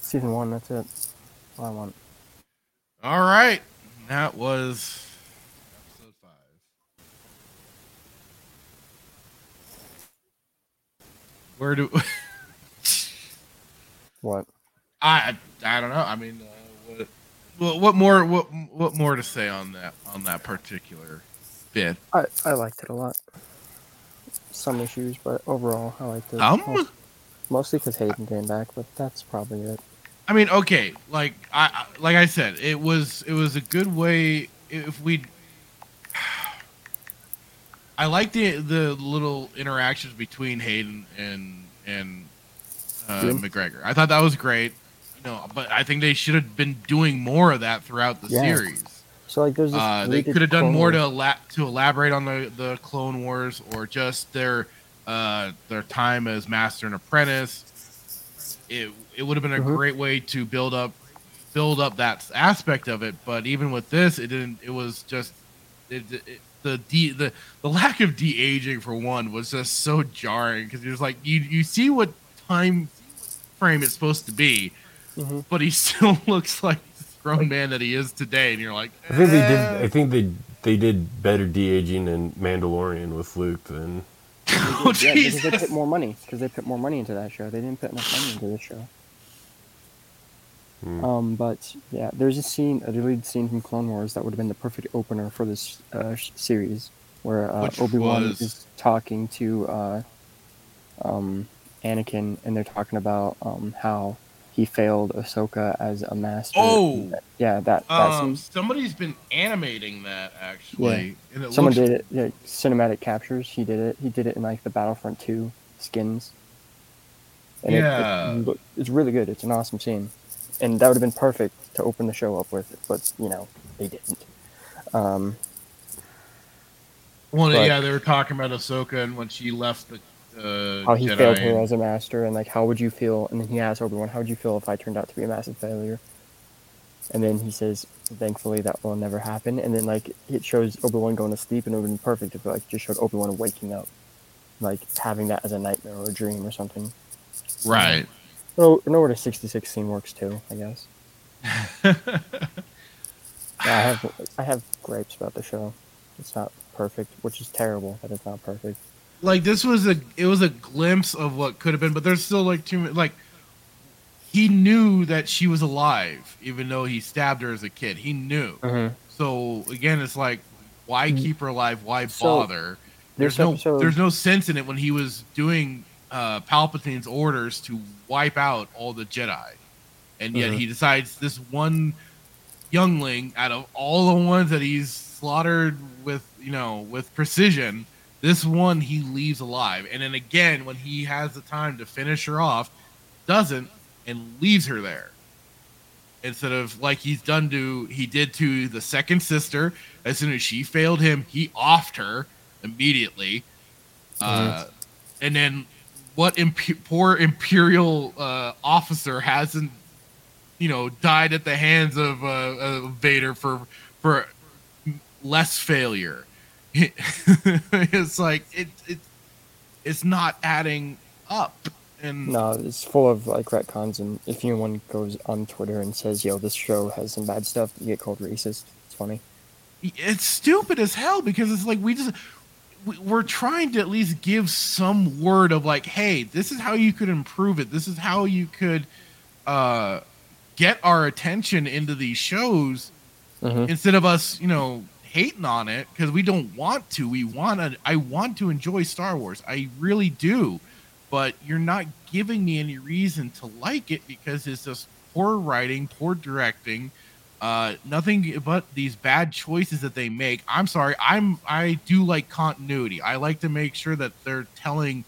Season one, that's it. All I want. All right, that was episode five. Where do *laughs* What? I? I don't know. I mean, uh, what, what? What more? What? What more to say on that? On that particular bit? I I liked it a lot. Some issues, but overall, I liked it. Um. Most- Mostly because Hayden came back, but that's probably it. I mean, okay, like I I- like I said, it was it was a good way if we. *sighs* I like the the little interactions between Hayden and and uh, Jim? McGregor. I thought that was great, you know. But I think they should have been doing more of that throughout the Yeah. series. So like, there's. Uh, they could have done more to to elaborate on the, the Clone Wars or just their uh, their time as Master and Apprentice. It it would have been a Mhm. great way to build up build up that aspect of it. But even with this, it didn't. It was just it, it, the de, the the lack of de aging for one was just so jarring because you're just like you you see what time frame it's supposed to be, Mhm. but he *laughs* still looks like the grown man that he is today, and you're like, I think they did. "Eh." I think they they did better de aging in Mandalorian with Luke than. *laughs* oh yeah, because they Jesus! put more money. Because they put more money into that show. They didn't put enough money into this show. Hmm. Um, but yeah, there's a scene, a deleted scene from Clone Wars that would have been the perfect opener for this uh, series, where uh, Obi Wan was- is talking to uh, um, Anakin, and they're talking about um, how he failed Ahsoka as a master. Oh! yeah, that that Um, somebody's been animating that actually, and it Someone looks did it. Yeah, cinematic captures. He did it. He did it in like the Battlefront 2 skins. And Yeah. it, look- it's really good. It's an awesome scene, and that would have been perfect to open the show up with. But you know, they didn't. Um, Well, But- yeah, they were talking about Ahsoka and when she left the uh, how he Jedi. failed her as a master, and like how would you feel? And then he asked Obi Wan, "How would you feel if I turned out to be a massive failure?" And then he says, "Thankfully, that will never happen." And then like it shows Obi Wan going to sleep, and it would been perfect if like just showed Obi Wan waking up, like having that as a nightmare or a dream or something. right? No, no, where the sixty-six scene works too, I guess. *laughs* Yeah, I have I have gripes about the show. It's not perfect, which is terrible that it's not perfect. Like this was a it was a glimpse of what could have been, but there's still like too many like he knew that she was alive, even though he stabbed her as a kid. He knew. Mm-hmm. So again, it's like, why Mm. keep her alive? Why So, bother? There's no episode- there's no sense in it when he was doing uh, Palpatine's orders to wipe out all the Jedi, and yet Mhm. he decides this one youngling out of all the ones that he's slaughtered with you know with precision, this one he leaves alive, and then again when he has the time to finish her off, doesn't and leaves her there. Instead of like he's done to he did to the second sister as soon as she failed him he offed her immediately. Uh, and then what imp- poor imperial uh, officer hasn't you know died at the hands of uh, uh, vader for for less failure *laughs* it's like it, it it's not adding up and No, it's full of like retcons, and if anyone goes on Twitter and says, "Yo, this show has some bad stuff," you get called racist. It's funny. it's stupid as hell because it's like we just we- we're trying to at least give some word of like hey this is how you could improve it this is how you could uh get our attention into these shows Mhm. instead of us you know hating on it because we don't want to. We want to i want to enjoy star wars. I really do. But you're not giving me any reason to like it because it's just poor writing poor directing uh nothing but these bad choices that they make. I'm sorry. I'm i do like continuity. I like to make sure that they're telling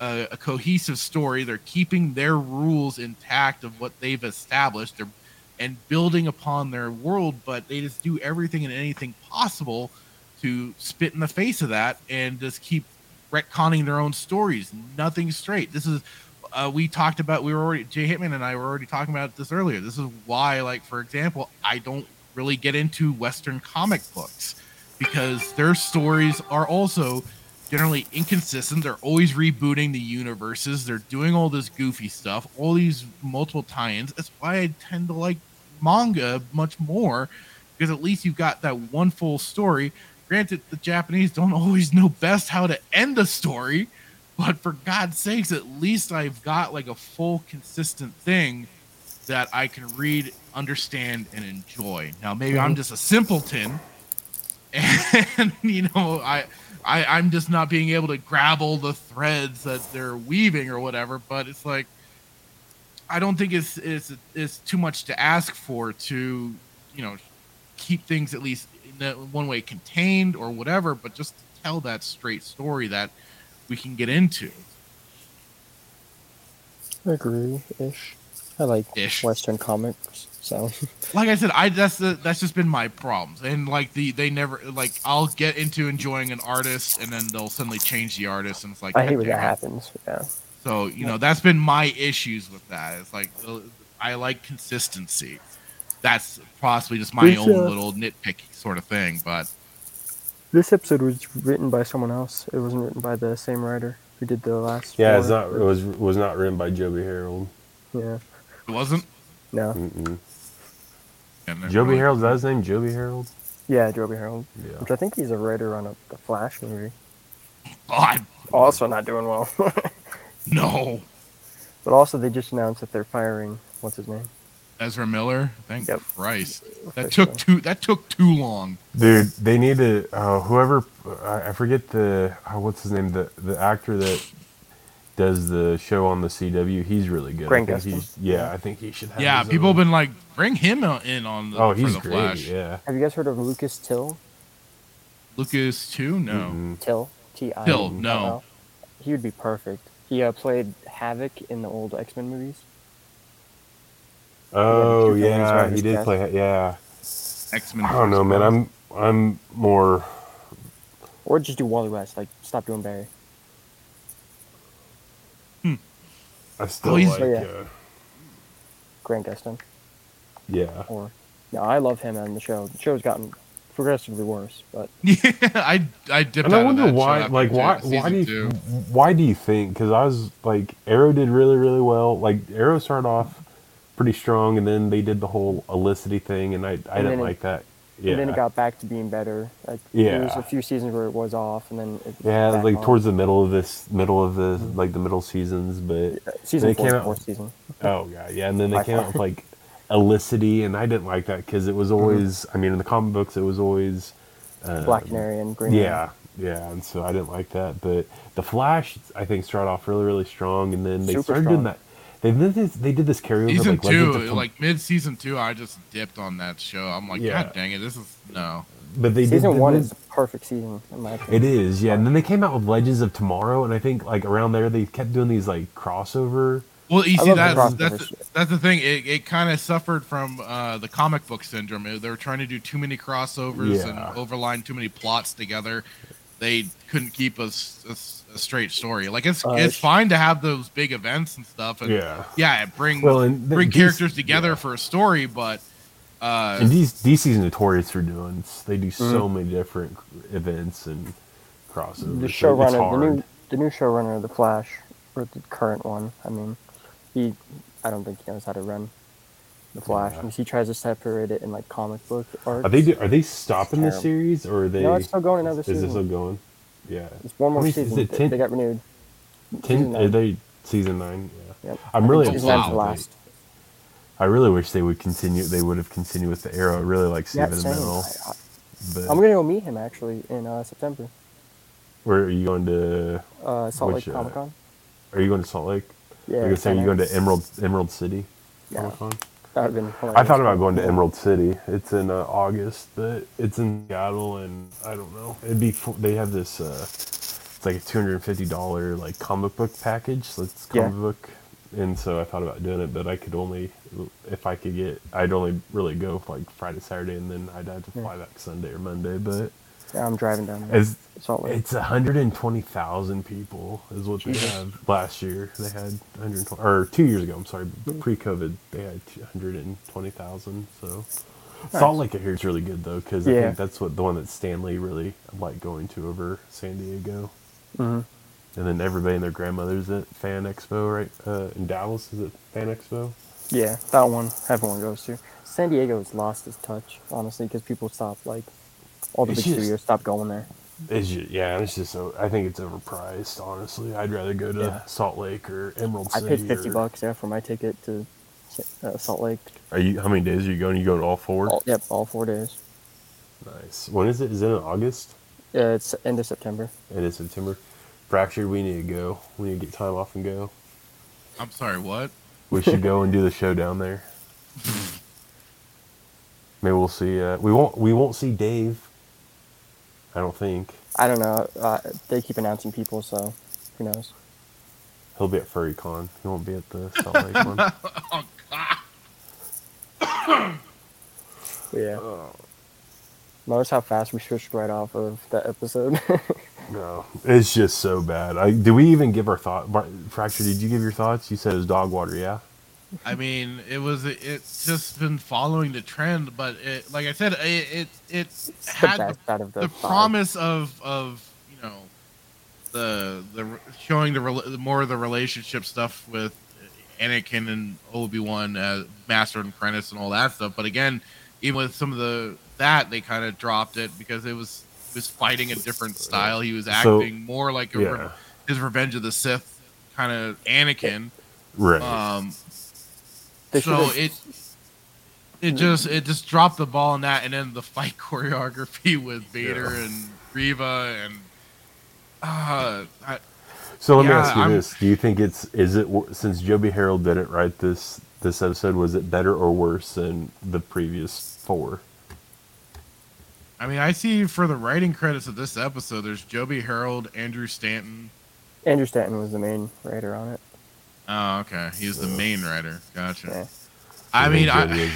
a, a cohesive story. They're keeping their rules intact of what they've established. They're and building upon their world but they just do everything and anything possible to spit in the face of that and just keep retconning their own stories nothing straight this is uh, we talked about we were already Jay Hitman and I were already talking about this earlier. This is why, like for example, I don't really get into Western comic books because their stories are also generally inconsistent. They're always rebooting the universes. They're doing all this goofy stuff, all these multiple tie-ins. That's why I tend to like manga much more because at least you've got that one full story. Granted, the Japanese don't *laughs* always know best how to end a story, but for God's sakes, at least I've got like a full, consistent thing that I can read, understand, and enjoy. Now, maybe I'm just a simpleton, and *laughs* you know, I, I, I'm just not being able to grab all the threads that they're weaving or whatever. But it's like, I don't think it's it's it's too much to ask for to, you know, keep things at least in one way contained or whatever, but just tell that straight story that we can get into. I agree ish. I like Ish. Western comics, so Like I said, I that's the, that's just been my problems, and like the they never like I'll get into enjoying an artist, and then they'll suddenly change the artist, and it's like I hate when that happens. Yeah. So you know that's been my issues with that. It's like uh, I like consistency. that's possibly just my This, own uh, little nitpick sort of thing. But This episode was written by someone else. It wasn't written by the same writer who did the last. Yeah, four. it's not. It was was not written by Joby Harold. Yeah. it wasn't. No. Mm-mm. Yeah, Joby mind. Harold. Is that his name? Joby Harold. Yeah, Joby Harold. Yeah. Which I think he's a writer on a, the Flash movie. God, Also not doing well. *laughs* *laughs* no. but also they just announced that they're firing what's his name? Ezra Miller. Thank Yep. Christ. That took too. That took too long. Dude, they need to. Uh, whoever I, I forget the uh, what's his name. The the actor that does the show on the CW. He's really good. I Grant think Gustin? he's- Yeah, I think he should have. Yeah, his people own- have been like, bring him in on the Oh, for he's the great. Flash. Yeah. Have you guys heard of Lucas Till? Lucas too. No. Mm-mm. Till? T I. Till, no. He would be perfect. He uh, played Havoc in the old X Men movies. Oh villains yeah, he did Cat. play. Yeah. X Men. I don't know, man. I'm I'm more. Or just do Wally West. Like, stop doing Barry. I still Oh, he's- like. Oh, yeah. uh, Grant Gustin. yeah. Or. No, I love him on the show. The show's gotten progressively worse, but *laughs* Yeah, I I dipped And I out of wonder that show why, after like, two- why, why do you, two. why do you think? Because I was like, Arrow did really, really well. Like, Arrow started off pretty strong, and then they did the whole Olicity thing, and I, I And didn't it- like that. Yeah, and then it got back to being better. Like there was a few seasons where it was off, and then it yeah, back like on. towards the middle of this, middle of the mm-hmm. like the middle seasons, but uh, season they four, came out- fourth season. oh god, yeah, and then they By came out with like Olicity, and I didn't like that because it was always, I mean, in the comic books, it was always um, Black Canary and Green. Yeah, yeah, and so I didn't like that. But the Flash, I think, started off really, really strong, and then they Super started strong. doing that. They did this. They did this carryover. Season like, two, of like mid season two, I just dipped on that show. I'm like, Yeah. God dang it, this is no. but they Season did, one they is the perfect season in my opinion. It is, yeah. And then they came out with Legends of Tomorrow, and I think like around there they kept doing these like crossover. Well, you I see, that's that's that's the thing. It, it kind of suffered from uh, the comic book syndrome. They were trying to do too many crossovers Yeah. and overline too many plots together. They couldn't keep a a straight story. Like it's Uh, it's sh- fine to have those big events and stuff, and Yeah. yeah, it bring Well, and th- bring these- characters together yeah. for a story, but uh, And these DC's notorious for doing. s- They do so Mhm. many different events and crossovers. the showrunner, the new the new showrunner of the Flash, or the current one. I mean, he, I don't think he knows how to run the Flash. Yeah. He tries to separate it in like comic book art. Are they are they stopping the series or are they? No, it's still going another Is season. it still going? Yeah. It's one more many- is season. it They- 10? They got renewed. Ten? Season Are they season nine? Yeah. Yep. I'm I really season upset nine's the that they- last. I really wish they would continue. They would have continued with the arrow. I really like Yeah, same. Amell. I, But I'm gonna go meet him actually in uh, September. where are you going to? Uh, Salt Lake uh, Comic Con. Are you going to Salt Lake? Yeah. like I are you going to Emerald Emerald City? Yeah, that would have been. I thought about going to Emerald City. It's in uh, August, but it's in Seattle, and I don't know. It'd be they have this. Uh, it's like a two hundred and fifty dollar like comic book package. So it's comic Yeah. book, and so I thought about doing it, but I could only if I could get. I'd only really go like Friday, Saturday, and then I'd have to Yeah. fly back Sunday or Monday. But Yeah, I'm driving down there. it's Salt Lake. it's hundred and twenty thousand people is what they Jesus. had last year. They had one hundred twenty or two years ago. I'm sorry, pre-COVID they had hundred and twenty thousand. So Salt Lake I hear is really good though because I Yeah. think that's what the one that Stanley really liked going to over San Diego. hmm And then everybody and their grandmothers at Fan Expo, right? Uh, in Dallas, is it Fan Expo? Yeah, that one everyone goes to. San Diego's lost its touch, honestly, because people stop like all the It's big just- studios stop going there. It's just, yeah, it's just so. I think it's overpriced. Honestly, I'd rather go to Yeah. Salt Lake or Emerald City. I paid fifty or- bucks yeah for my ticket to uh, Salt Lake. Are you? How many days are you going? You going all four? All, yep, all four days. Nice. When is it? Is it in August? Yeah, it's end of September. It is September. Fractured. We need to go. We need to get time off and go. I'm sorry, what? We should go and do the show down there. *laughs* Maybe we'll see. Uh, we won't. We won't see Dave. I don't think I don't know. Uh, they keep announcing people, so who knows? he'll be at FurryCon. He won't be at the *laughs* Salt Lake one. Oh God! Yeah. Oh. Notice how fast we switched right off of that episode. *laughs* No, it's just so bad. I, did we even give our thought? Fracture, Did you give your thoughts? You said it was dog water. Yeah. I mean, it was it's just been following the trend, but it, like I said, it it, it It's the had the, best out of the, the promise of of you know the the showing the rela- more of the relationship stuff with Anakin and Obi Wan as Master and Apprentice and all that stuff. But again, even with some of the that they kind of dropped it because it was he was fighting a different style. He was So- acting more like a, Yeah. his Revenge of the Sith kind of Anakin. Right. Um, They so should've- it it just it just dropped the ball on that, and then the fight *laughs* choreography with Vader Yeah. and Reva and uh, I, So let me ask you I'm- this: Do you think it's is it since Joby Harold didn't write this this episode, was it better or worse than the previous four? I mean, I see for the writing credits of this episode, there's Joby Harold, Andrew Stanton. Andrew Stanton was the main writer on it. Oh, okay, he's the main writer. Gotcha. Yeah. I And mean, I,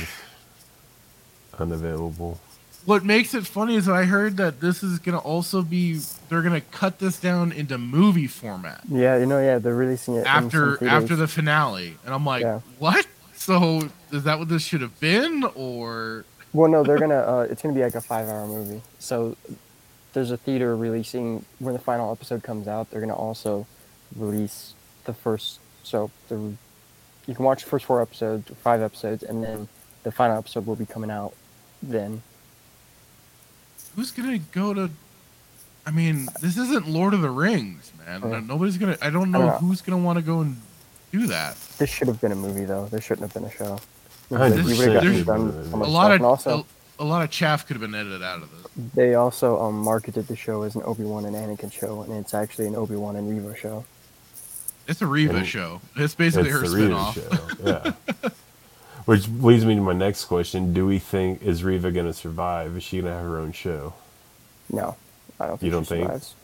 unavailable. what makes it funny is I heard that this is gonna also be they're gonna cut this down into movie format. Yeah, you know, yeah, they're releasing it after after the finale, and I'm like, Yeah. what? So is that what this should have been, or Well, no, they're gonna. Uh, it's gonna be like a five-hour movie. So there's a theater releasing when the final episode comes out. They're gonna also release the first. So the you can watch the first four episodes, five episodes, and then the final episode will be coming out then. who's gonna go to? I mean, this isn't Lord of the Rings, man. Nobody's gonna. I don't know don't know. who's gonna want to go and do that. This should have been a movie, though. There shouldn't have been a show. I This- you there's done a so A lot stuff. of And also, a, a lot of chaff could have been edited out of this. they also um, marketed the show as an Obi Wan and Anakin show, and it's actually an Obi Wan and Reva show. It's a Reva And- show. It's basically It's her the Reva spinoff. show. Yeah. *laughs* Which leads me to my next question: Do we think is Reva going to survive? Is she going to have her own show? No, I don't think You don't she think? survives.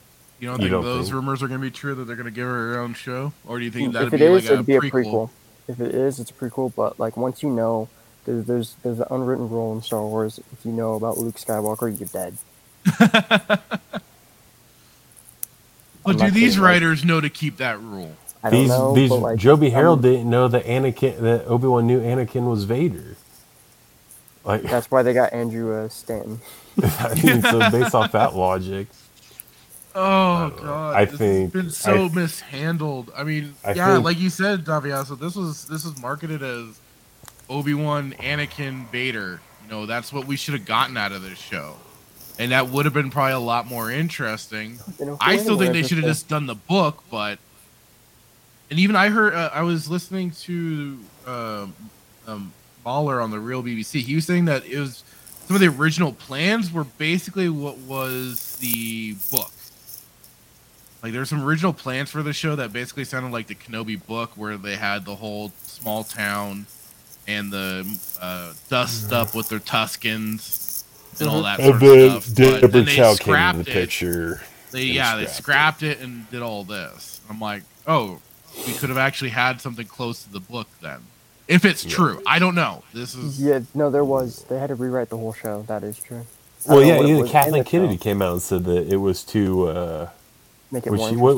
You don't You think don't those think? rumors are gonna be true that they're gonna give her her own show, or do you think that if would it be is, like a it'd be a prequel? prequel. If it is, it's a prequel. But like once you know, there's there's there's an unwritten rule in Star Wars. If you know about Luke Skywalker, you're dead. *laughs* But I'm do these saying, like- writers know to keep that rule? I don't These know. these but, like, Joby um, Harold didn't know that Anakin that Obi Wan knew Anakin was Vader. Like That's why they got Andrew uh, Stanton. *laughs* I mean, so *laughs* based off that logic, Oh don't god, I this think- has been so I- mishandled. I mean, I yeah, think- like you said, Daviaso, this was this was marketed as Obi Wan, Anakin, Vader. You know, that's what we should have gotten out of this show, and that would have been probably a lot more interesting. I still think they should have just done the book, but and even I heard uh, I was listening to um, um, Baller on the Real BBC. He was saying that it was some of the original plans were basically what was the book. Like there's some original plans for the show that basically sounded like the Kenobi book, where they had the whole small town and the uh, dust up with their Tuskens and all that sort and of then stuff. But then Deborah they Chow came scrapped into the it picture. they and yeah they scrapped it. scrapped it. and did all this i'm like oh we could have actually had something close to the book then if it's Yeah. true i don't know this is Yeah, no, there was. They had to rewrite the whole show. That is true. I Well, don't yeah, even Kathleen Kennedy show. came out and said that it was too. Uh, Make it would more she what,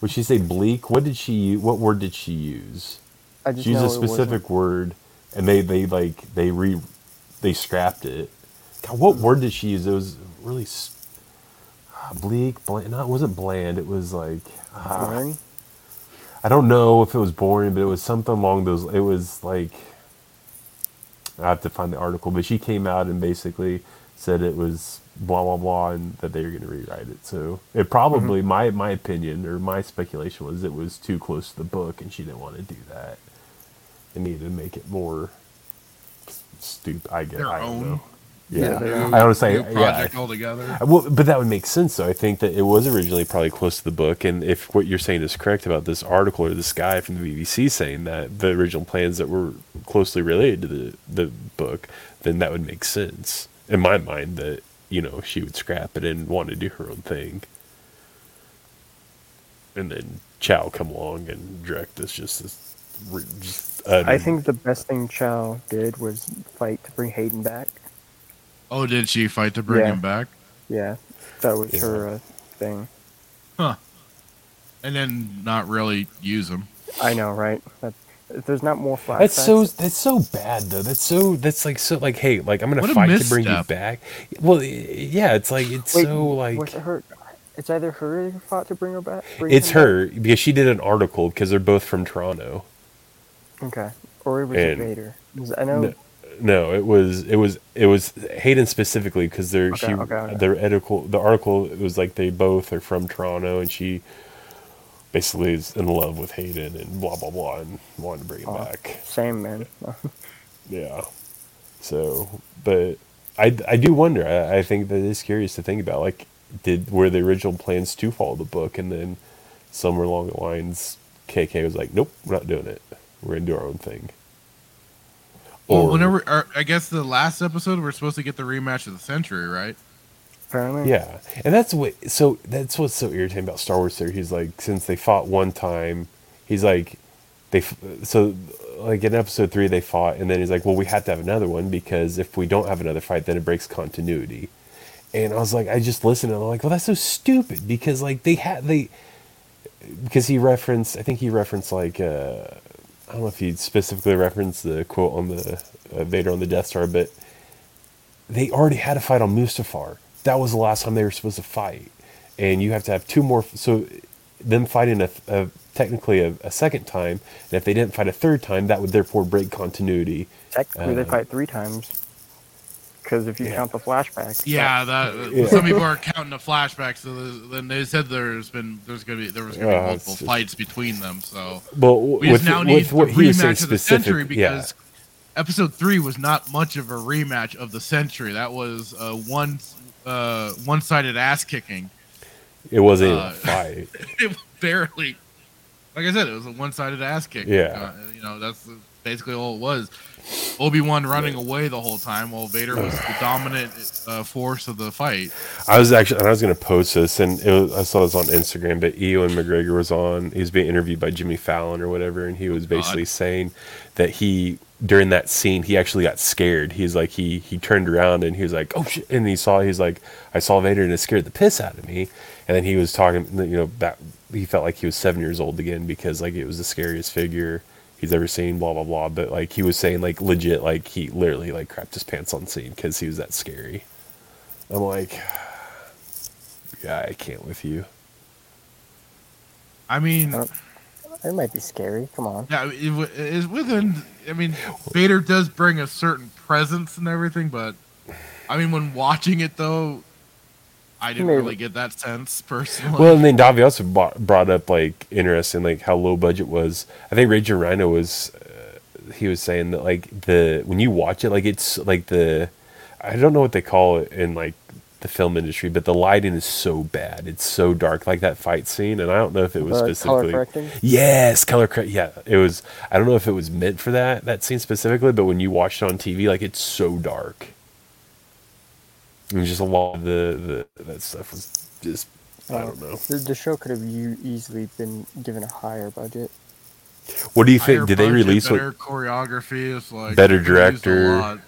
would she say bleak? What did she? u- What word did she use? I just She used a specific word, and they they like they re they scrapped it. God, what word did she use? It was really s- ah, bleak. Bland, not was it bland? It was like boring. I don't know if it was boring, but it was something along those. It was like I have to find the article, but she came out and basically said it was blah blah blah, and that they were going to rewrite it. So it probably mm-hmm. my my opinion or my speculation was it was too close to the book, and she didn't want to do that. They needed to make it more stupid. I guess Their I don't own. know. Yeah, Yeah, I don't say new yeah. project altogether Well, but that would make sense, though. I think that it was originally probably close to the book, and if what you're saying is correct about this article or this guy from the BBC saying that the original plans that were closely related to the the book, then that would make sense in my mind. That you know she would scrap it and want to do her own thing, and then Chow come along and direct this just this. Just, uh, I think the best thing Chow did was fight to bring Hayden back. Oh did she fight to bring Yeah. him back Yeah, that was Yeah. her uh, thing. huh and then not really use him I know, right? That, there's not more flashbacks, That's so that's so bad though. That's so that's like so like hey like I'm gonna What a fight to bring you misstep. back. Well, yeah, it's like it's Wait, so was like it her? It's either her who fought to bring her back. Bring it's him back? her because she did an article because they're both from Toronto. Okay, or it was it And- Vader? 'Cause I know. No, no, it was it was it was Hayden specifically because they're Okay, she okay, okay. the article the article it was like they both are from Toronto and she basically is in love with Hayden and blah blah blah and wanted to bring him Oh. back. Same man. *laughs* Yeah. So, but I, I do wonder. I, I think that is curious to think about. Like, did were the original plans to follow the book, and then somewhere along the lines, KK was like, "Nope, we're not doing it. We're gonna do our own thing." Well, Or- whenever or, I guess the last episode we're supposed to get the rematch of the century, right? Apparently. Yeah, and that's what. So that's what's so irritating about Star Wars. There, he's like, since they fought one time, he's like, they. So, like in episode three, they fought, and then he's like, well, we have to have another one because if we don't have another fight, then it breaks continuity. And I was like, I just listened, and I'm like, well, that's so stupid because like they had they, because he referenced, I think he referenced like, uh, I don't know if he specifically referenced the quote on the uh, Vader on the Death Star, but they already had a fight on Mustafar. That was the last time they were supposed to fight, and you have to have two more. So, them fighting a, a technically a, a second time, and if they didn't fight a third time, that would therefore break continuity. Technically, they Uh, fight three times. Because if you Yeah. count the flashbacks. Yeah, that Yeah. some people are counting the flashbacks. So then they said there's been there's gonna be there was gonna be Uh, multiple it's- fights between them. So Well, we with, now with need what a he was saying rematch of the century because yeah, episode three was not much of a rematch of the century. That was uh, one uh, one sided ass kicking. it wasn't uh, a fight. *laughs* it was barely like I said, it was a one sided ass kick. Yeah. Uh, you know, that's basically all it was. Obi Wan running away the whole time while Vader was the *sighs* dominant uh, force of the fight. I was actually, and I was going to post this, and it was, I saw this on Instagram. But Ewan McGregor was on; he was being interviewed by Jimmy Fallon or whatever, and he was basically saying that he during that scene he actually got scared. He's like he he turned around and he was like, "Oh shit!" And he saw he's like, "I saw Vader and it scared the piss out of me." And then he was talking, you know, that he felt like he was seven years old again because like it was the scariest figure he's ever seen. Blah blah blah. But like he was saying, like legit, like he literally like crapped his pants on scene because he was that scary. I'm like, *sighs* yeah, I can't with you. I mean, oh, It might be scary. Come on. yeah, it, w- it's within. I mean, Vader does bring a certain presence and everything, but I mean, when watching it though, I didn't Maybe. really get that sense *laughs* personally. Well, and then Davi also brought, brought up like interesting, like how low budget was. I think Raging Rhino was. Uh, he was saying that like the when you watch it, like it's like the, I don't know what they call it in like the film industry, but the lighting is so bad. It's so dark, like that fight scene, and I don't know if it was Uh, color specifically. correcting? Yes, color correct. Yeah, it was. I don't know if it was meant for that that scene specifically, but when you watch it on TV, like it's so dark. And just a lot of the, the that stuff was just I don't know. The, the show could have u- easily been given a higher budget. What do you Higher think? Did they release better what? choreography? It's like Better they could've used a director.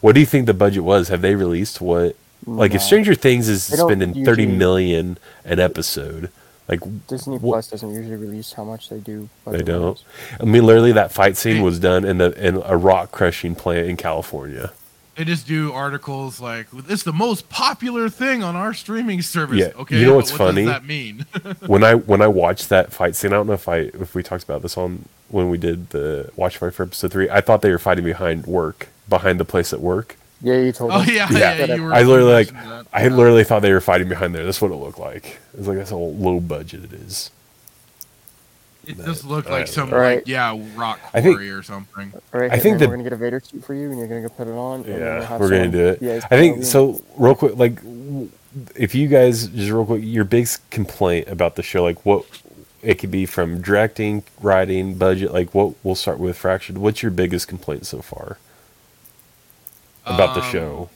What do you think the budget was? Have they released what? Like if Stranger Things is spending thirty usually- million an episode, like Disney what- Plus doesn't usually release how much they do. they don't. I mean, literally that fight scene was done in the in a rock crushing plant in California. They just do articles like it's the most popular thing on our streaming service. Yeah, Okay, you know but what's what funny? does that mean? *laughs* when I when I watched that fight scene, I don't know if I if we talked about this on when we did the watch party for episode three. I thought they were fighting behind work, behind the place at work. Yeah, you told me. oh us. yeah, Yeah. yeah. you were I literally like that. I literally thought they were fighting behind there. That's what it looked like. It's like that's how low budget it is. It just looked like don't some. Right. like yeah rock I think- quarry or something. All right, I think Hitman, that- we're gonna get a Vader suit for you, and you're gonna go put it on. we'll Yeah, have we're gonna do it. Yeah, I think so. Real quick, like, if you guys just real quick, your big complaint about the show, like, what it could be from directing, writing, budget. Like, what we'll start with fractured. What's your biggest complaint so far about the Um, show?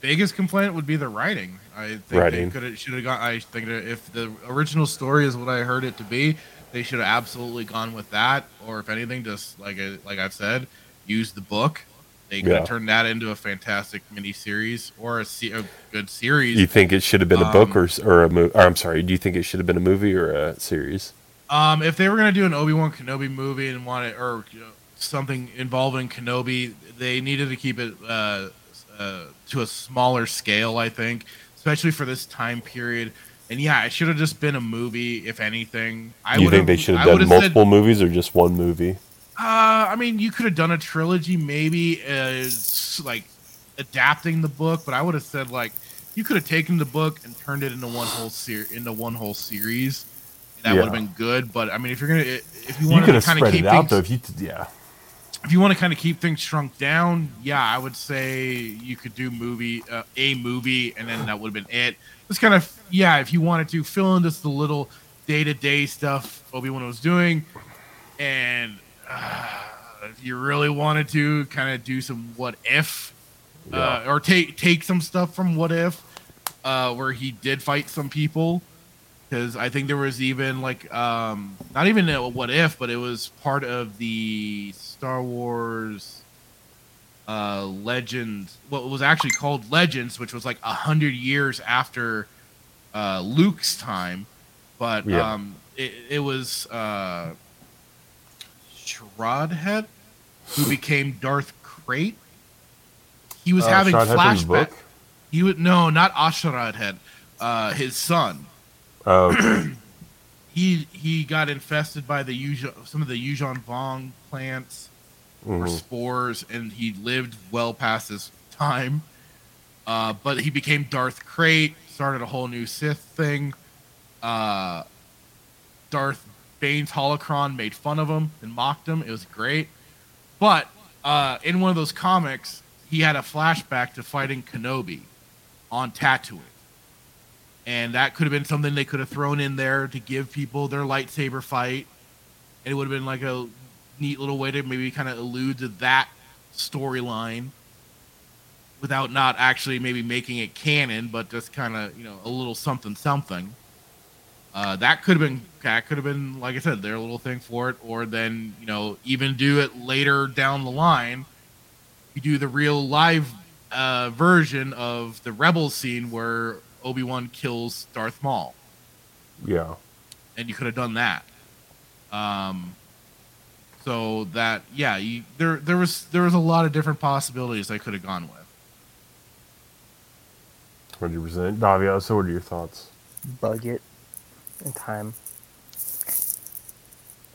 Biggest complaint would be the writing. I think Writing. they could have should have gone. I think if the original story is what I heard it to be, they should have absolutely gone with that. Or if anything, just like I, like I've said, use the book. They could Yeah. have turned that into a fantastic mini series or a, se- a good series. You think it should have been a book um, or or a movie? I'm sorry. Do you think it should have been a movie or a series? Um, if they were gonna do an Obi Wan Kenobi movie and want it or you know, something involving Kenobi, they needed to keep it uh, uh, to a smaller scale. I think, especially for this time period. And yeah, it should have just been a movie, if anything. I you think they should have done multiple Said, movies or just one movie? uh, I mean, you could have done a trilogy, maybe, as like adapting the book. But I would have said like you could have taken the book and turned it into one whole ser- into one whole series. That Yeah. would have been good. But I mean, if you're gonna, if you want to kind of keep it out things, though. If you, t- yeah, if you want to kind of keep things shrunk down, yeah, I would say you could do movie uh, a movie, and then that would have been it. Just kind of yeah, if you wanted to fill in just the little day to day stuff Obi Wan was doing, and uh, if you really wanted to kind of do some what if, uh, or take take some stuff from what if, uh, where he did fight some people. Because I think there was even like um not even a what if, but it was part of the Star Wars uh Legends. What was actually called Legends, which was like a hundred years after uh Luke's time, but Yeah. um it, it was uh Sharad Hett who *laughs* became Darth Krayt. He was Uh, having Sharad Hett from the flashback. He would no, not A'Sharad Hett. Uh, his son Oh, *clears throat* he he got infested by the Yuuzhan, some of the Yuuzhan Vong plants or mhm. spores, and he lived well past his time. Uh, but he became Darth Krayt, started a whole new Sith thing. Uh, Darth Bane's holocron made fun of him and mocked him. It was great. But uh, in one of those comics, he had a flashback to fighting Kenobi on Tatooine. And that could have been something they could have thrown in there to give people their lightsaber fight. And it would have been like a neat little way to maybe kind of allude to that storyline without not actually maybe making it canon, but just kind of, you know, a little something something. Uh, that could have been that could have been like I said, their little thing for it, or then you know even do it later down the line. You do the real live uh, version of the rebel scene where Obi Wan kills Darth Maul, yeah. and you could have done that. Um, so that yeah, you, there there was there was a lot of different possibilities I could have gone with. Hundred percent. Davia, so what are your thoughts? budget and time.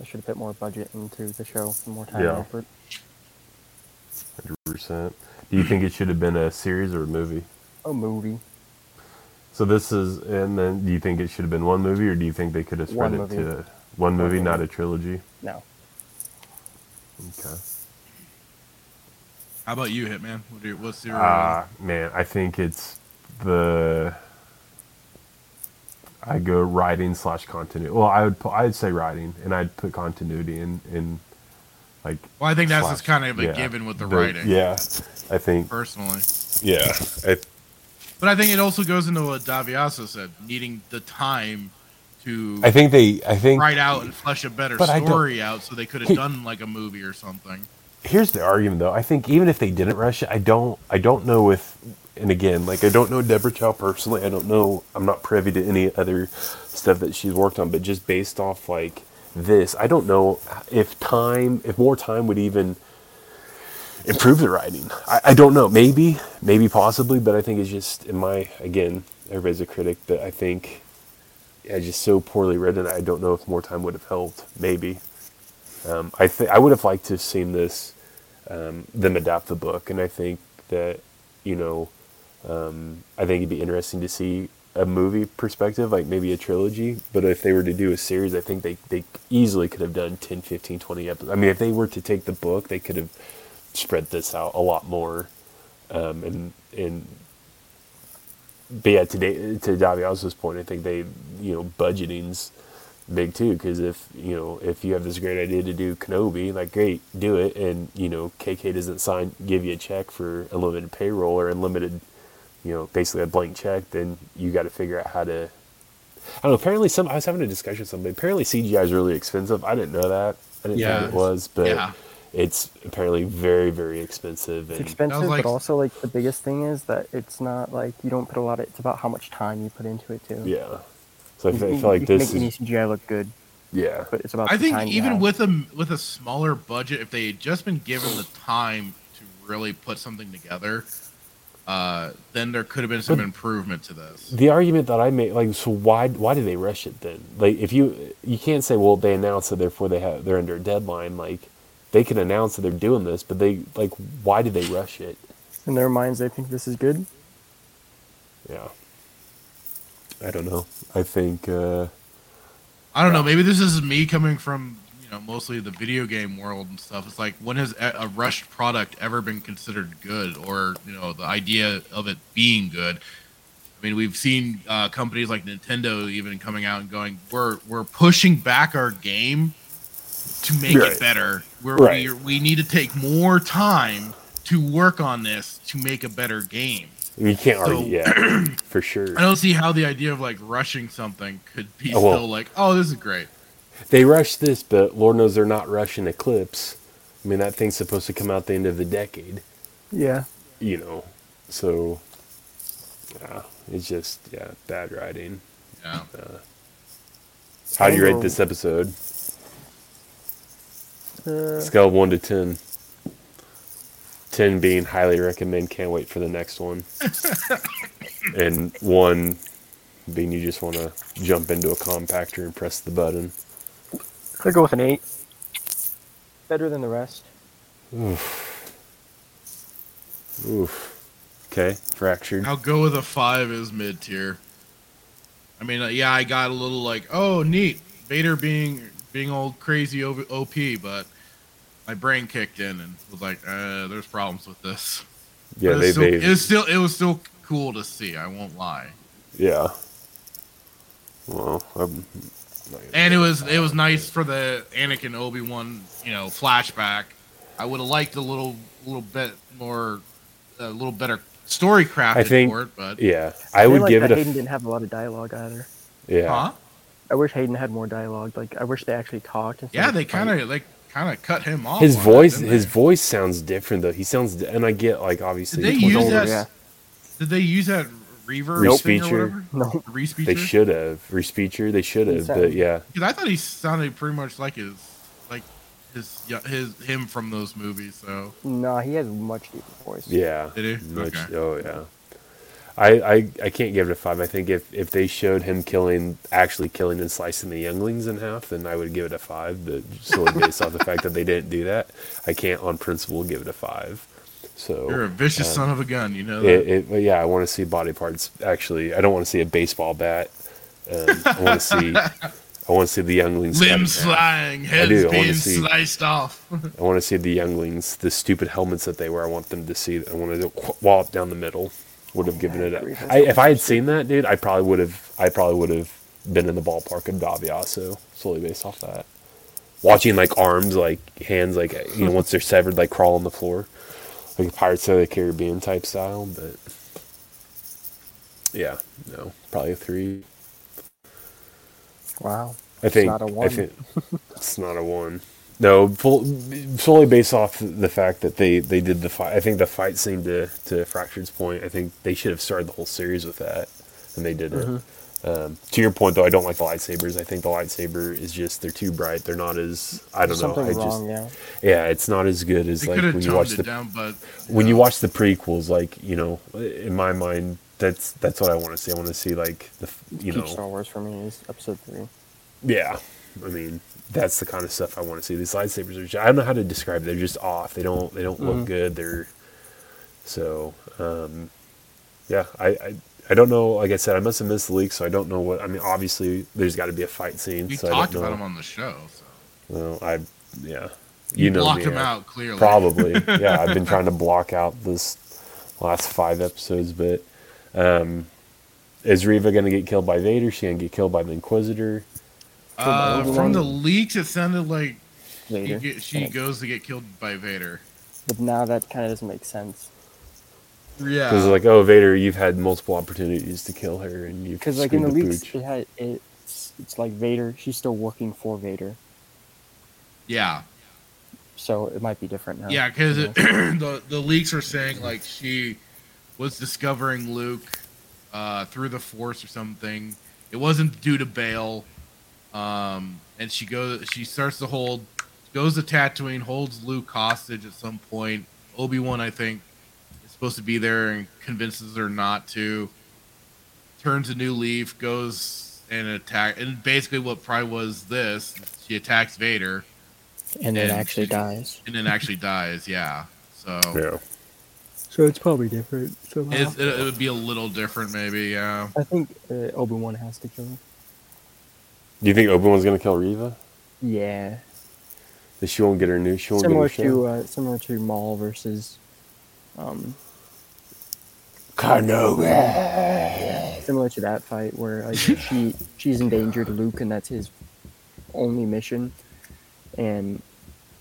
I should have put more budget into the show, and more time Yeah. and effort. Hundred percent. Do you think it should have been a series or a movie? A movie. So this is, and then do you think it should have been one movie, or do you think they could have spread One it movie. to one movie, movie. not a trilogy? No. Okay. How about you, Hitman? What are your, what's your? Uh, man, I think it's the. I go writing slash continuity. Well, I would pu- I'd say writing, and I'd put continuity in in like. well, I think that's slash- just kind of a yeah, given with the, writing, Yeah, I think. personally. Yeah, I, But I think it also goes into what Daviaso said, needing the time to I think they. I think write out and flesh a better But I don't- story out, so they could have done like a movie or something. here's the argument though. I think even if they didn't rush it, I don't I don't know if and again, like I don't know Deborah Chow personally. I don't know I'm not privy to any other stuff that she's worked on, but just based off like this, I don't know if time if more time would even improve the writing. I, I don't know. Maybe, maybe possibly, but I think it's just in my again, everybody's a critic, but I think yeah, just so poorly written. I don't know if more time would have helped. Maybe. Um, I think I would have liked to have seen this um, them adapt the book, and I think that you know, um, I think it'd be interesting to see a movie perspective, like maybe a trilogy. But if they were to do a series, I think they they easily could have done 10, 15, 20 episodes. I mean, if they were to take the book, they could have spread this out a lot more, um, and and. But yeah, today to Daviaso's point, I think they, you know, budgeting's big too because if you know if you have this great idea to do Kenobi, like great, do it, and you know KK doesn't sign give you a check for unlimited payroll or unlimited, you know, basically a blank check, then you got to figure out how to. I don't know. Apparently, some I was having a discussion with somebody. Apparently, CGI is really expensive. I didn't know that. I didn't Yeah. think it was, but Yeah. it's apparently very, very expensive. It's expensive, like- but also like the biggest thing is that it's not like you don't put a lot of. It's about how much time you put into it too. yeah, so I You, feel, I feel like you this make any is CGI look good. Yeah. but it's about. I the think time even with a with a smaller budget, if they had just been given the time to really put something together, uh, then there could have been some But- improvement to this. The argument that I made, like, so why why did they rush it then? Like, if you you can't say, well, they announced it, therefore they have they're under a deadline. Like, they can announce that they're doing this, but they like, why did they rush it? in their minds, they think this is good. Yeah. I don't know. I think. uh I don't know. Maybe this is me coming from you know mostly the video game world and stuff. It's like when has a rushed product ever been considered good, or you know the idea of it being good? I mean, we've seen uh, companies like Nintendo even coming out and going, "We're we're pushing back our game to make Right. it better. We're, Right. we we need to take more time to work on this to make a better game." You can't So- argue. yeah, *clears throat* for sure. I don't see how the idea of like rushing something could be Oh, well. still like, "Oh, this is great." They rushed this, but Lord knows they're not rushing Eclipse. I mean, that thing's supposed to come out the end of the decade. Yeah. You know, so yeah, it's just yeah, bad writing. Yeah. How do you rate this episode? Uh, Scale of one to ten. Ten being highly recommend, can't wait for the next one, *laughs* and one being you just want to jump into a compactor and press the button. I'll go with an eight. Better than the rest. Oof. Oof. Okay, fractured. I'll go with a five as mid tier. I mean, uh, yeah, I got a little like, oh, neat, Vader being being old crazy O- OP, but my brain kicked in and was like, uh, there's problems with this. Yeah, they still, they it was still it was still cool to see. I won't lie, yeah. Well, I'm, and it was it was nice for the Anakin Obi Wan you know flashback. I would have liked a little little bit more, a little better story crafted I think- for it, but yeah, I feel would like give it that a Hayden f- didn't have a lot of dialogue either. yeah. huh? I wish Hayden had more dialogue. Like I wish they actually talked. instead Yeah, they kind of like kind of cut him off. His on that, voice, his they? voice sounds different though. He sounds, and I get like obviously Did they use older, that? yeah. Did they use that reverb Nope. thing or whatever? No. Respeecher. they should have respeecher. They should have, sounded- but yeah, Because I thought he sounded pretty much like his, like his, yeah, his him from those movies. So no, he has a much deeper voice. yeah. Did he? Much, Okay. Oh yeah. I, I I can't give it a five. I think if, if they showed him killing, actually killing and slicing the younglings in half, then I would give it a five. But solely based off the fact that they didn't do that, I can't on principle give it a five. So you're a vicious um, son of a gun. You know that. It, it, yeah, I want to see body parts. Actually, I don't want to see a baseball bat. Um, I want to see. *laughs* I want to see the younglings. Limbs flying, heads I wanna being see- sliced off. I want to see the younglings, the stupid helmets that they wear. I want them to see. I want to wallop down the middle. Would have given it. agree. A, I, if I had seen that, dude, I probably would have. I probably would have been in the ballpark of Daviaso solely based off that. Watching like arms, like hands, like you know, once they're severed, like crawl on the floor, like Pirates of the Caribbean type style. But yeah, no, probably a three. Wow. I think not a I one. think it's not a one. No, full, solely based off the fact that they, they did the fight. I think the fight scene to to Fractured's point. I think they should have started the whole series with that, and they didn't. Mm-hmm. Um, to your point, though, I don't like the lightsabers. I think the lightsaber is just they're too bright. They're not as I don't Something know. I wrong, just yeah. yeah, it's not as good as They like when you watch toned the down, but when you watch the prequels. Like you know, in my mind, that's that's what I want to see. I want to see like the you Peak know Star Wars for me is episode three. Yeah, I mean that's the kind of stuff I want to see. These lightsabers are. Just, I don't know how to describe. it. They're just off. They don't. They don't Mhm. look good. They're so. Um, yeah, I, I I don't know. Like I said, I must have missed the leak, so I don't know what. I mean, obviously, there's got to be a fight scene. we so talked I don't about know. him on the show. So. Well, I yeah. You, You know blocked me. him I- out clearly. Probably. yeah, I've been *laughs* trying to block out this last five episodes, but um, is Reva going to get killed by Vader? She going to get killed by the Inquisitor? Uh, Obi-Wan. from the leaks, it sounded like she, get, she goes to get killed by Vader. But now that kind of doesn't make sense. Yeah. Because like, oh, Vader, you've had multiple opportunities to kill her, and you've Because like in the the leaks, pooch. it had it's it's like Vader. She's still working for Vader, yeah. so it might be different now. Yeah, because you know? *clears throat* the the leaks are saying like she was discovering Luke uh, through the Force or something. It wasn't due to Bail, Um, and she goes, she starts to hold, goes to Tatooine, holds Luke hostage at some point. Obi Wan, I think, is supposed to be there and convinces her not to. Turns a new leaf, goes and attack, and basically what probably was this, she attacks Vader and then And actually she- dies. and then actually dies. Yeah, so Yeah. So it's probably different. So it, it would be a little different, maybe. Yeah. I think uh, Obi Wan has to kill her. Do you think Obi Wan's gonna kill Reva? Yeah, That she won't get her new. She won't similar get her show. to uh, similar to Maul versus, um, Kenobi. similar to that fight where like she she's endangered Luke and that's his only mission, and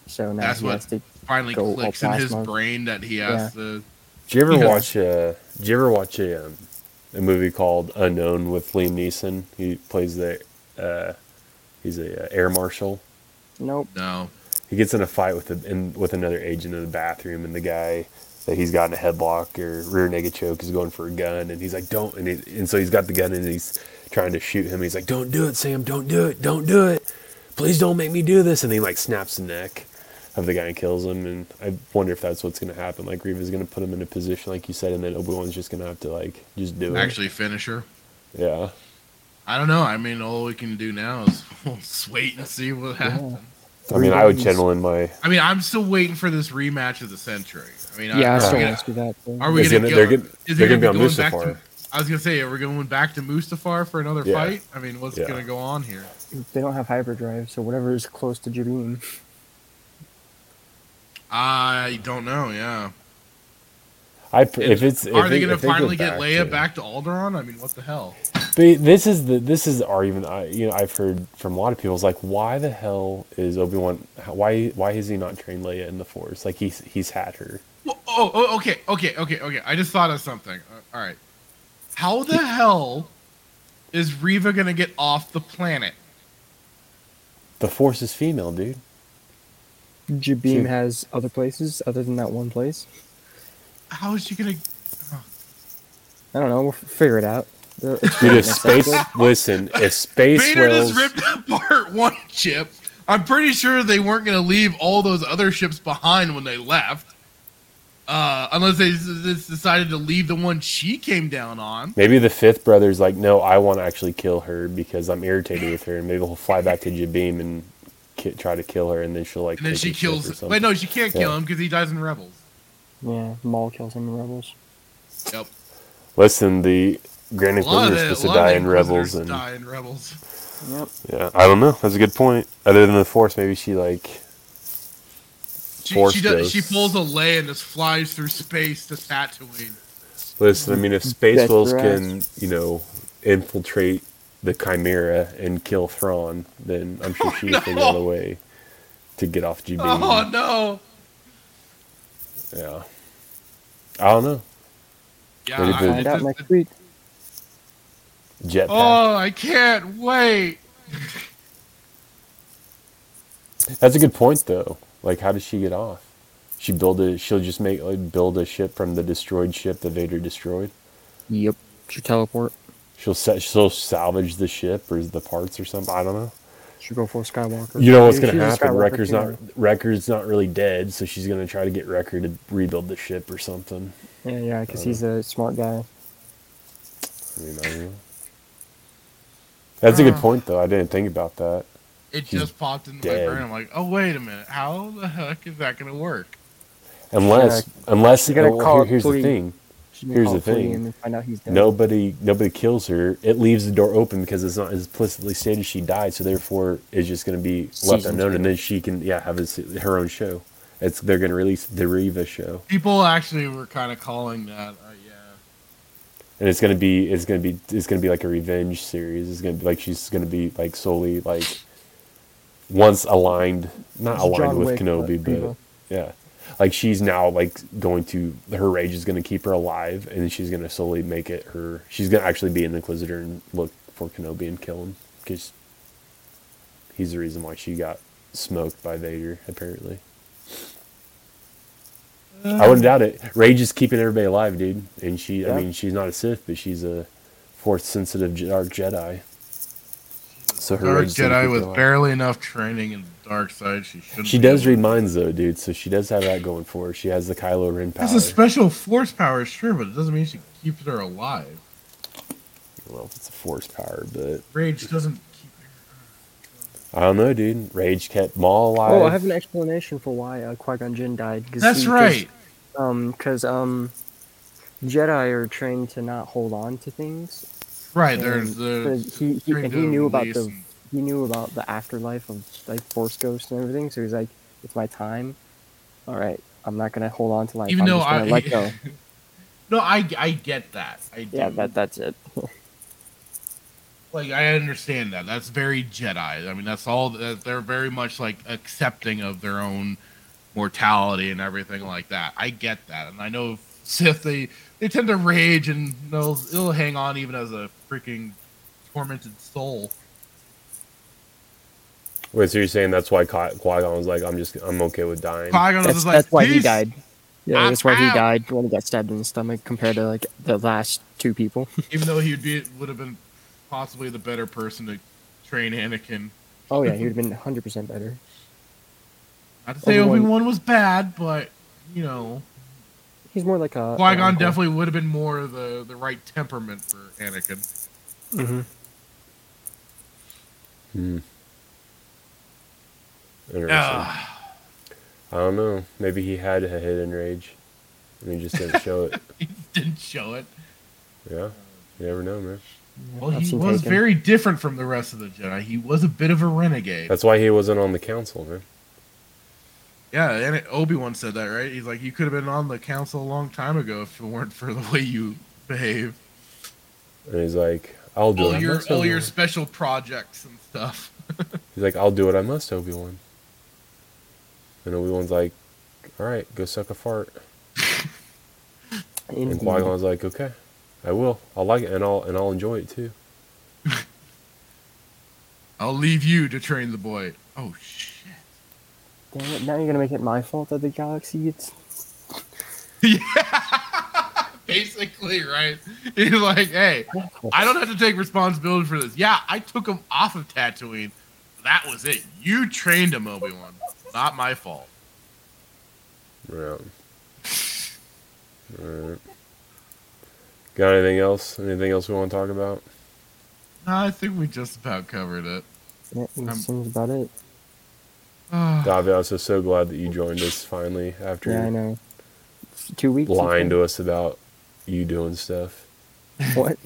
so now That's he what- has to. Finally Go clicks in his plasma. brain that he has to. Did you ever Yeah. watch? Uh, did you ever watch a um, a movie called Unknown with Liam Neeson? He plays the. Uh, he's a uh, air marshal. Nope. No. He gets in a fight with a, in, with another agent in the bathroom, and the guy that he's got in a headlock or rear naked choke is going for a gun, and he's like, "Don't!" And, he, and so he's got the gun, and he's trying to shoot him. He's like, "Don't do it, Sam! Don't do it! Don't do it! Please don't make me do this!" And he like snaps the neck of the guy and kills him. And I wonder if that's what's going to happen. Like Reva's going to put him in a position, like you said, and then Obi Wan's just going to have to like just do it. Actually, finish her. yeah. I don't know. I mean, all we can do now is *laughs* we'll just wait and see what happens. I mean, I would channel in my. I mean, I'm still waiting for this rematch of the century. I mean, Yeah, I are, still we want gonna, to do that. Thing. are we gonna, gonna- go, they're gonna- is they're it gonna be going on back Mustafar. to? I was gonna say, are we going back to Mustafar for another Yeah. fight? I mean, what's Yeah. gonna go on here? They don't have hyperdrive, so whatever is close to Jabiim. I don't know. Yeah. I pr- if it's are if they it- gonna if they go finally get back Leia to- back to Alderaan? I mean, what the hell? But this is the this is the argument I you know I've heard from a lot of people. It's like why the hell is Obi Wan? Why why has he not trained Leia in the Force? Like he's he's had her. Well, oh, oh, okay, okay, okay, okay. I just thought of something. Uh, all right. How the hell is Reva gonna get off the planet? The Force is female, dude. Jabiim She- has other places other than that one place. How is she gonna? I don't know. We'll figure it out. Dude, if space listen, if space Vader whales, just ripped *laughs* apart one ship. I'm pretty sure they weren't gonna leave all those other ships behind when they left, uh, unless they s- s- decided to leave the one she came down on. maybe the fifth brother's like, no, I want to actually kill her because I'm irritated with her, and maybe he'll fly back to Jabiim and ki- try to kill her, and then she'll like. And then she his ship or kills. Wait, no, she can't kill him because he dies in Rebels. Yeah, Maul kills him in Rebels. Yep. Listen, the Grand A lot of Inquisitor's supposed a to die in Rebels, Inquisitors and die in Rebels. Yep. yeah, I don't know. That's a good point. Other than the Force, maybe she like She, Force she does. She pulls a lay and just flies through space to Tatooine. Listen, I mean, if Space Wolves can, you know, infiltrate the Chimaera and kill Thrawn, then I'm sure *laughs* Oh, she no. can figure out a way to get off GB. Oh no! Yeah. I don't know. Yeah, Maybe I- Find out next week. Jetpack. Oh, I can't wait. *laughs* That's a good point, though. Like, how does she get off? She build a. She'll just make like build a ship from the destroyed ship that Vader destroyed. Yep. Should teleport. She'll set. She'll salvage the ship or the parts or something. I don't know. Should go for Skywalker. You know what's gonna she's happen? Skywalker Wrecker's not Wrecker's not really dead, so she's gonna try to get Wrecker to rebuild the ship or something. Yeah, yeah, because he's a smart guy. I mean, I know. That's a good Uh. point, though. I didn't think about that. It She's just popped into dead. my brain. I'm like, oh wait a minute, how the heck is that gonna work? Unless, unless you gotta well, call here- it here's the thing: Here's the thing. And then find out he's dead. nobody, nobody kills her. It leaves the door open because it's not explicitly stated she died, so therefore it's just going to be left unknown, two. and then she can, yeah, have his, her own show. It's they're going to release the Reva show, People actually were kind of calling that. Uh, yeah. and it's going to be, it's going to be, it's going to be like a revenge series. It's going to be like she's going to be like solely like once aligned, not It's aligned John with Wick, Kenobi, but but yeah. Like she's now like going to her rage is going to keep her alive, and she's going to slowly make it her. She's going to actually be an Inquisitor and look for Kenobi and kill him because he's the reason why she got smoked by Vader. Apparently, I wouldn't doubt it. Rage is keeping everybody alive, dude. And she, I Yeah. mean, she's not a Sith, but she's a Force sensitive dark Jedi. So her Dark Jedi with going. barely enough training in the dark side. She shouldn't. She be does able read minds though, dude. So she does have that going for her. She has the Kylo Ren power. That's a special force power, sure, but it doesn't mean she keeps her alive. well, it's a force power, but Rage doesn't keep her. Alive. I don't know, dude. Rage kept Maul alive. Oh, I have an explanation for why uh, Qui Gon Jinn died. 'cause That's he- 'cause, right. Um, because um, Jedi are trained to not hold on to things. Right, and there's the. he he, and he knew about the and- he knew about the afterlife of like Force ghosts and everything. So he's like, it's my time. All right, I'm not gonna hold on to life. Even I'm though I. let go. *laughs* no, I, I get that. I do. Yeah, that that's it. like I understand that. That's very Jedi. I mean, that's all. That they're very much like accepting of their own mortality and everything like that. I get that, and I know Sith they they tend to rage and they'll they'll hang on even as a freaking tormented soul. Wait, so you're saying that's why Qui Gon was like, I'm just, I'm okay with dying. Qui-Gon was That's, like, that's why he died. Yeah, I'm that's why he died when he got stabbed in the stomach compared to like the last two people. *laughs* Even though he'd be would have been possibly the better person to train Anakin. oh yeah, he would have been 100 percent better. Not to say Obi Obi-Wan- Wan was bad, but you know, He's more like a Qui Gon definitely would have been more the the right temperament for Anakin. Mhm. Hmm. Interesting. Ah. I don't know. Maybe he had a hidden rage, and he just didn't show it. *laughs* he didn't show it. Yeah, you never know, man. Well, I've he was Taken. very different from the rest of the Jedi. He was a bit of a renegade. That's why he wasn't on the council, man. Yeah, and Obi Wan said that, right? He's like, you could have been on the council a long time ago if it weren't for the way you behave. And he's like, "I'll do All it." your must all have- your special projects and stuff. *laughs* He's like, "I'll do what I must, Obi Wan." And Obi Wan's like, "All right, go suck a fart." *laughs* And Indeed. Qui Gon's like, "Okay, I will. I'll like it, and I'll and I'll enjoy it too." *laughs* I'll leave you to train the boy. Oh shit! Damn it! Now you're gonna make it my fault that the galaxy gets. *laughs* yeah, basically, right? He's like, hey, I don't have to take responsibility for this. Yeah, I took him off of Tatooine. That was it. You trained him, Obi Wan. Not my fault. Yeah. All right. Got anything else? Anything else we want to talk about? No, I think we just about covered it. Yeah, that um, seems about it. Ah, Davi, I was just so glad that you joined us finally after Yeah, I know. Two weeks. lying okay. to us about you doing stuff. *laughs* What?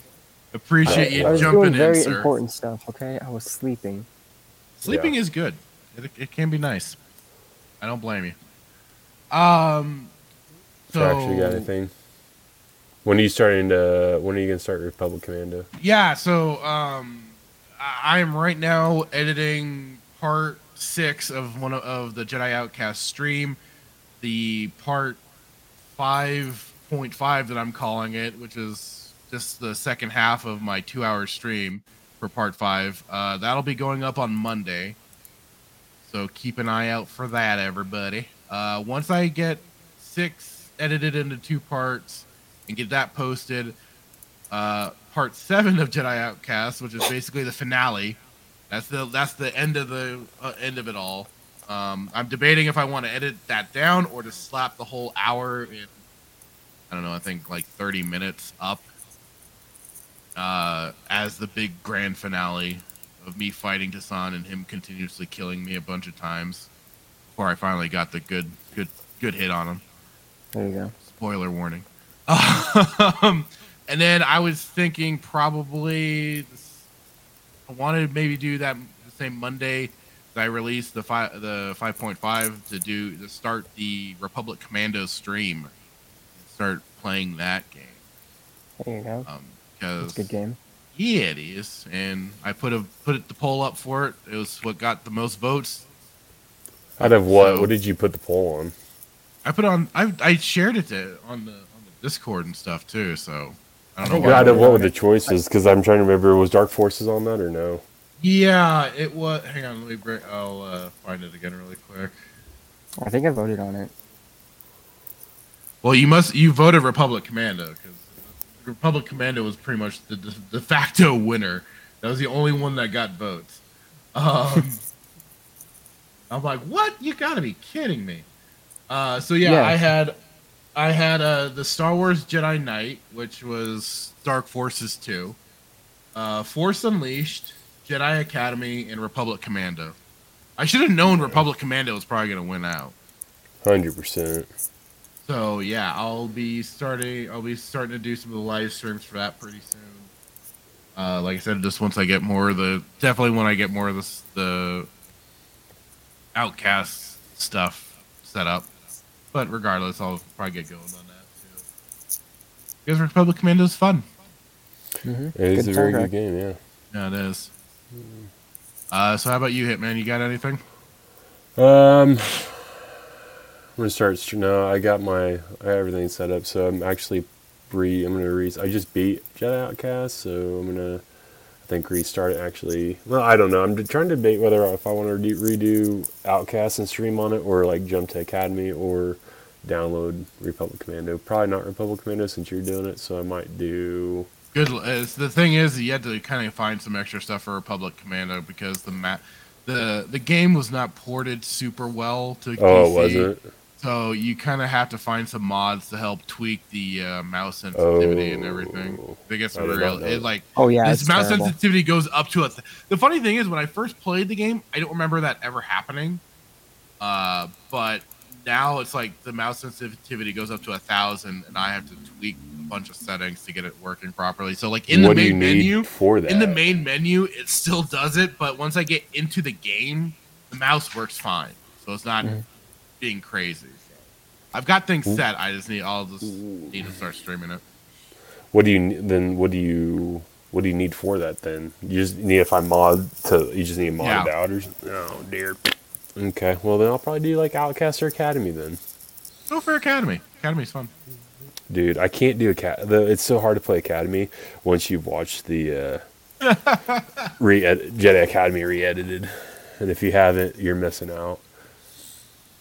Appreciate I you was jumping doing in, very sir. important stuff. Okay, I was sleeping. Sleeping Yeah. is good. It, it can be nice. I don't blame you. Um. So So, actually, got anything? When are you starting to? When are you gonna start Republic Commando? yeah, so um, I I am right now editing part six of one of, the Jedi Outcast stream, the part five point five that I'm calling it, which is just the second half of my two hour stream for part five. Uh, that'll be going up on Monday, so keep an eye out for that, everybody. Uh, once I get six edited into two parts and get that posted, uh, part seven of Jedi Outcast, which is basically the finale. That's the that's the end of the uh, end of it all. Um, I'm debating if I want to edit that down or just slap the whole hour in. I don't know. I think like 30 minutes up uh, as the big grand finale of me fighting Desann and him continuously killing me a bunch of times before I finally got the good good good hit on him There you go. spoiler warning. *laughs* Um, and then I was thinking probably I wanted to maybe do that the same Monday that I released the five the five point five to do to start the Republic Commando stream, and start playing that game. There you go. Um, That's a good game. yeah, it is, and I put a put the poll up for it. It was what got the most votes. Out of what? So- what did you put the poll on? I put on I I shared it to, on the on the Discord and stuff too. So I don't I think know. I Why. Out of voted what were the choices? Because I'm trying to remember. Was Dark Forces on that or no? Yeah, it was. Hang on, let me break. I'll uh, find it again really quick. I think I voted on it. Well, you must you voted Republic Commando because Republic Commando was pretty much the de, de facto winner. That was the only one that got votes. Um, *laughs* I'm like, what? You gotta be kidding me. Uh, so yeah, Yeah. I had, I had uh, the Star Wars Jedi Knight, which was Dark Forces two, uh, Force Unleashed, Jedi Academy, and Republic Commando. I should have known Republic Commando was probably gonna win out. Hundred percent. So yeah, I'll be starting. I'll be starting to do some of the live streams for that pretty soon. Uh, like I said, just once I get more of the definitely when I get more of this the outcast stuff set up. But regardless, I'll probably get going on that too. Because Republic Commando is fun. It is Good a very good game. Yeah. Yeah, it is. Uh, so how about you, Hitman? You got anything? Um, I'm gonna start. No, I got my I have everything set up, so I'm actually re. I'm gonna re. I just beat Jedi Outcast, so I'm gonna. I think restart it. Actually, well, I don't know. I'm d- trying to debate whether if I want to redo, redo Outcast and stream on it, or like jump to Academy, or download Republic Commando. Probably not Republic Commando since you're doing it, so I might do. Good. It's, the thing is, you had to kind of find some extra stuff for Republic Commando because the map, the the game was not ported super well to Oh, PC. it wasn't. So you kind of have to find some mods to help tweak the uh, mouse sensitivity and everything. Oh, It gets real. It like Oh yeah, this mouse terrible. sensitivity goes up to a. Th- the funny thing is, when I first played the game, I don't remember that ever happening. Uh, but now it's like the mouse sensitivity goes up to a thousand, and I have to tweak a bunch of settings to get it working properly. So like in what the main menu, for that? in the main menu, it still does it. But once I get into the game, the mouse works fine. So it's not Mm-hmm. being crazy. I've got things set. I just need. I'll just need to start streaming it. What do you then? What do you what do you need for that then? You just need to find mod to. You just need to mod Yeah. it out or. s- Oh dear. Okay, well then I'll probably do like Outcast or Academy then. Go for Academy. Academy's fun. Dude, I can't do Academy. It's so hard to play Academy once you've watched the *laughs* uh, re Jedi Academy re-edited, and if you haven't, you're missing out.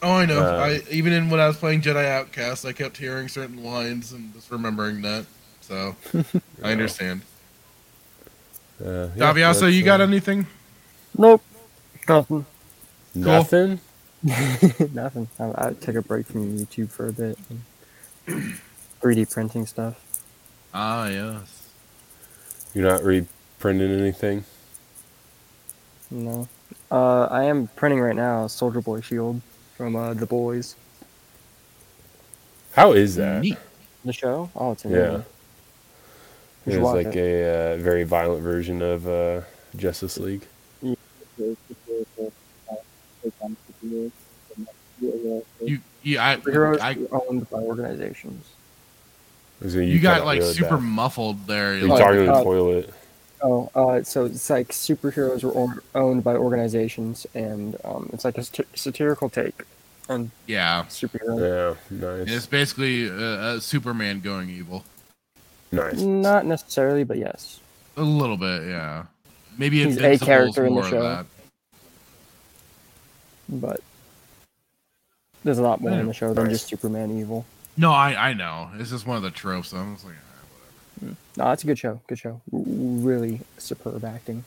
Oh, I know. Uh, I even in when I was playing Jedi Outcast, I kept hearing certain lines and just remembering that. So *laughs* I understand. Uh, yeah, Daviaso, that's, you got uh, anything? Nope, nothing, nothing? *laughs* nothing. I, I took a break from YouTube for a bit. 3D *clears throat* printing stuff. Ah, yes. You're not reprinting anything. No. Uh, I am printing right now a Soldier Boy shield from uh, the boys. How is that? Neat. The show? Oh, it's Yeah. amazing. You It was like it. a uh, very violent version of uh, Justice League. You, you, I, Superheroes I, owned by organizations. I was you got like really super bad. muffled there. You're Oh, talking to the uh, toilet. Oh, uh, so it's like superheroes were or- owned by organizations, and um, it's like a sat- satirical take on Yeah, superheroes. Yeah, nice. it's basically uh, a Superman going evil. nice. Not necessarily, but yes. A little bit, yeah. Maybe He's a character in the more of show. That. But there's a lot more in the show than just Superman evil. No, I, I know. It's just one of the tropes. I'm just like, ah, No, it's a good show. Good show. R- Really superb acting.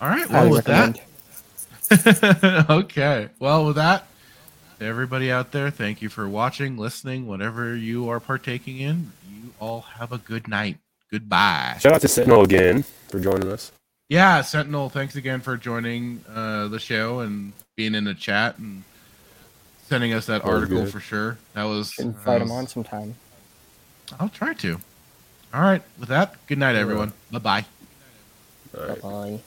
All right. Well, with recommend. that, *laughs* okay. Well, with that, everybody out there, thank you for watching, listening, whatever you are partaking in. You all have a good night. Goodbye. Shout out to Sentinel again for joining us. Yeah, Sentinel, thanks again for joining uh, the show and being in the chat and sending us that That was article good. for sure. That was. Invite him on sometime. I'll try to. All right. With that, good night, everyone. Bye bye. All right. Bye.